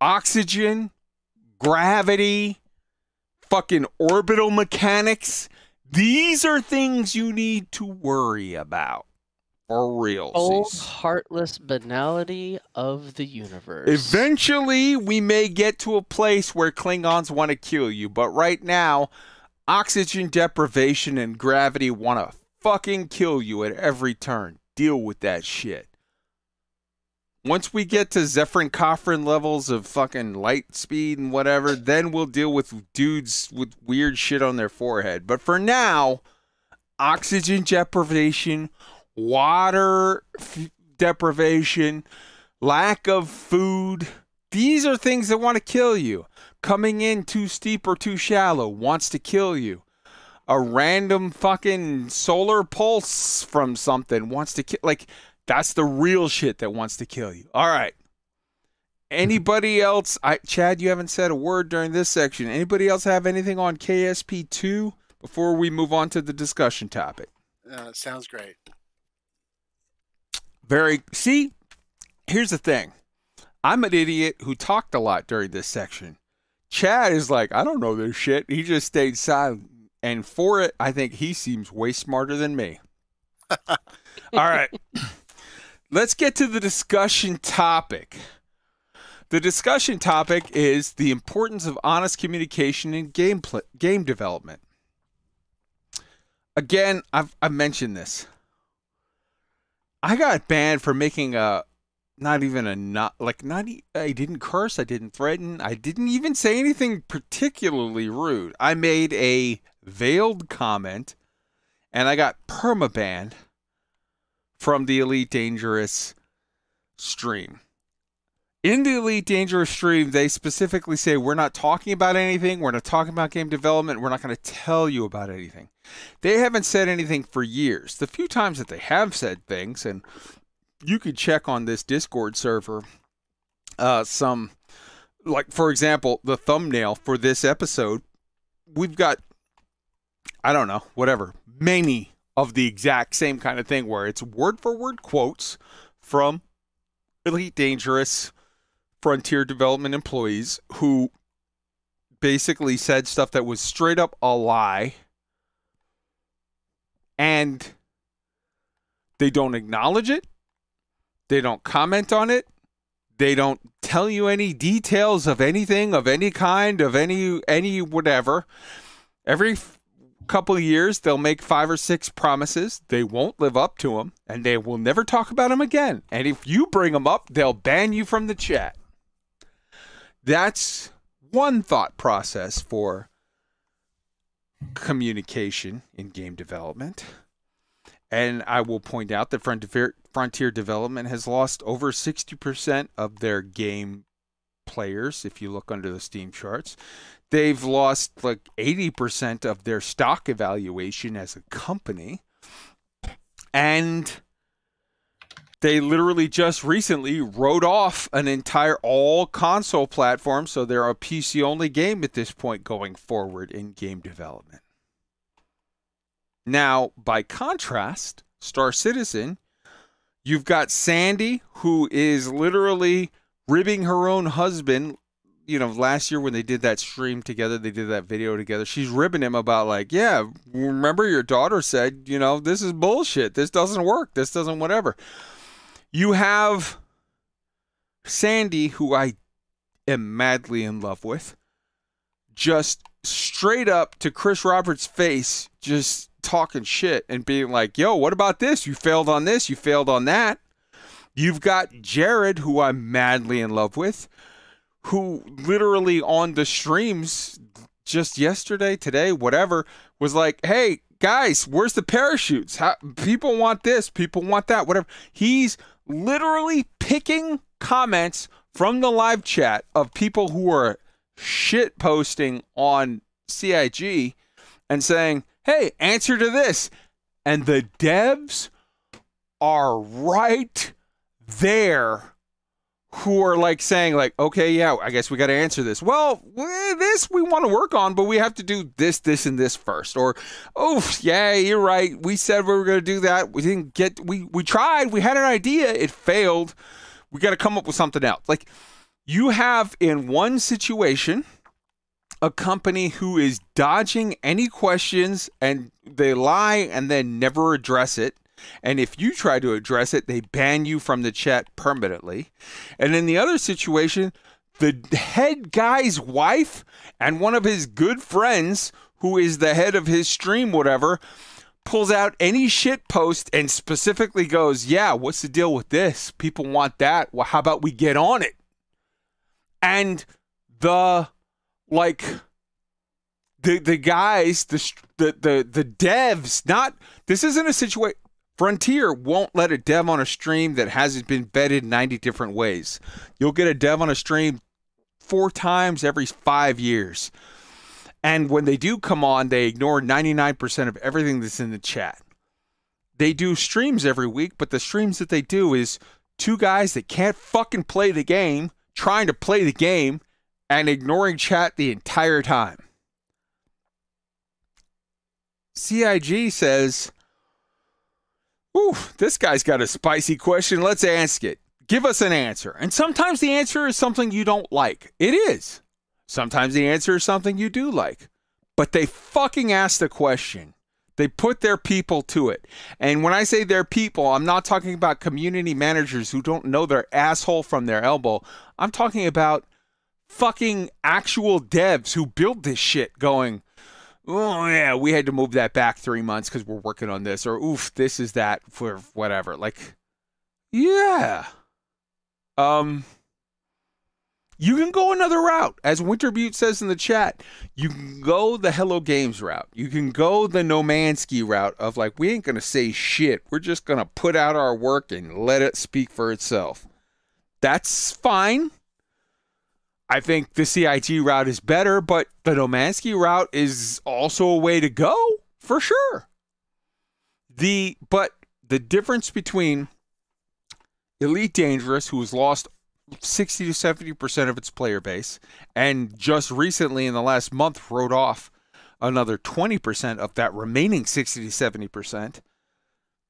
oxygen, gravity, fucking orbital mechanics. These are things you need to worry about. For real. Cold, heartless banality of the universe. Eventually, we may get to a place where Klingons want to kill you, but right now, oxygen deprivation and gravity want to fucking kill you at every turn. Deal with that shit. Once we get to Zefram Cochrane levels of fucking light speed and whatever, then we'll deal with dudes with weird shit on their forehead. But for now, oxygen deprivation, water f- deprivation, lack of food. These are things that want to kill you. Coming in too steep or too shallow wants to kill you. A random fucking solar pulse from something wants to kill. Like, that's the real shit that wants to kill you. All right. Anybody else? I Chad, you haven't said a word during this section. Anybody else have anything on KSP two before we move on to the discussion topic? Uh, sounds great. Very. See, here's the thing. I'm an idiot who talked a lot during this section. Chad is like, I don't know this shit. He just stayed silent. And for it, I think he seems way smarter than me. *laughs* All right. Let's get to the discussion topic. The discussion topic is the importance of honest communication in game game development. Again, I've I've mentioned this. I got banned for making a not even a not like not I didn't curse, I didn't threaten, I didn't even say anything particularly rude. I made a veiled comment and I got permabanned from the Elite Dangerous stream. In the Elite Dangerous stream, they specifically say we're not talking about anything, we're not talking about game development, we're not going to tell you about anything. They haven't said anything for years. The few times that they have said things, and you could check on this Discord server, uh, some, like, for example, the thumbnail for this episode, we've got, I don't know, whatever, many of the exact same kind of thing where it's word for word quotes from Elite Dangerous Frontier Development employees who basically said stuff that was straight up a lie and they don't acknowledge it, they don't comment on it, they don't tell you any details of anything of any kind of any any whatever. Every couple years they'll make five or six promises. They won't live up to them and they will never talk about them again. And if you bring them up, they'll ban you from the chat. That's one thought process for communication in game development. And I will point out that Frontier, Frontier Development has lost over 60% of their game players if you look under the Steam charts. They've lost like 80% of their stock evaluation as a company. And they literally just recently wrote off an entire all console platform, so they're a PC only game at this point going forward in game development. Now, by contrast, Star Citizen, you've got Sandi, who is literally ribbing her own husband. You know, last year when they did that stream together, they did that video together. She's ribbing him about, like, yeah, remember your daughter said, you know, this is bullshit. This doesn't work. This doesn't whatever. You have Sandi, who I am madly in love with, just straight up to Chris Roberts' face, just talking shit and being like, yo, what about this? You failed on this, you failed on that. You've got Jared, who I'm madly in love with, who literally on the streams just yesterday, today, whatever, was like, hey, guys, where's the parachutes? How, people want this, people want that, whatever. He's literally picking comments from the live chat of people who are shit posting on CIG and saying, hey, answer to this. And the devs are right there who are like saying like okay yeah i guess we got to answer this. Well this we want to work on but we have to do this this and this first. Or oh yeah you're right. We said we were going to do that. We didn't get we we tried. We had an idea. It failed. We got to come up with something else. Like you have in one situation a company who is dodging any questions and they lie and then never address it and if you try to address it, they ban you from the chat permanently. And in the other situation, the head guy's wife and one of his good friends, who is the head of his stream, whatever, pulls out any shit post and specifically goes, Yeah, what's the deal with this? People want that. Well, how about we get on it? And the like the the guys the the the, the devs not this isn't a situation Frontier won't let a dev on a stream that hasn't been vetted 90 different ways. You'll get a dev on a stream four times every five years. And when they do come on, they ignore 99% of everything that's in the chat. They do streams every week, but the streams that they do is two guys that can't fucking play the game, trying to play the game, and ignoring chat the entire time. CIG says Ooh, this guy's got a spicy question. Let's ask it. Give us an answer. And sometimes the answer is something you don't like. It is. Sometimes the answer is something you do like. But they fucking asked the question. They put their people to it. And when I say their people, I'm not talking about community managers who don't know their asshole from their elbow. I'm talking about fucking actual devs who build this shit going, oh yeah, we had to move that back three months because we're working on this, or oof, this is that for whatever. Like, yeah. Um, you can go another route, as Winter Butte says in the chat. You can go the Hello Games route. You can go the No Man's Sky route of like, we ain't gonna say shit. We're just gonna put out our work and let it speak for itself. That's fine. I think the CIG route is better, but the No Man's Sky route is also a way to go for sure. The but the difference between Elite Dangerous, who has lost 60 to 70 percent of its player base, and just recently in the last month wrote off another 20 percent of that remaining 60 to 70 percent.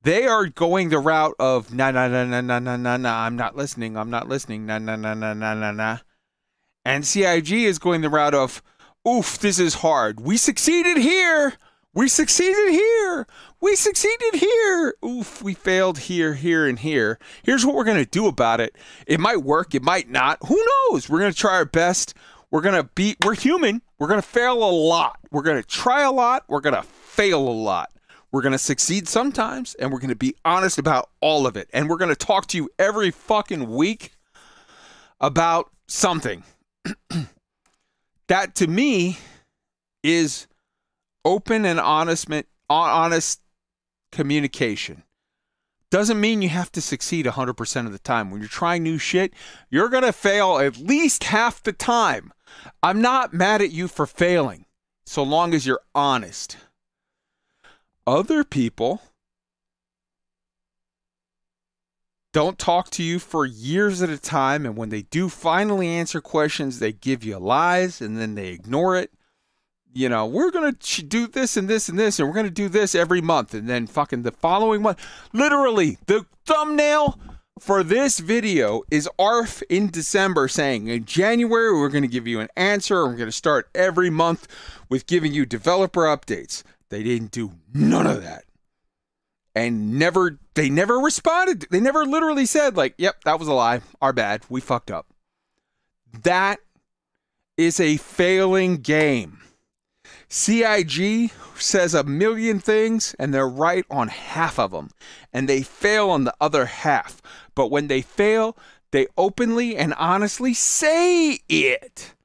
They are going the route of nah nah nah nah nah nah nah nah. I'm not listening. I'm not listening. Nah nah nah nah nah nah nah. And CIG is going the route of, oof, this is hard. We succeeded here. We succeeded here. We succeeded here. Oof, we failed here, here, and here. Here's what we're going to do about it. It might work, it might not. Who knows? We're going to try our best. We're going to be, we're human. We're going to fail a lot. We're going to try a lot. We're going to fail a lot. We're going to succeed sometimes, and we're going to be honest about all of it. And we're going to talk to you every fucking week about something. *clears throat* that to me is open and honest honest communication. Doesn't mean you have to succeed 100% of the time. When you're trying new shit you're going to fail at least half the time. I'm not mad at you for failing so long as you're honest. Other people don't talk to you for years at a time and when they do finally answer questions they give you lies and then they ignore it. You know we're gonna do this and this and this and we're gonna do this every month and then fucking the following month. Literally the thumbnail for this video is arf in december saying in january we're going to give you an answer. We're going to start every month with giving you developer updates. They didn't do none of that and never they never responded. They never literally said like yep that was a lie. Our bad. We fucked up. That is a failing game. Cig says a million things and they're right on half of them and they fail on the other half. But when they fail they openly and honestly say it.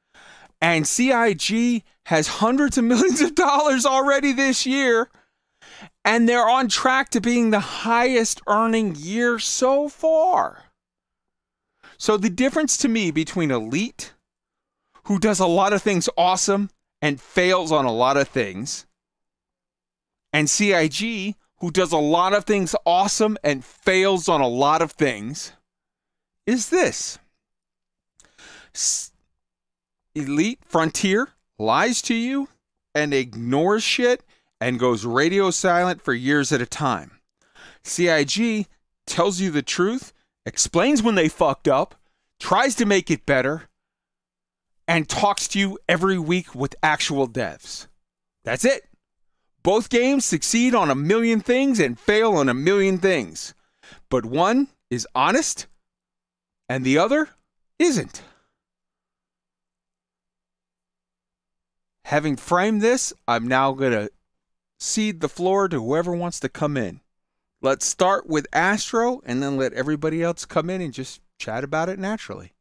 And cig has hundreds of millions of dollars already this year and they're on track to being the highest earning year so far. So the difference to me between Elite, who does a lot of things awesome and fails on a lot of things, and CIG, who does a lot of things awesome and fails on a lot of things, is this. Elite Frontier lies to you and ignores shit and goes radio silent for years at a time. CIG tells you the truth, explains when they fucked up, tries to make it better, and talks to you every week with actual devs. That's it. Both games succeed on a million things and fail on a million things. But one is honest and the other isn't. Having framed this, I'm now going to cede the floor to whoever wants to come in. Let's start with Astro and then let everybody else come in and just chat about it naturally.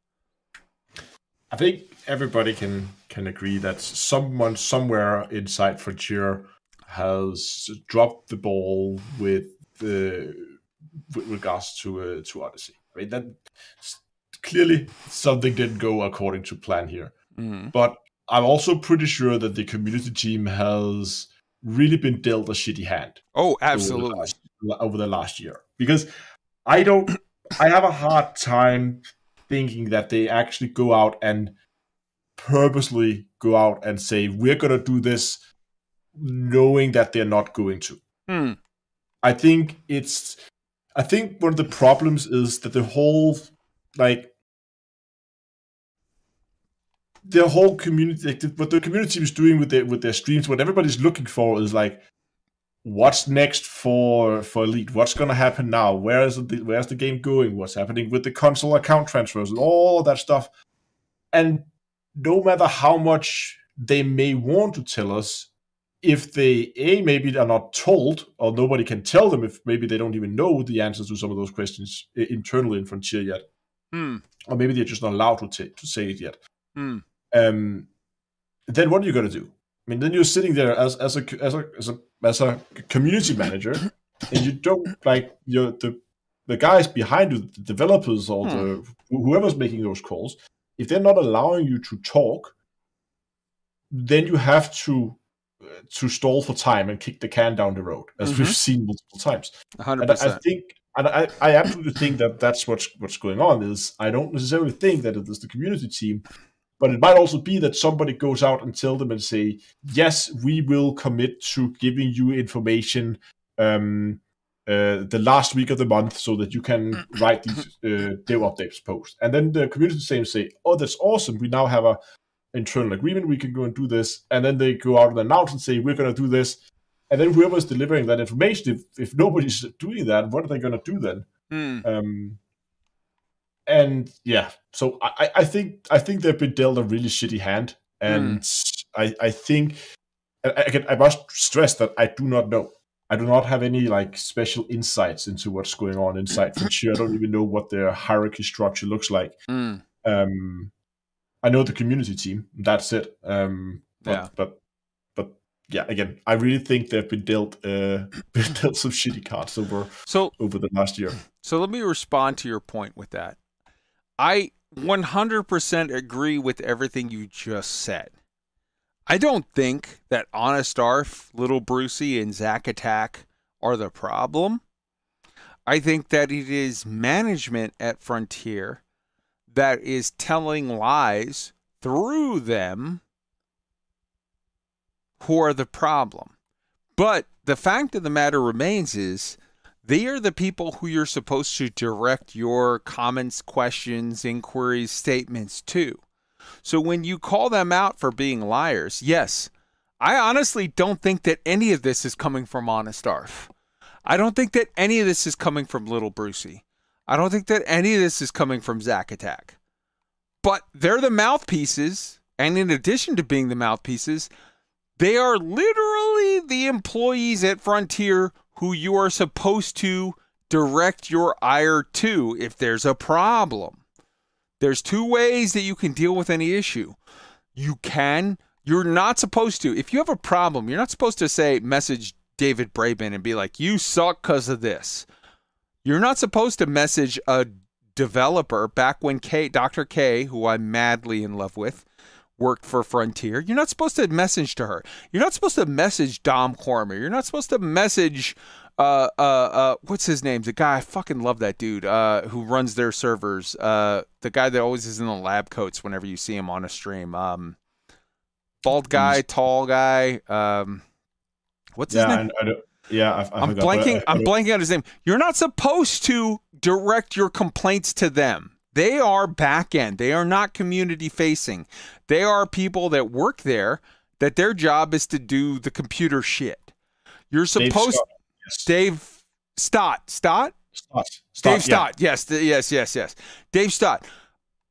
I think everybody can can agree that someone somewhere inside Frontier has dropped the ball with the with regards to uh, to Odyssey. I mean that clearly something didn't go according to plan here. Mm-hmm. But I'm also pretty sure that the community team has really been dealt a shitty hand. Oh, absolutely. Over the last, over the last year. Because I don't, I have a hard time thinking that they actually go out and purposely go out and say, we're going to do this knowing that they're not going to. Hmm. I think it's, I think one of the problems is that the whole, like, the whole community, like, what the community is doing with their with their streams, what everybody's looking for is like, what's next for for Elite? What's going to happen now? Where is the where's the game going? What's happening with the console account transfers and all that stuff? And no matter how much they may want to tell us, if they a maybe they are not told or nobody can tell them if maybe they don't even know the answers to some of those questions internally in Frontier yet, Hmm. or maybe they're just not allowed to t- to say it yet Hmm. Um, then what are you going to do? I mean, then you're sitting there as as a as a as a, as a community manager, and you don't like you're the the guys behind you, the developers or the whoever's making those calls. If they're not allowing you to talk, then you have to uh, to stall for time and kick the can down the road, as Mhm. we've seen multiple times. A hundred And I- I think, and I, I absolutely think that that's what's what's going on. Is I don't necessarily think that it is the community team, but it might also be that somebody goes out and tell them and say, yes, we will commit to giving you information um, uh, the last week of the month so that you can write these uh, dev updates post. And then the community team say, oh, that's awesome. We now have a internal agreement. We can go and do this. And then they go out and announce and say, we're going to do this. and then whoever's delivering that information, if if nobody's doing that, what are they going to do then? Hmm. Um, and yeah, so I, I- think I think they've been dealt a really shitty hand, and I I think I- again I must stress that I do not know. I do not have any like special insights into what's going on inside *clears throat* Frontier. I don't even know what their hierarchy structure looks like. Mm. Um, I know the community team. That's it. Um, but, Yeah. but but yeah, again, I really think they've been dealt uh, *laughs* been dealt some shitty cards over So over the last year. *clears throat* So let me respond to your point with that. I 100% agree with everything you just said. I don't think that Honest Arf, Little Brucey, and Zack Attack are the problem. I think that it is management at Frontier that is telling lies through them who are the problem. But the fact of the matter remains is they are the people who you're supposed to direct your comments, questions, inquiries, statements to. So when you call them out for being liars, yes, I honestly don't think that any of this is coming from Honest Arf. I don't think that any of this is coming from Little Brucey. I don't think that any of this is coming from Zack Attack. But they're the mouthpieces, and in addition to being the mouthpieces, they are literally the employees at Frontier who you are supposed to direct your ire to if there's a problem. There's two ways that you can deal with any issue. You can, you're not supposed to, if you have a problem, you're not supposed to say, message David Braben and be like, you suck because of this. You're not supposed to message a developer back when K, Dr. K, who I'm madly in love with, worked for Frontier. You're not supposed to message to her. You're not supposed to message Dom Cormier. You're not supposed to message uh uh uh what's his name? The guy I fucking love that dude uh who runs their servers. Uh the guy that always is in the lab coats whenever you see him on a stream. Um bald guy, tall guy. Um what's his yeah, name? I, I don't, yeah, I, I I'm forgot, blanking. I- I I'm blanking on his name. You're not supposed to direct your complaints to them. They are back end. They are not community facing. They are people that work there. That their job is to do the computer shit. You're Dave supposed Scott, Dave Stott Stott Stott. Dave Stott, yeah. Yes, yes, yes, yes. Dave Stott.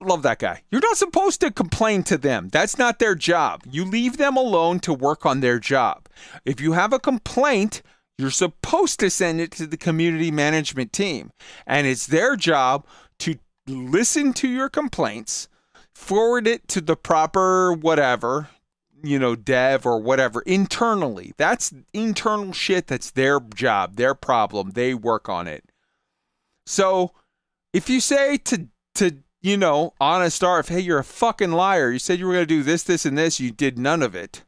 Love that guy. You're not supposed to complain to them. That's not their job. You leave them alone to work on their job. If you have a complaint, you're supposed to send it to the community management team. And it's their job listen to your complaints, forward it to the proper whatever, you know, dev or whatever internally. That's internal shit. That's their job, their problem. They work on it. So if you say to to you know honest Arf, hey, you're a fucking liar. You said you were going to do this, this, and this. You did none of it.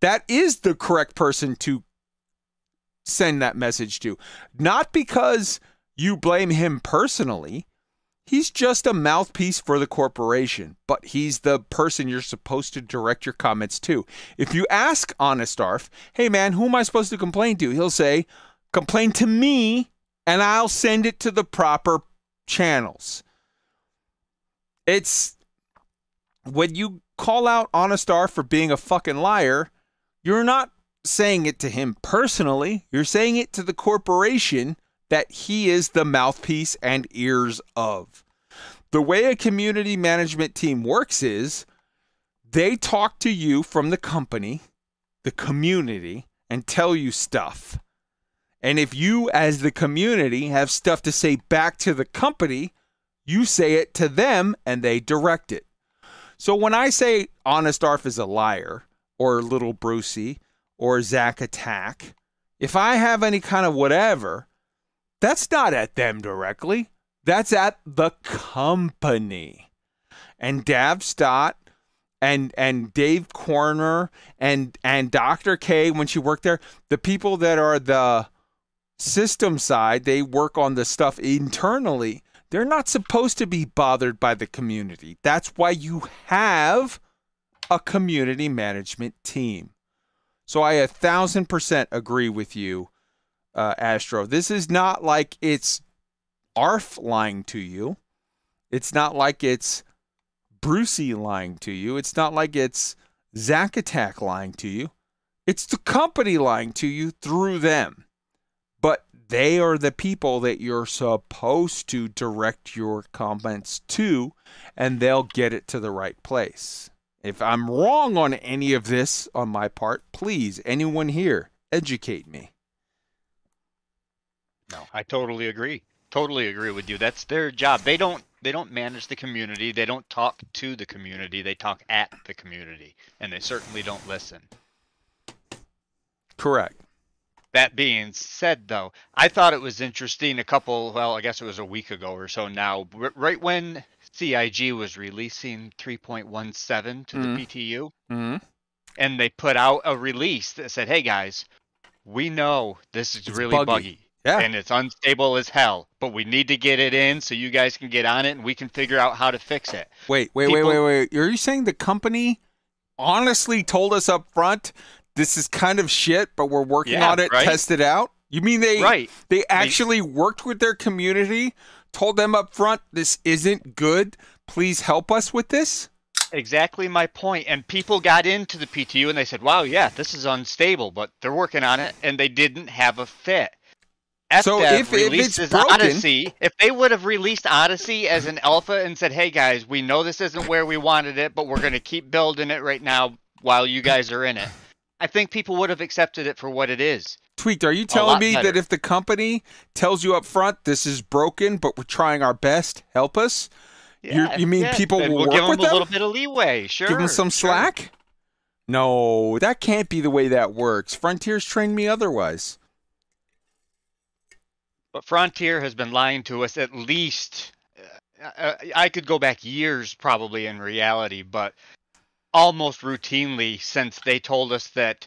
That is the correct person to send that message to. Not because you blame him personally. He's just a mouthpiece for the corporation, but he's the person you're supposed to direct your comments to. If you ask Honest Arf, hey man, who am I supposed to complain to? He'll say, complain to me, and I'll send it to the proper channels. It's when you call out Honest Arf for being a fucking liar, you're not saying it to him personally. You're saying it to the corporation that he is the mouthpiece and ears of. The way a community management team works is they talk to you from the company, the community, and tell you stuff. And if you, as the community, have stuff to say back to the company, you say it to them and they direct it. So when I say Honest Arf is a liar, or Little Brucey, or Zack Attack, if I have any kind of whatever, that's not at them directly. That's at the company. And Dave Stott and and Dave Corner and and Dr. K when she worked there, the people that are the system side, they work on the stuff internally. They're not supposed to be bothered by the community. That's why you have a community management team. So I a thousand percent agree with you, uh, Astro. This is not like it's ARF lying to you. It's not like it's Brucey lying to you. It's not like it's Zack Attack lying to you. It's the company lying to you through them. But they are the people that you're supposed to direct your comments to, and they'll get it to the right place. If I'm wrong on any of this on my part, please, anyone here, educate me. No, I totally agree. Totally agree with you. That's their job. They don't they don't manage the community. They don't talk to the community. They talk at the community, and they certainly don't listen. Correct. That being said, though, I thought it was interesting. A couple, well, I guess it was a week ago or so now, right when CIG was releasing 3.17 to Mhm. the PTU, Mm-hmm. and they put out a release that said, "Hey guys, we know this is It's really buggy. buggy, Yeah. and it's unstable as hell, but we need to get it in so you guys can get on it and we can figure out how to fix it." Wait, wait, wait, People- wait, wait. Are you saying the company honestly told us up front this is kind of shit, but we're working Yeah, on it, right? test it out? You mean they Right. they actually worked with their community, told them up front this isn't good. Please help us with this? Exactly my point. And people got into the PTU and they said, "Wow, yeah, this is unstable," but they're working on it, and they didn't have a fit. So if- if it's broken- Odyssey, if they would have released Odyssey as an alpha and said, "Hey guys, we know this isn't where we wanted it, but we're going to keep building it right now while you guys are in it," I think people would have accepted it for what it is. Tweaked, are you telling me that if the company tells you up front this is broken, but we're trying our best, help us? Yeah, you mean yeah, people will we'll work give them with a them? little bit of leeway? Sure. Give them some sure. slack? No, that can't be the way that works. Frontiers trained me otherwise. But Frontier has been lying to us at least. Uh, I could go back years probably in reality, but almost routinely since they told us that.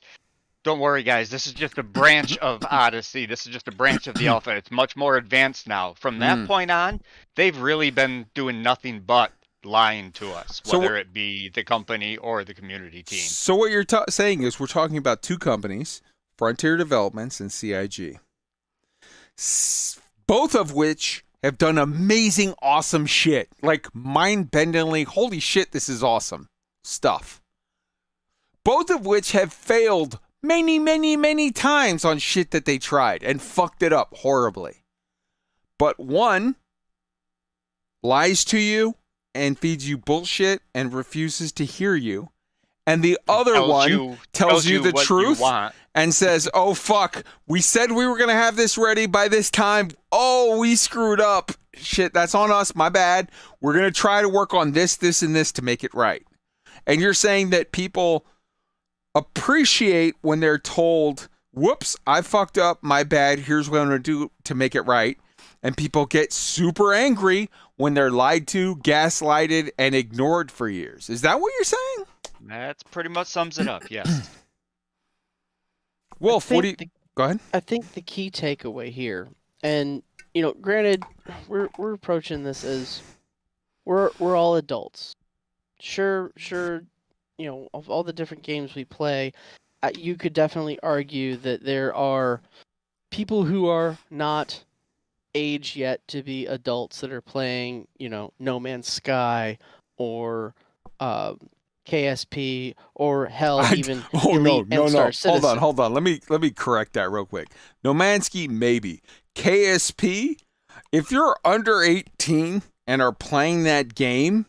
Don't worry, guys. This is just a branch of Odyssey. This is just a branch of the Alpha. It's much more advanced now. From that Mm. point on, they've really been doing nothing but lying to us, So whether it be the company or the community team. So what you're ta- saying is we're talking about two companies, Frontier Developments and CIG. Both of which have done amazing awesome shit. Like mind-bendingly, holy shit, this is awesome stuff. Both of which have failed many, many, many times on shit that they tried and fucked it up horribly. But one lies to you and feeds you bullshit and refuses to hear you. And the other tells one you- tells, tells you, you the truth. And says, "Oh fuck, we said we were to have this ready by this time. Oh, we screwed up. Shit, that's on us. My bad. We're to try to work on this, this and this to make it right." And you're saying that people appreciate when they're told, "Whoops, I fucked up. My bad. Here's what I'm to do to make it right." And people get super angry when they're lied to, gaslighted, and ignored for years. Is that what you're saying? That's pretty much sums it up. Yes. Wolf, what do you? think Go ahead. I think the key takeaway here, and you know, granted, we're we're approaching this as we're we're all adults. Sure, sure, you know, of all the different games we play, you could definitely argue that there are people who are not age yet to be adults that are playing, you know, No Man's Sky or uh, KSP or hell *laughs* I- even oh no, no, no. Hold on, hold on. Let me let me correct that real quick. No Man's Sky, maybe. KSP, if you're under 18 and are playing that game,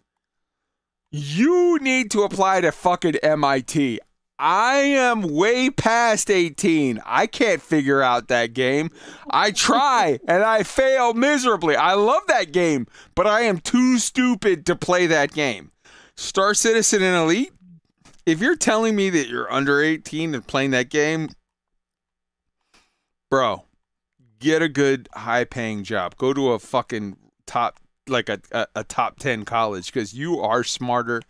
you need to apply to fucking MIT. I am way past 18. I can't figure out that game. I try *laughs* and I fail miserably. I love that game, but I am too stupid to play that game. Star Citizen and Elite, if you're telling me that you're under 18 and playing that game, bro, get a good high paying job. Go to a fucking top like a, a, a top 10 college because you are smarter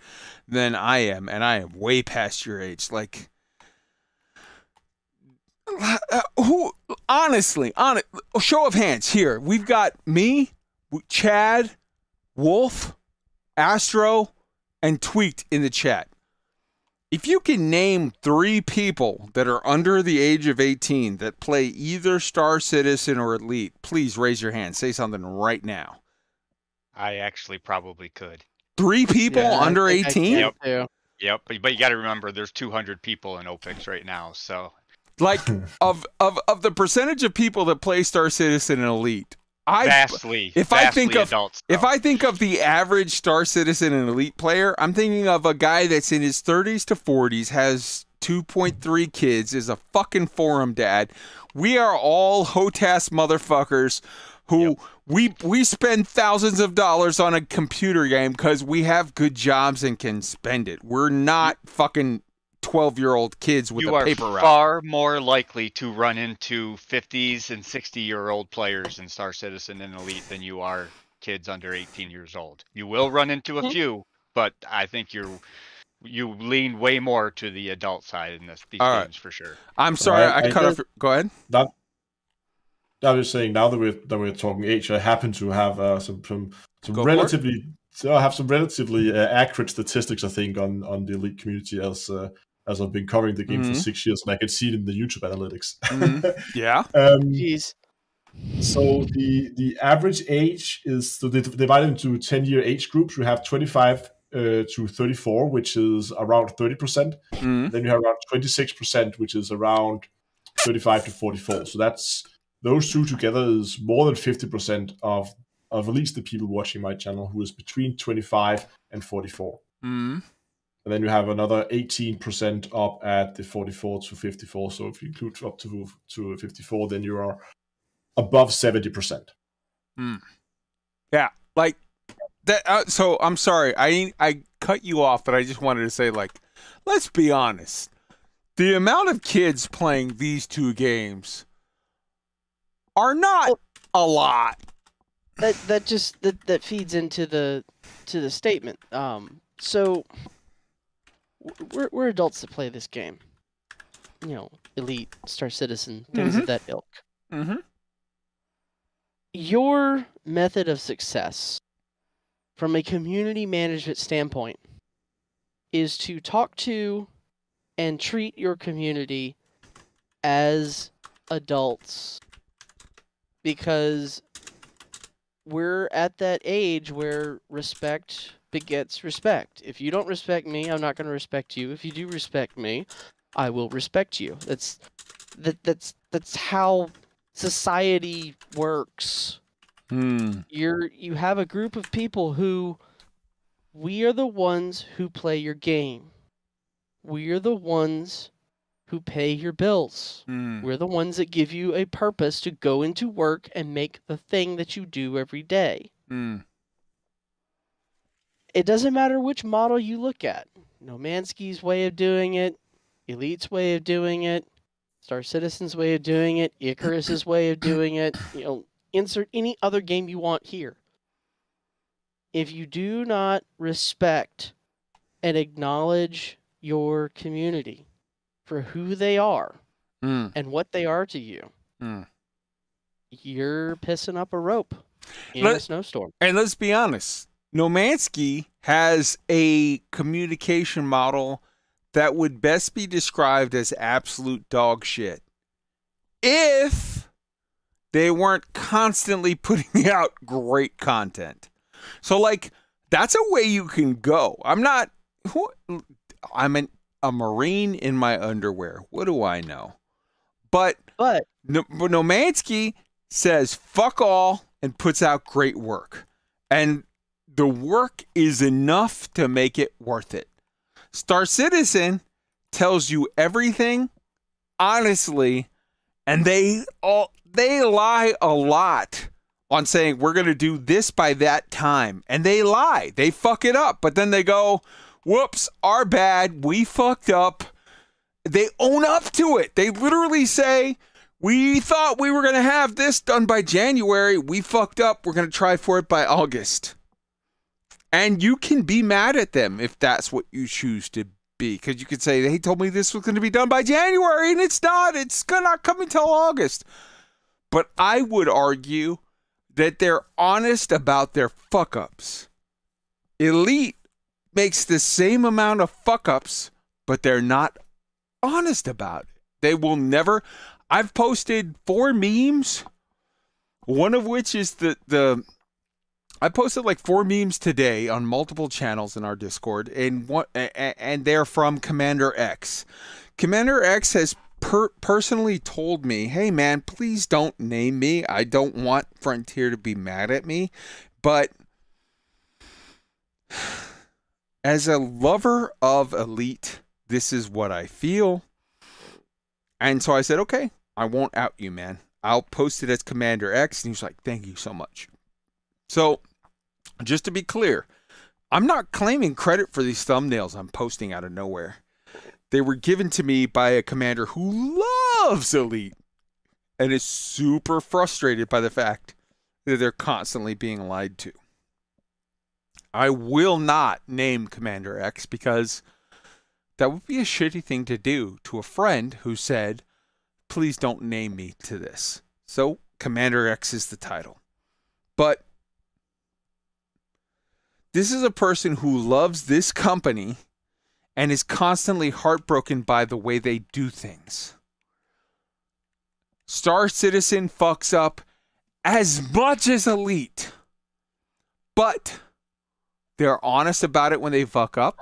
than I am and I am way past your age. Like uh, who honestly, on show of hands here. We've got me, Chad, Wolf, Astro, and Tweaked in the chat. If you can name three people that are under the age of 18 that play either Star Citizen or Elite, please raise your hand. Say something right now. I actually probably could. Three people Yeah, under 18? can too. Yep, but, but you got to remember there's 200 people in OPIX right now, so Like *laughs* of of of the percentage of people that play Star Citizen and Elite, I vastly. if I think of adults, if I think of the average Star Citizen and Elite player, I'm thinking of a guy that's in his 30s to 40s, has 2.3 kids, is a fucking forum dad. We are all *laughs* hotas motherfuckers who we we spend thousands of dollars on a computer game because we have good jobs and can spend it. We're not fucking 12 year old kids with you a are paper route. far more likely to run into 50s and 60 year old players in Star Citizen and Elite than you are kids under 18 years old. You will run into a few, but I think you're you lean way more to the adult side in this these All right. games for sure. I'm sorry, I, cut off. Go ahead. That, I was saying now that we're that we're talking age, I happen to have uh, some some some Go relatively so I have some relatively uh, accurate statistics I think on on the elite community as uh, as I've been covering the game Mhm. for six years and I can see it in the YouTube analytics. Mhm. *laughs* Yeah. Um, Jeez. So the the average age is so they divide into ten year age groups. You have twenty five uh, to thirty four, which is around thirty percent. Mhm. Then you have around twenty six percent, which is around thirty five to forty four. So that's those two together is more than fifty percent of of at least the people watching my channel who is between twenty five and forty four. Mm. And then you have another 18% up at the 44 to 54. So if you include up to to 54, then you are above 70%. Hmm. Yeah, like that. Uh, so I'm sorry, I I cut you off, but I just wanted to say, like, let's be honest. The amount of kids playing these two games are not a lot. that that just that that feeds into the to the statement. Um, so w- we're we're adults that play this game. You know, elite, Star Citizen, things Mhm. of that ilk. Mm-hmm. Your method of success, from a community management standpoint, is to talk to and treat your community as adults because we're at that age where respect begets respect. If you don't respect me, I'm not going to respect you. If you do respect me, I will respect you. That's that that's that's how society works. Hmm. You're you have a group of people who we are the ones who play your game. We are the ones who pay your bills. Hmm. We're the ones that give you a purpose to go into work and make the thing that you do every day. Hmm. It doesn't matter which model you look at. No Man's Sky's way of doing it, Elite's way of doing it, Star Citizen's way of doing it, Icarus's way of doing it. *coughs* You know, insert any other game you want here. If you do not respect and acknowledge your community for who they are Hmm. and what they are to you, Hmm. you're pissing up a rope in Let- a snowstorm. And let's be honest, No Man's Sky has a communication model that would best be described as absolute dog shit. If they weren't constantly *laughs* putting out great content. So like that's a way you can go. I'm not who I'm an, a marine in my underwear. What do I know? But but no, but No Man's Sky says fuck all and puts out great work. And the work is enough to make it worth it. Star Citizen tells you everything honestly and they all they lie a lot on saying we're going to do this by that time and they lie. They fuck it up, but then they go, "Whoops, our bad. We fucked up." They own up to it. They literally say, "We thought we were going to have this done by January. We fucked up. We're going to try for it by August." And you can be mad at them if that's what you choose to be, because you could say they told me this was going to be done by January, and it's not. It's gonna come until August. But I would argue that they're honest about their fuck ups. Elite makes the same amount of fuck ups, but they're not honest about it. They will never. I've posted four memes, one of which is the the I posted like four memes today on multiple channels in our Discord, and one and they're from Commander X. Commander X has per- personally told me, "Hey man, please don't name me. I don't want Frontier to be mad at me." But as a lover of Elite, this is what I feel. And so I said, "Okay, I won't out you, man. I'll post it as Commander X." And he was like, "Thank you so much." So, just to be clear, I'm not claiming credit for these thumbnails I'm posting out of nowhere. They were given to me by a commander who loves Elite and is super frustrated by the fact that they're constantly being lied to. I will not name Commander X because that would be a shitty thing to do to a friend who said, please don't name me to this. So, Commander X is the title. But this is a person who loves this company and is constantly heartbroken by the way they do things. Star Citizen fucks up as much as Elite, but they're honest about it when they fuck up.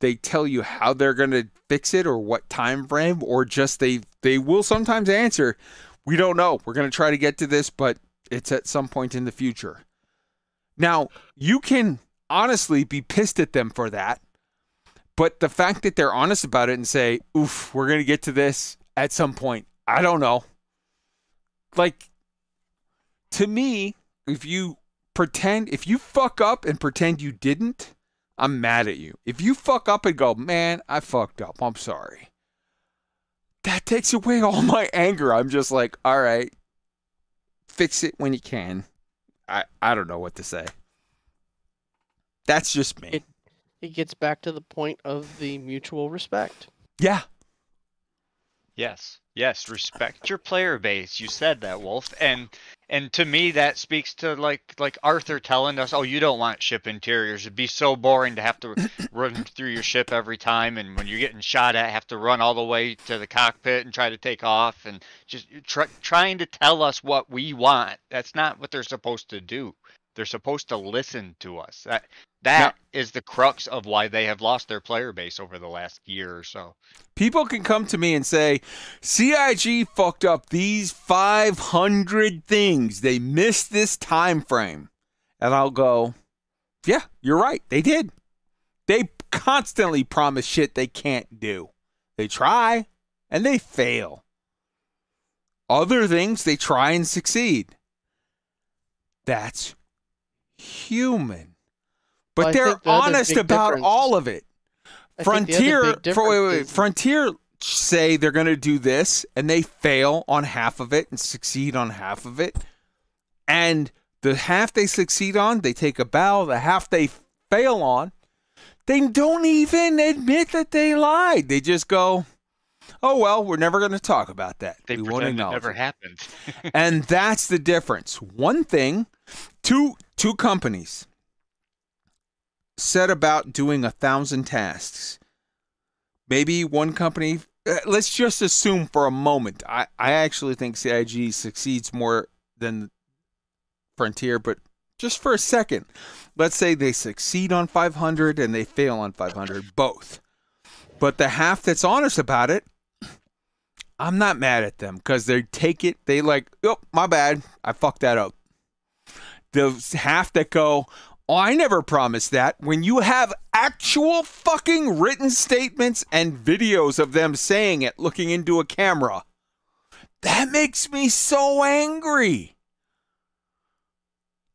They tell you how they're going to fix it or what time frame, or just they they will sometimes answer, "We don't know. We're going to try to get to this, but it's at some point in the future." Now you can honestly be pissed at them for that. But the fact that they're honest about it and say, oof, we're going to get to this at some point, I don't know. Like, to me, if you pretend, if you fuck up and pretend you didn't, I'm mad at you. If you fuck up and go, man, I fucked up, I'm sorry. That takes away *laughs* all my anger. I'm just like, all right, fix it when you can. I, I don't know what to say. That's just me. It it gets back to the point of the mutual respect. Yeah. Yes. Yes, respect your player base. You said that, Wolf. And and to me that speaks to like like Arthur telling us, "Oh, you don't want ship interiors. It'd be so boring to have to *coughs* run through your ship every time and when you're getting shot at, have to run all the way to the cockpit and try to take off and just try, trying to tell us what we want. That's not what they're supposed to do. They're supposed to listen to us. That that is the crux of why they have lost their player base over the last year or so. People can come to me and say, CIG fucked up these 500 things. They missed this time frame. And I'll go, yeah, you're right. They did. They constantly promise shit they can't do. They try and they fail. Other things, they try and succeed. That's human. But Well, they're the honest about difference- all of it. I think the other Frontier, for, wait, wait, wait, is- Frontier say they're going to do this, and they fail on half of it and succeed on half of it, and the half they succeed on, they take a bow. The half they fail on, they don't even admit that they lied. They just go, "Oh well, we're never going to talk about that. They we won't pretend it never it." happened. and that's the difference. One thing, two two companies set about doing a thousand tasks. Maybe one company. uh, Let's just assume for a moment. I I actually think CIG succeeds more than Frontier, but just for a second, let's say they succeed on 500 and they fail on 500, both. But the half that's honest about it, I'm not mad at them because they take it. They like, oh, my bad. I fucked that up. The half that go, oh, I never promised that. When you have actual fucking written statements and videos of them saying it, looking into a camera, that makes me so angry.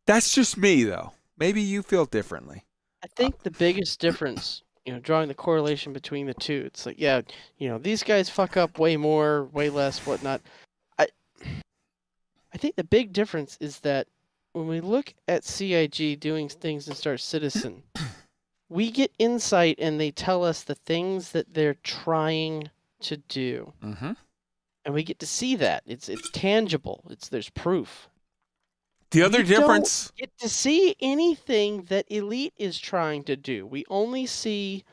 That's just me, though. Maybe you feel differently. I think the biggest difference, you know, drawing the correlation between the two, it's like, yeah, you know, these guys fuck up way more, way less, whatnot. I, I think the big difference is that when we look at CIG doing things in Star Citizen, *coughs* we get insight and they tell us the things that they're trying to do, Mm-hmm. and we get to see that. It's it's tangible. It's there's proof. The other We don't difference. get to see anything that Elite is trying to do. We only see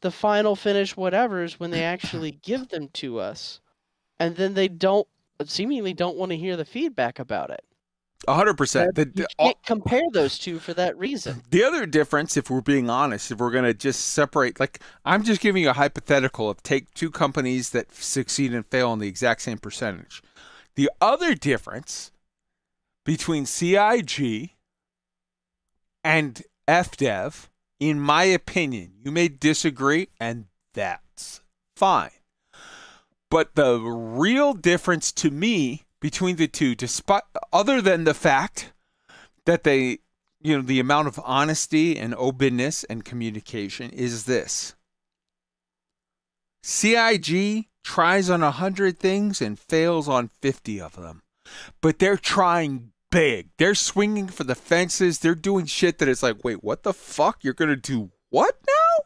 the final finish whatevers when they actually *coughs* give them to us, and then they don't seemingly don't want to hear the feedback about it. A hundred percent. You can't compare those two for that reason. The other difference, if we're being honest, if we're going to just separate, like, I'm just giving you a hypothetical of take two companies that succeed and fail on the exact same percentage. The other difference between CIG and FDev, in my opinion, you may disagree, and that's fine. But the real difference to me between the two, despite other than the fact that they, you know, the amount of honesty and openness and communication is this. CIG tries on a hundred things and fails on 50 of them, but they're trying big. They're swinging for the fences. They're doing shit that it's like, wait, what the fuck? You're going to do what now?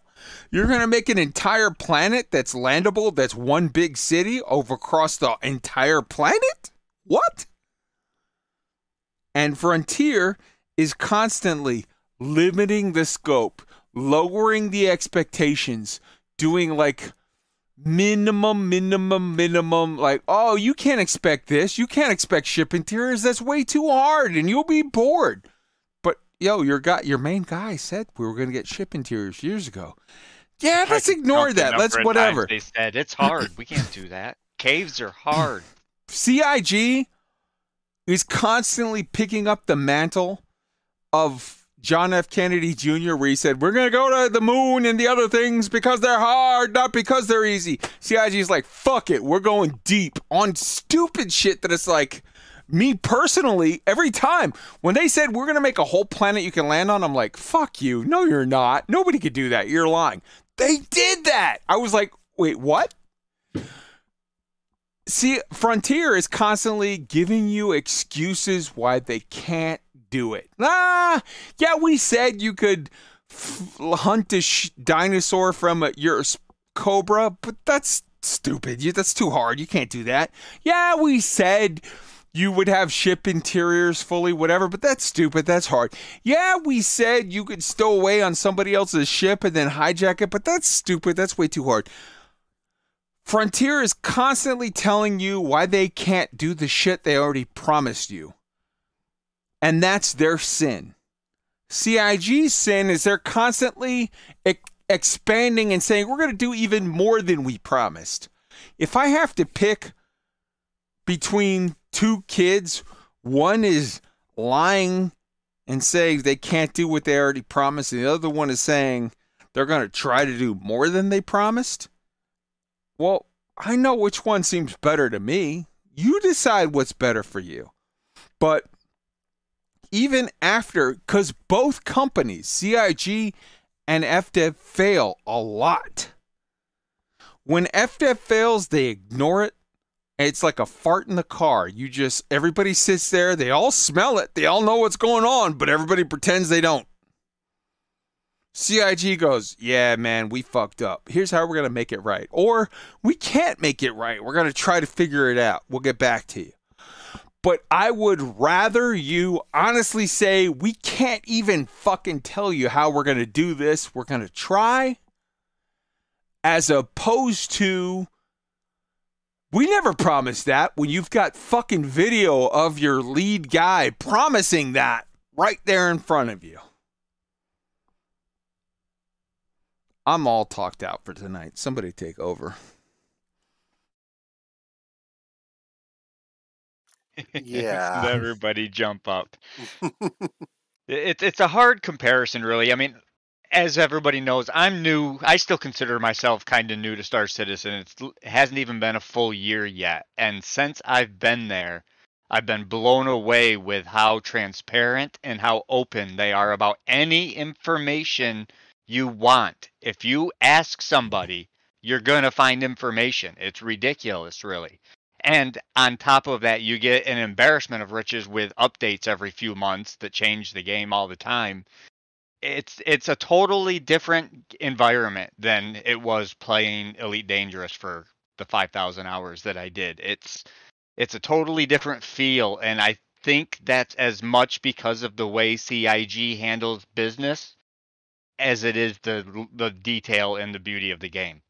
You're going to make an entire planet that's landable, that's one big city over across the entire planet? What? And Frontier is constantly limiting the scope, lowering the expectations, doing like minimum, minimum, minimum, like, oh, you can't expect this. You can't expect ship interiors. That's way too hard and you'll be bored. But yo, your guy your main guy said we were gonna get ship interiors years ago. Yeah, let's ignore that. Let's whatever. They said it's *laughs* hard. We can't do that. Caves are hard. CIG is constantly picking up the mantle of John F. Kennedy Jr., where he said, We're going to go to the moon and the other things because they're hard, not because they're easy. CIG is like, Fuck it. We're going deep on stupid shit that it's like, me personally, every time when they said we're going to make a whole planet you can land on, I'm like, Fuck you. No, you're not. Nobody could do that. You're lying. They did that. I was like, Wait, what? See, Frontier is constantly giving you excuses why they can't do it. Ah, yeah, we said you could f- hunt a sh- dinosaur from a, your cobra, but that's stupid. You, that's too hard. You can't do that. Yeah, we said you would have ship interiors fully, whatever, but that's stupid. That's hard. Yeah, we said you could stow away on somebody else's ship and then hijack it, but that's stupid. That's way too hard. Frontier is constantly telling you why they can't do the shit they already promised you. And that's their sin. CIG's sin is they're constantly e- expanding and saying, we're going to do even more than we promised. If I have to pick between two kids, one is lying and saying they can't do what they already promised, and the other one is saying they're going to try to do more than they promised. Well, I know which one seems better to me. You decide what's better for you. But even after, because both companies, CIG and FDev, fail a lot. When FDev fails, they ignore it. It's like a fart in the car. You just, everybody sits there, they all smell it, they all know what's going on, but everybody pretends they don't. CIG goes, Yeah, man, we fucked up. Here's how we're going to make it right. Or we can't make it right. We're going to try to figure it out. We'll get back to you. But I would rather you honestly say, We can't even fucking tell you how we're going to do this. We're going to try, as opposed to, we never promised that when you've got fucking video of your lead guy promising that right there in front of you. I'm all talked out for tonight. Somebody take over. Yeah. *laughs* Everybody jump up. *laughs* It's it's a hard comparison, really. I mean, as everybody knows, I'm new. I still consider myself kind of new to Star Citizen. It's, it hasn't even been a full year yet, and since I've been there, I've been blown away with how transparent and how open they are about any information you want. If you ask somebody, you're gonna find information. It's ridiculous, really. And on top of that, you get an embarrassment of riches with updates every few months that change the game all the time. It's it's a totally different environment than it was playing Elite Dangerous for the 5000 hours that I did. It's it's a totally different feel and I think that's as much because of the way CIG handles business as it is the the detail and the beauty of the game.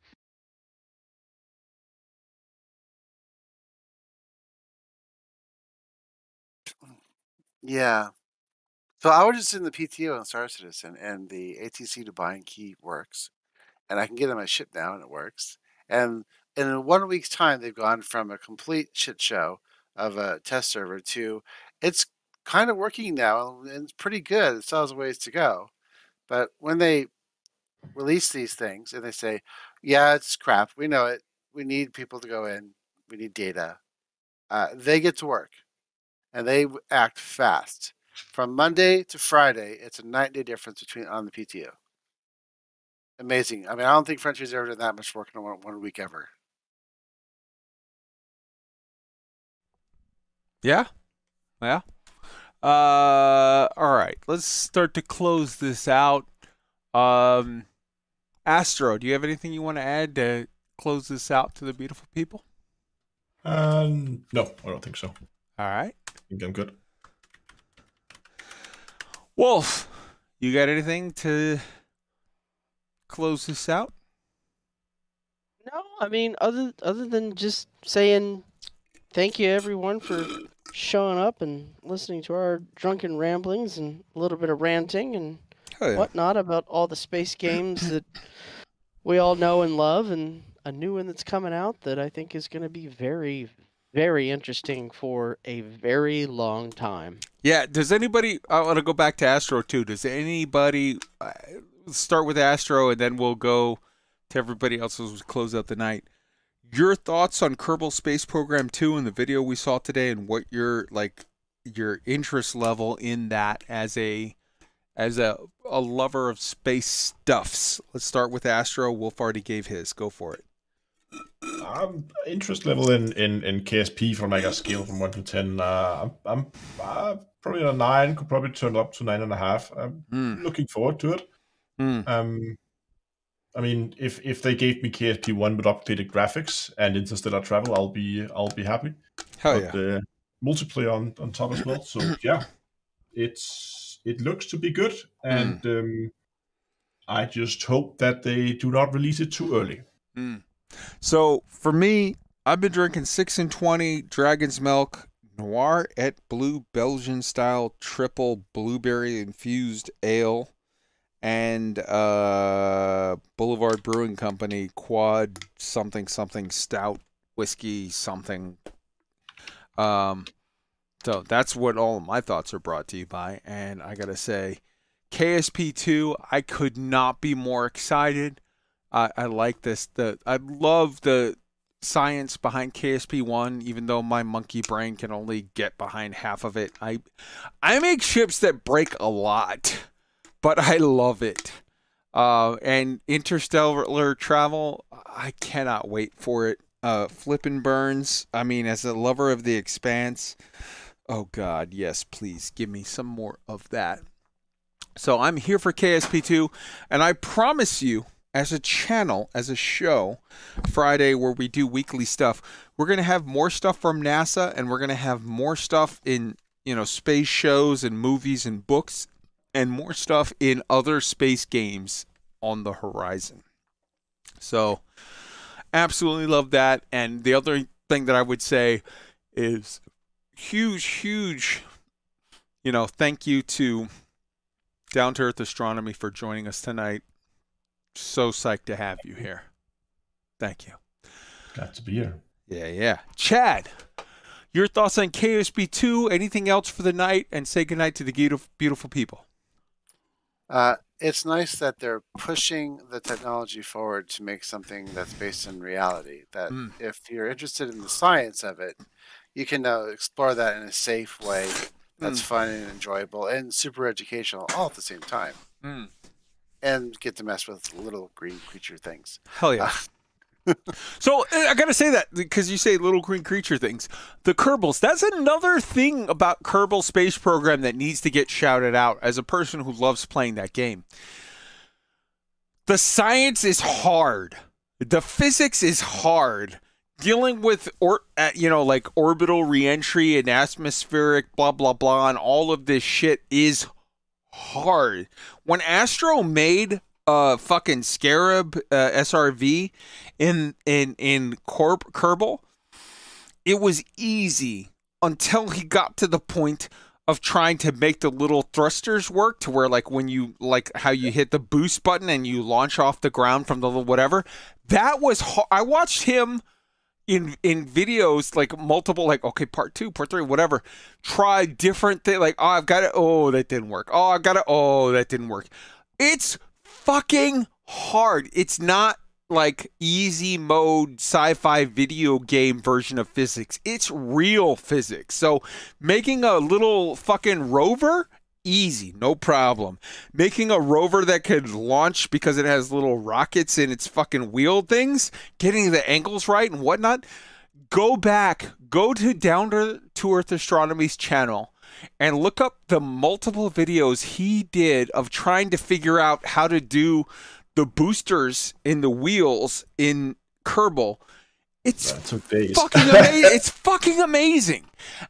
Yeah. So I was just in the PTU on Star Citizen, and the ATC to bind key works, and I can get on my ship now, and it works. And in one week's time, they've gone from a complete shit show of a test server to it's kind of working now, and it's pretty good. It still has ways to go, but when they release these things and they say, "Yeah, it's crap. We know it. We need people to go in. We need data," uh, they get to work, and they act fast. From Monday to Friday, it's a night day difference between on the PTU. Amazing. I mean, I don't think Frontier's ever done that much work in one, one week ever. Yeah. Yeah. Uh all right. Let's start to close this out. Um Astro, do you have anything you want to add to close this out to the beautiful people? Um, no, I don't think so. All right. I think I'm good. Wolf, you got anything to close this out? No, I mean other other than just saying thank you everyone for showing up and listening to our drunken ramblings and a little bit of ranting and yeah. whatnot about all the space games that we all know and love and a new one that's coming out that I think is going to be very very interesting for a very long time. Yeah, does anybody I want to go back to Astro too. Does anybody uh, start with Astro and then we'll go to everybody else as we close out the night. Your thoughts on Kerbal Space Program 2 and the video we saw today and what your like your interest level in that as a as a a lover of space stuffs. Let's start with Astro. Wolf already gave his. Go for it. Um, interest level in, in, in KSP from like a scale from one to ten. Uh, I'm, I'm uh, probably a nine. Could probably turn up to nine and a half. I'm Hmm. looking forward to it. Um, I mean, if if they gave me KSP one with updated graphics and interstellar travel, I'll be I'll be happy. Hell but, Uh, multiplayer on, on top as well. So *clears throat* yeah, it's it looks to be good, and um, I just hope that they do not release it too early. Mm. So for me, I've been drinking six and twenty Dragon's Milk Noir et Blue Belgian style triple blueberry infused ale, and uh, Boulevard Brewing Company quad something something stout whiskey something. Um, so that's what all of my thoughts are brought to you by, and I gotta say, KSP two, I could not be more excited. I, I like this. The I love the science behind KSP one, even though my monkey brain can only get behind half of it. I I make ships that break a lot, but I love it. Uh, and interstellar travel, I cannot wait for it. Uh, flip and burns. I mean, as a lover of the Expanse, oh God, yes, please give me some more of that. So I'm here for KSP2, and I promise you, as a channel, as a show, Friday where we do weekly stuff, we're gonna have more stuff from NASA, and we're gonna have more stuff in you know space shows and movies and books, and more stuff in other space games on the horizon. So, absolutely love that. And the other thing that I would say is huge, huge, you know, thank you to Down to Earth Astronomy for joining us tonight. So psyched to have you here. Thank you. Glad to be here. Yeah, yeah. Chad, your thoughts on KSP2? Anything else for the night? And say goodnight to the beautiful, beautiful people. Uh, it's nice that they're pushing the technology forward to make something that's based in reality. That Mm. if you're interested in the science of it, you can now explore that in a safe way that's Mm. fun and enjoyable and super educational all at the same time. Mm. And get to mess with little green creature things. Hell yeah. So uh, I gotta say that because you say little green creature things. The Kerbals, that's another thing about Kerbal Space Program that needs to get shouted out as a person who loves playing that game. The science is hard. The physics is hard. Dealing with or uh, you know like orbital reentry and atmospheric blah blah blah and all of this shit is hard. When Astro made uh fucking Scarab uh, SRV in in in Corp Kerbal, it was easy until he got to the point of trying to make the little thrusters work to where like when you like how you hit the boost button and you launch off the ground from the little whatever. That was ho- I watched him in in videos like multiple like okay part two part three whatever try different thing like oh i've got it oh that didn't work. Oh i've got it oh that didn't work. It's fucking hard. It's not like easy mode sci-fi video game version of physics. It's real physics. So making a little fucking rover easy no problem. Making a rover that could launch because it has little rockets in its fucking wheel things getting the angles right and whatnot go back go to down to, to earth astronomy's channel and look up the multiple videos he did of trying to figure out how to do the boosters in the wheels in kerbal it's fucking amazing. *laughs* it's fucking amazing.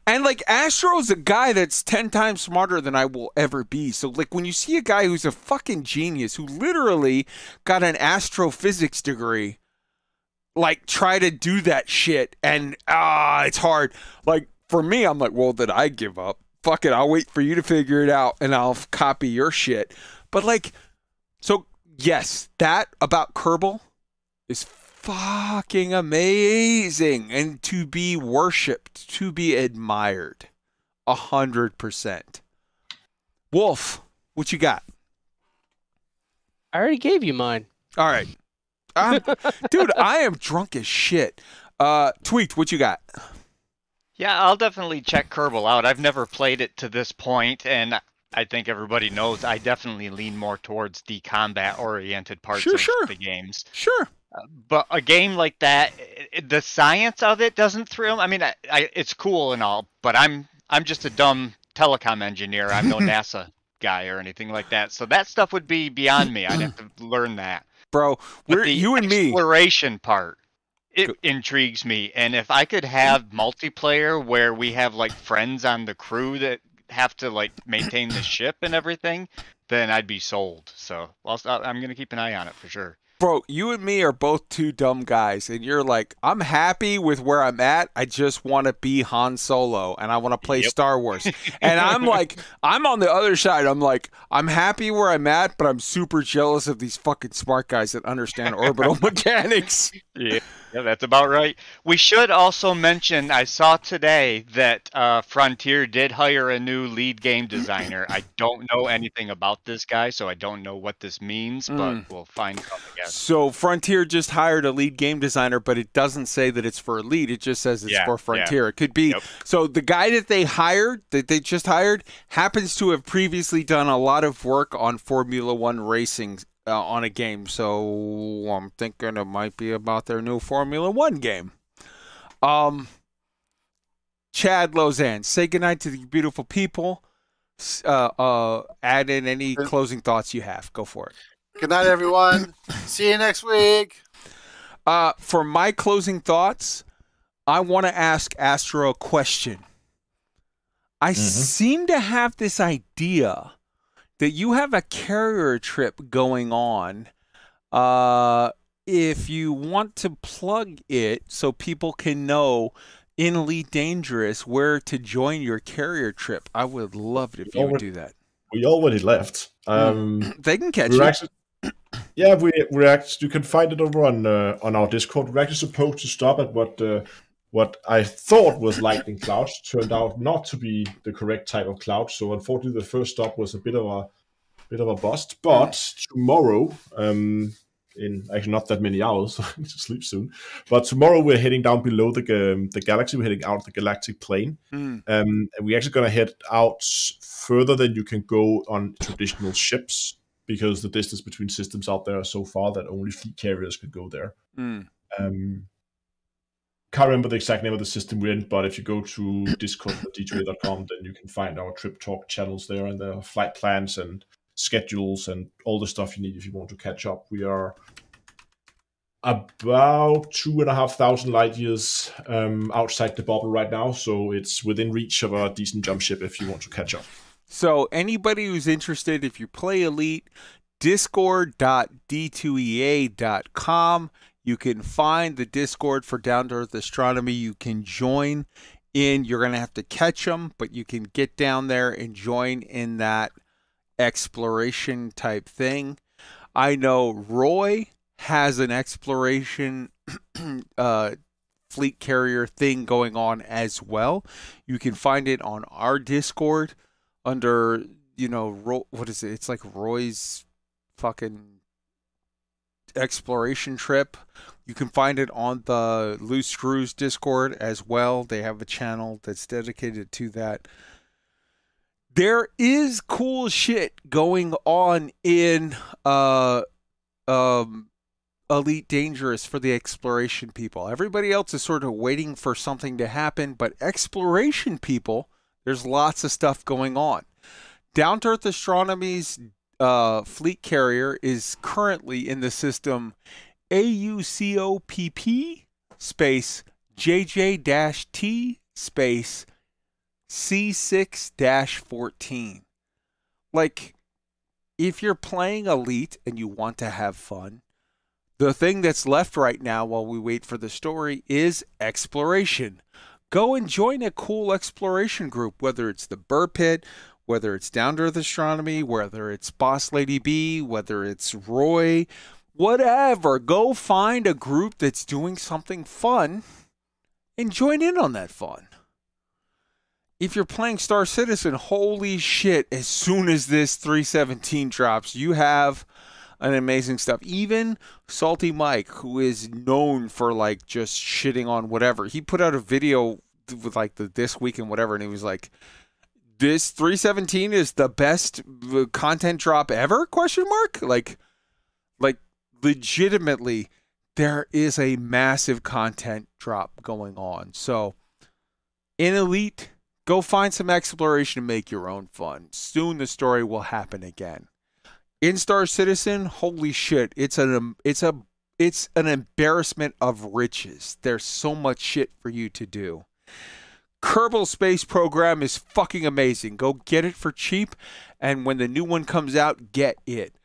And like Astro's a guy that's 10 times smarter than I will ever be. So like when you see a guy who's a fucking genius who literally got an astrophysics degree like try to do that shit and ah it's hard. Like for me I'm like, well, did I give up? Fuck it, I'll wait for you to figure it out and I'll copy your shit. But like so yes, that about Kerbal is fucking amazing and to be worshipped, to be admired. A hundred percent. Wolf, what you got? I already gave you mine. All right. *laughs* Dude, I am drunk as shit. Uh, Tweet, what you got? Yeah, I'll definitely check Kerbal out. I've never played it to this point, and I think everybody knows I definitely lean more towards the combat-oriented parts Sure, of sure. the games. Sure. Uh, but a game like that, the science of it doesn't thrill. I mean, I, I, it's cool and all, but I'm I'm just a dumb telecom engineer. I'm no *laughs* NASA guy or anything like that. So that stuff would be beyond me. I'd have *clears throat* to learn that. Bro, we're the you and me. exploration part it intrigues me and if i could have multiplayer where we have like friends on the crew that have to like maintain the *coughs* ship and everything then i'd be sold so I'll, i'm gonna keep an eye on it for sure Bro, you and me are both two dumb guys, and you're like, I'm happy with where I'm at. I just want to be Han Solo, and I want to play Yep. Star Wars. *laughs* And I'm like, I'm on the other side. I'm like, I'm happy where I'm at, but I'm super jealous of these fucking smart guys that understand orbital *laughs* mechanics. yeah yeah that's about right we should also mention i saw today that uh, frontier did hire a new lead game designer i don't know anything about this guy so i don't know what this means but Mm. we'll find out So Frontier just hired a lead game designer, but it doesn't say that it's for a lead. It just says it's Yeah, for yeah. Frontier. It could be. So the guy that they hired, that they just hired, happens to have previously done a lot of work on Formula One racing uh, on a game. So I'm thinking it might be about their new Formula One game. Um, Chad Lozan, say goodnight to the beautiful people. Uh, uh, add in any closing thoughts you have. Go for it. Good night, everyone. *coughs* See you next week. Uh, for my closing thoughts, I want to ask Astro a question. I seem to have this idea that you have a carrier trip going on. Uh, if you want to plug it so people can know in Elite Dangerous where to join your carrier trip, I would love it if you would do that. We already left. Um, *clears throat* They can catch we're you. Actually, yeah, we we're actually you can find it over on uh, on our Discord. We're actually supposed to stop at what uh, what I thought was lightning clouds turned out not to be the correct type of cloud. So unfortunately, the first stop was a bit of a bit of a bust. But tomorrow, um, in actually not that many hours, so *laughs* I need to sleep soon. But tomorrow we're heading down below the um, the galaxy. We're heading out the galactic plane. Mm. Um, and we're actually going to head out further than you can go on traditional ships because the distance between systems out there are so far that only fleet carriers could go there. Mm. Um, can't remember the exact name of the system we're in, but if you go to discord.d2ea.com, then you can find our trip talk channels there and the flight plans and schedules and all the stuff you need if you want to catch up. We are about two and a half thousand light years um, outside the bubble right now, so it's within reach of a decent jump ship if you want to catch up. So anybody who's interested, if you play Elite, discord.d2ea.com. You can find the Discord for Down to Earth Astronomy. You can join in. You're going to have to catch them, but you can get down there and join in that exploration type thing. I know Roy has an exploration *clears throat* uh, fleet carrier thing going on as well. You can find it on our Discord under, you know, Ro- what is it? It's like Roy's fucking exploration trip. You can find it on the Loose Screws Discord as well. They have a channel that's dedicated to that. There is cool shit going on in uh um Elite Dangerous for the exploration people. Everybody else is sort of waiting for something to happen, but exploration people, there's lots of stuff going on. Down to Earth Astronomy's uh, fleet carrier is currently in the system AUCOPP space JJ T space C6 14. Like, if you're playing Elite and you want to have fun, the thing that's left right now while we wait for the story is exploration. Go and join a cool exploration group, whether it's the Buur Pit, whether it's Down to Earth Astronomy, whether it's Boss Lady B, whether it's Roy, whatever. Go find a group that's doing something fun and join in on that fun. If you're playing Star Citizen, holy shit, as soon as this 317 drops, you have an amazing stuff. Even Salty Mike, who is known for like just shitting on whatever, he put out a video with like the this week and whatever, and he was like, "This 317 is the best content drop ever?" Question mark. Like, like legitimately, there is a massive content drop going on. So, in Elite, go find some exploration and make your own fun. Soon the story will happen again in Star Citizen, holy shit, it's an um, it's a it's an embarrassment of riches. There's so much shit for you to do. Kerbal Space Program is fucking amazing. Go get it for cheap, and when the new one comes out, get it.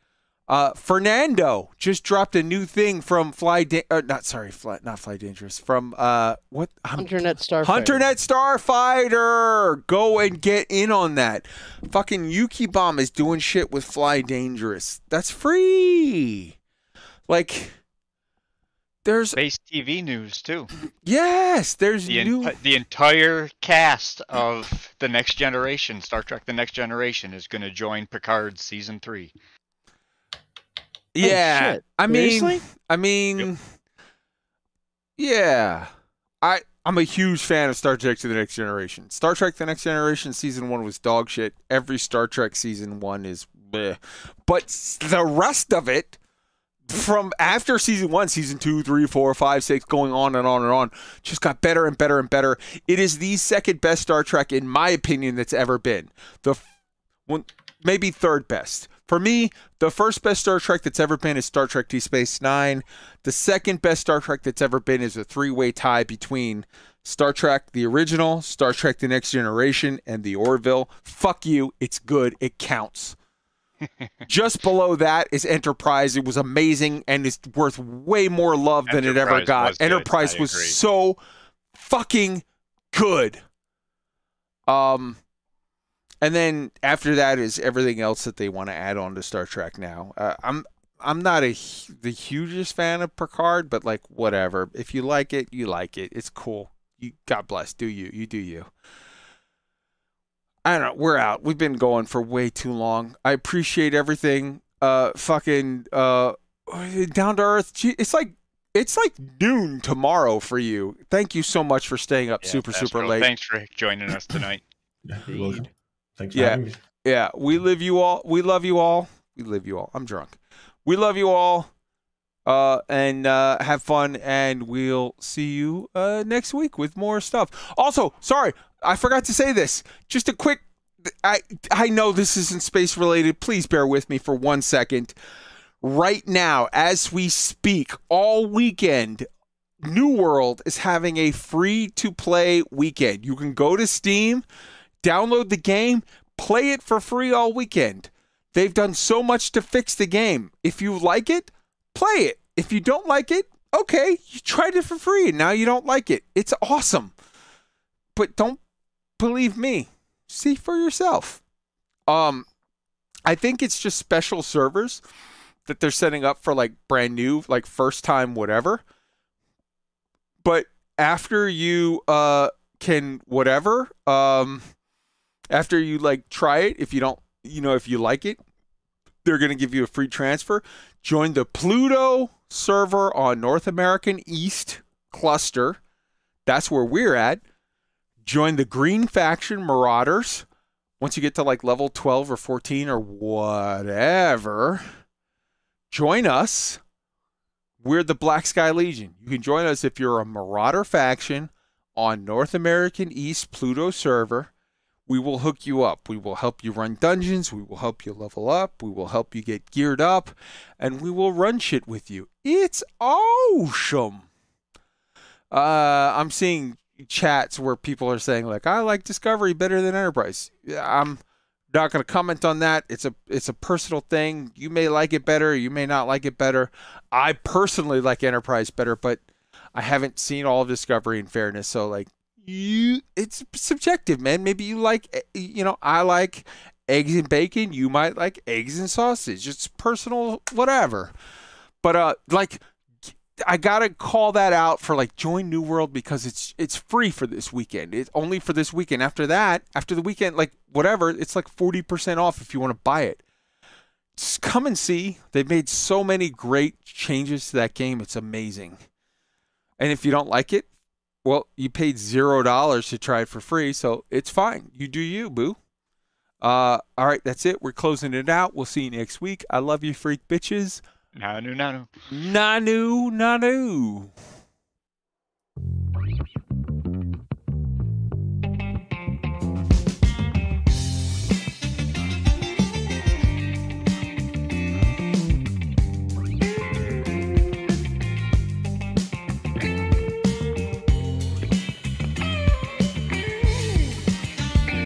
Uh, Fernando just dropped a new thing from Fly, da- uh, not sorry, Fly, not Fly Dangerous, from uh, what? HunterNet Starfighter. HunterNet Starfighter. Go and get in on that. Fucking Yuki Bomb is doing shit with Fly Dangerous. That's free. Like, there's Space TV news too. yes, there's The, new. enti- the entire cast of the Next Generation, Star Trek: The Next Generation, is going to join Picard season three. Yeah, shit. I mean, Seriously? I mean, yeah, I I'm a huge fan of Star Trek: To the Next Generation. Star Trek: The Next Generation season one was dog shit. Every Star Trek season one is, bleh. but the rest of it. From after season one, season two, three, four, five, six, going on and on and on, just got better and better and better. It is the second best Star Trek, in my opinion, that's ever been. The one, maybe third best. For me, the first best Star Trek that's ever been is Star Trek Deep Space Nine. The second best Star Trek that's ever been is a three way tie between Star Trek, the original, Star Trek The Next Generation, and the Orville. Fuck you. It's good. It counts. Just below that is Enterprise. It was amazing and it's worth way more love than it ever got. was. Enterprise I was agree. so fucking good. Um, and then after that is everything else that they want to add on to Star Trek now. Uh, I'm I'm not a the hugest fan of Picard, but like whatever. If you like it, you like it. It's cool. You God bless. Do you? You do you. I don't know. We're out. We've been going for way too long. I appreciate everything. Uh, fucking uh, down to earth. It's like it's like noon tomorrow for you. Thank you so much for staying up Yeah, super super Astro, late. Thanks for joining us tonight. *laughs* You're. Thanks Yeah. having. Yeah, we live you all. We love you all. We live you all. I'm drunk. We love you all. Uh, and uh, have fun, and we'll see you uh, next week with more stuff. Also, sorry, I forgot to say this. Just a quick. I I know this isn't space related. Please bear with me for one second. Right now, as we speak, all weekend, New World is having a free to play weekend. You can go to Steam, download the game, play it for free all weekend. They've done so much to fix the game. If you like it, play it. If you don't like it, okay, you tried it for free and now you don't like it. It's awesome. but don't believe me. See for yourself. Um, I think it's just special servers that they're setting up for like brand new, like first time, whatever. But after you uh can whatever, um, after you like try it, if you don't, you know, if you like it, they're gonna give you a free transfer. Join the Pluto server on North American East cluster. That's where we're at. Join the Green Faction Marauders. Once you get to like level 12 or 14 or whatever, join us. We're the Black Sky Legion. You can join us if you're a Marauder faction on North American East Pluto server. We will hook you up. We will help you run dungeons. We will help you level up. We will help you get geared up. And we will run shit with you. It's awesome. Uh, I'm seeing chats where people are saying like, "I like Discovery better than Enterprise." I'm not going to comment on that. It's a it's a personal thing. You may like it better. You may not like it better. I personally like Enterprise better, but I haven't seen all of Discovery in fairness. So like, you, it's subjective, man. Maybe you like, eh, you know, I like eggs and bacon. You might like eggs and sausage. It's personal, whatever. But uh, like I gotta call that out for like join New World because it's it's free for this weekend. It's only for this weekend. After that, after the weekend, like whatever, it's like forty percent off if you want to buy it. Just come and see. They've made so many great changes to that game. It's amazing. And if you don't like it, well, you paid zero dollars to try it for free, so it's fine. You do you, boo. Uh, all right, that's it. We're closing it out. We'll see you next week. I love you, freak bitches. Nanu, nanu. Nanu, nanu.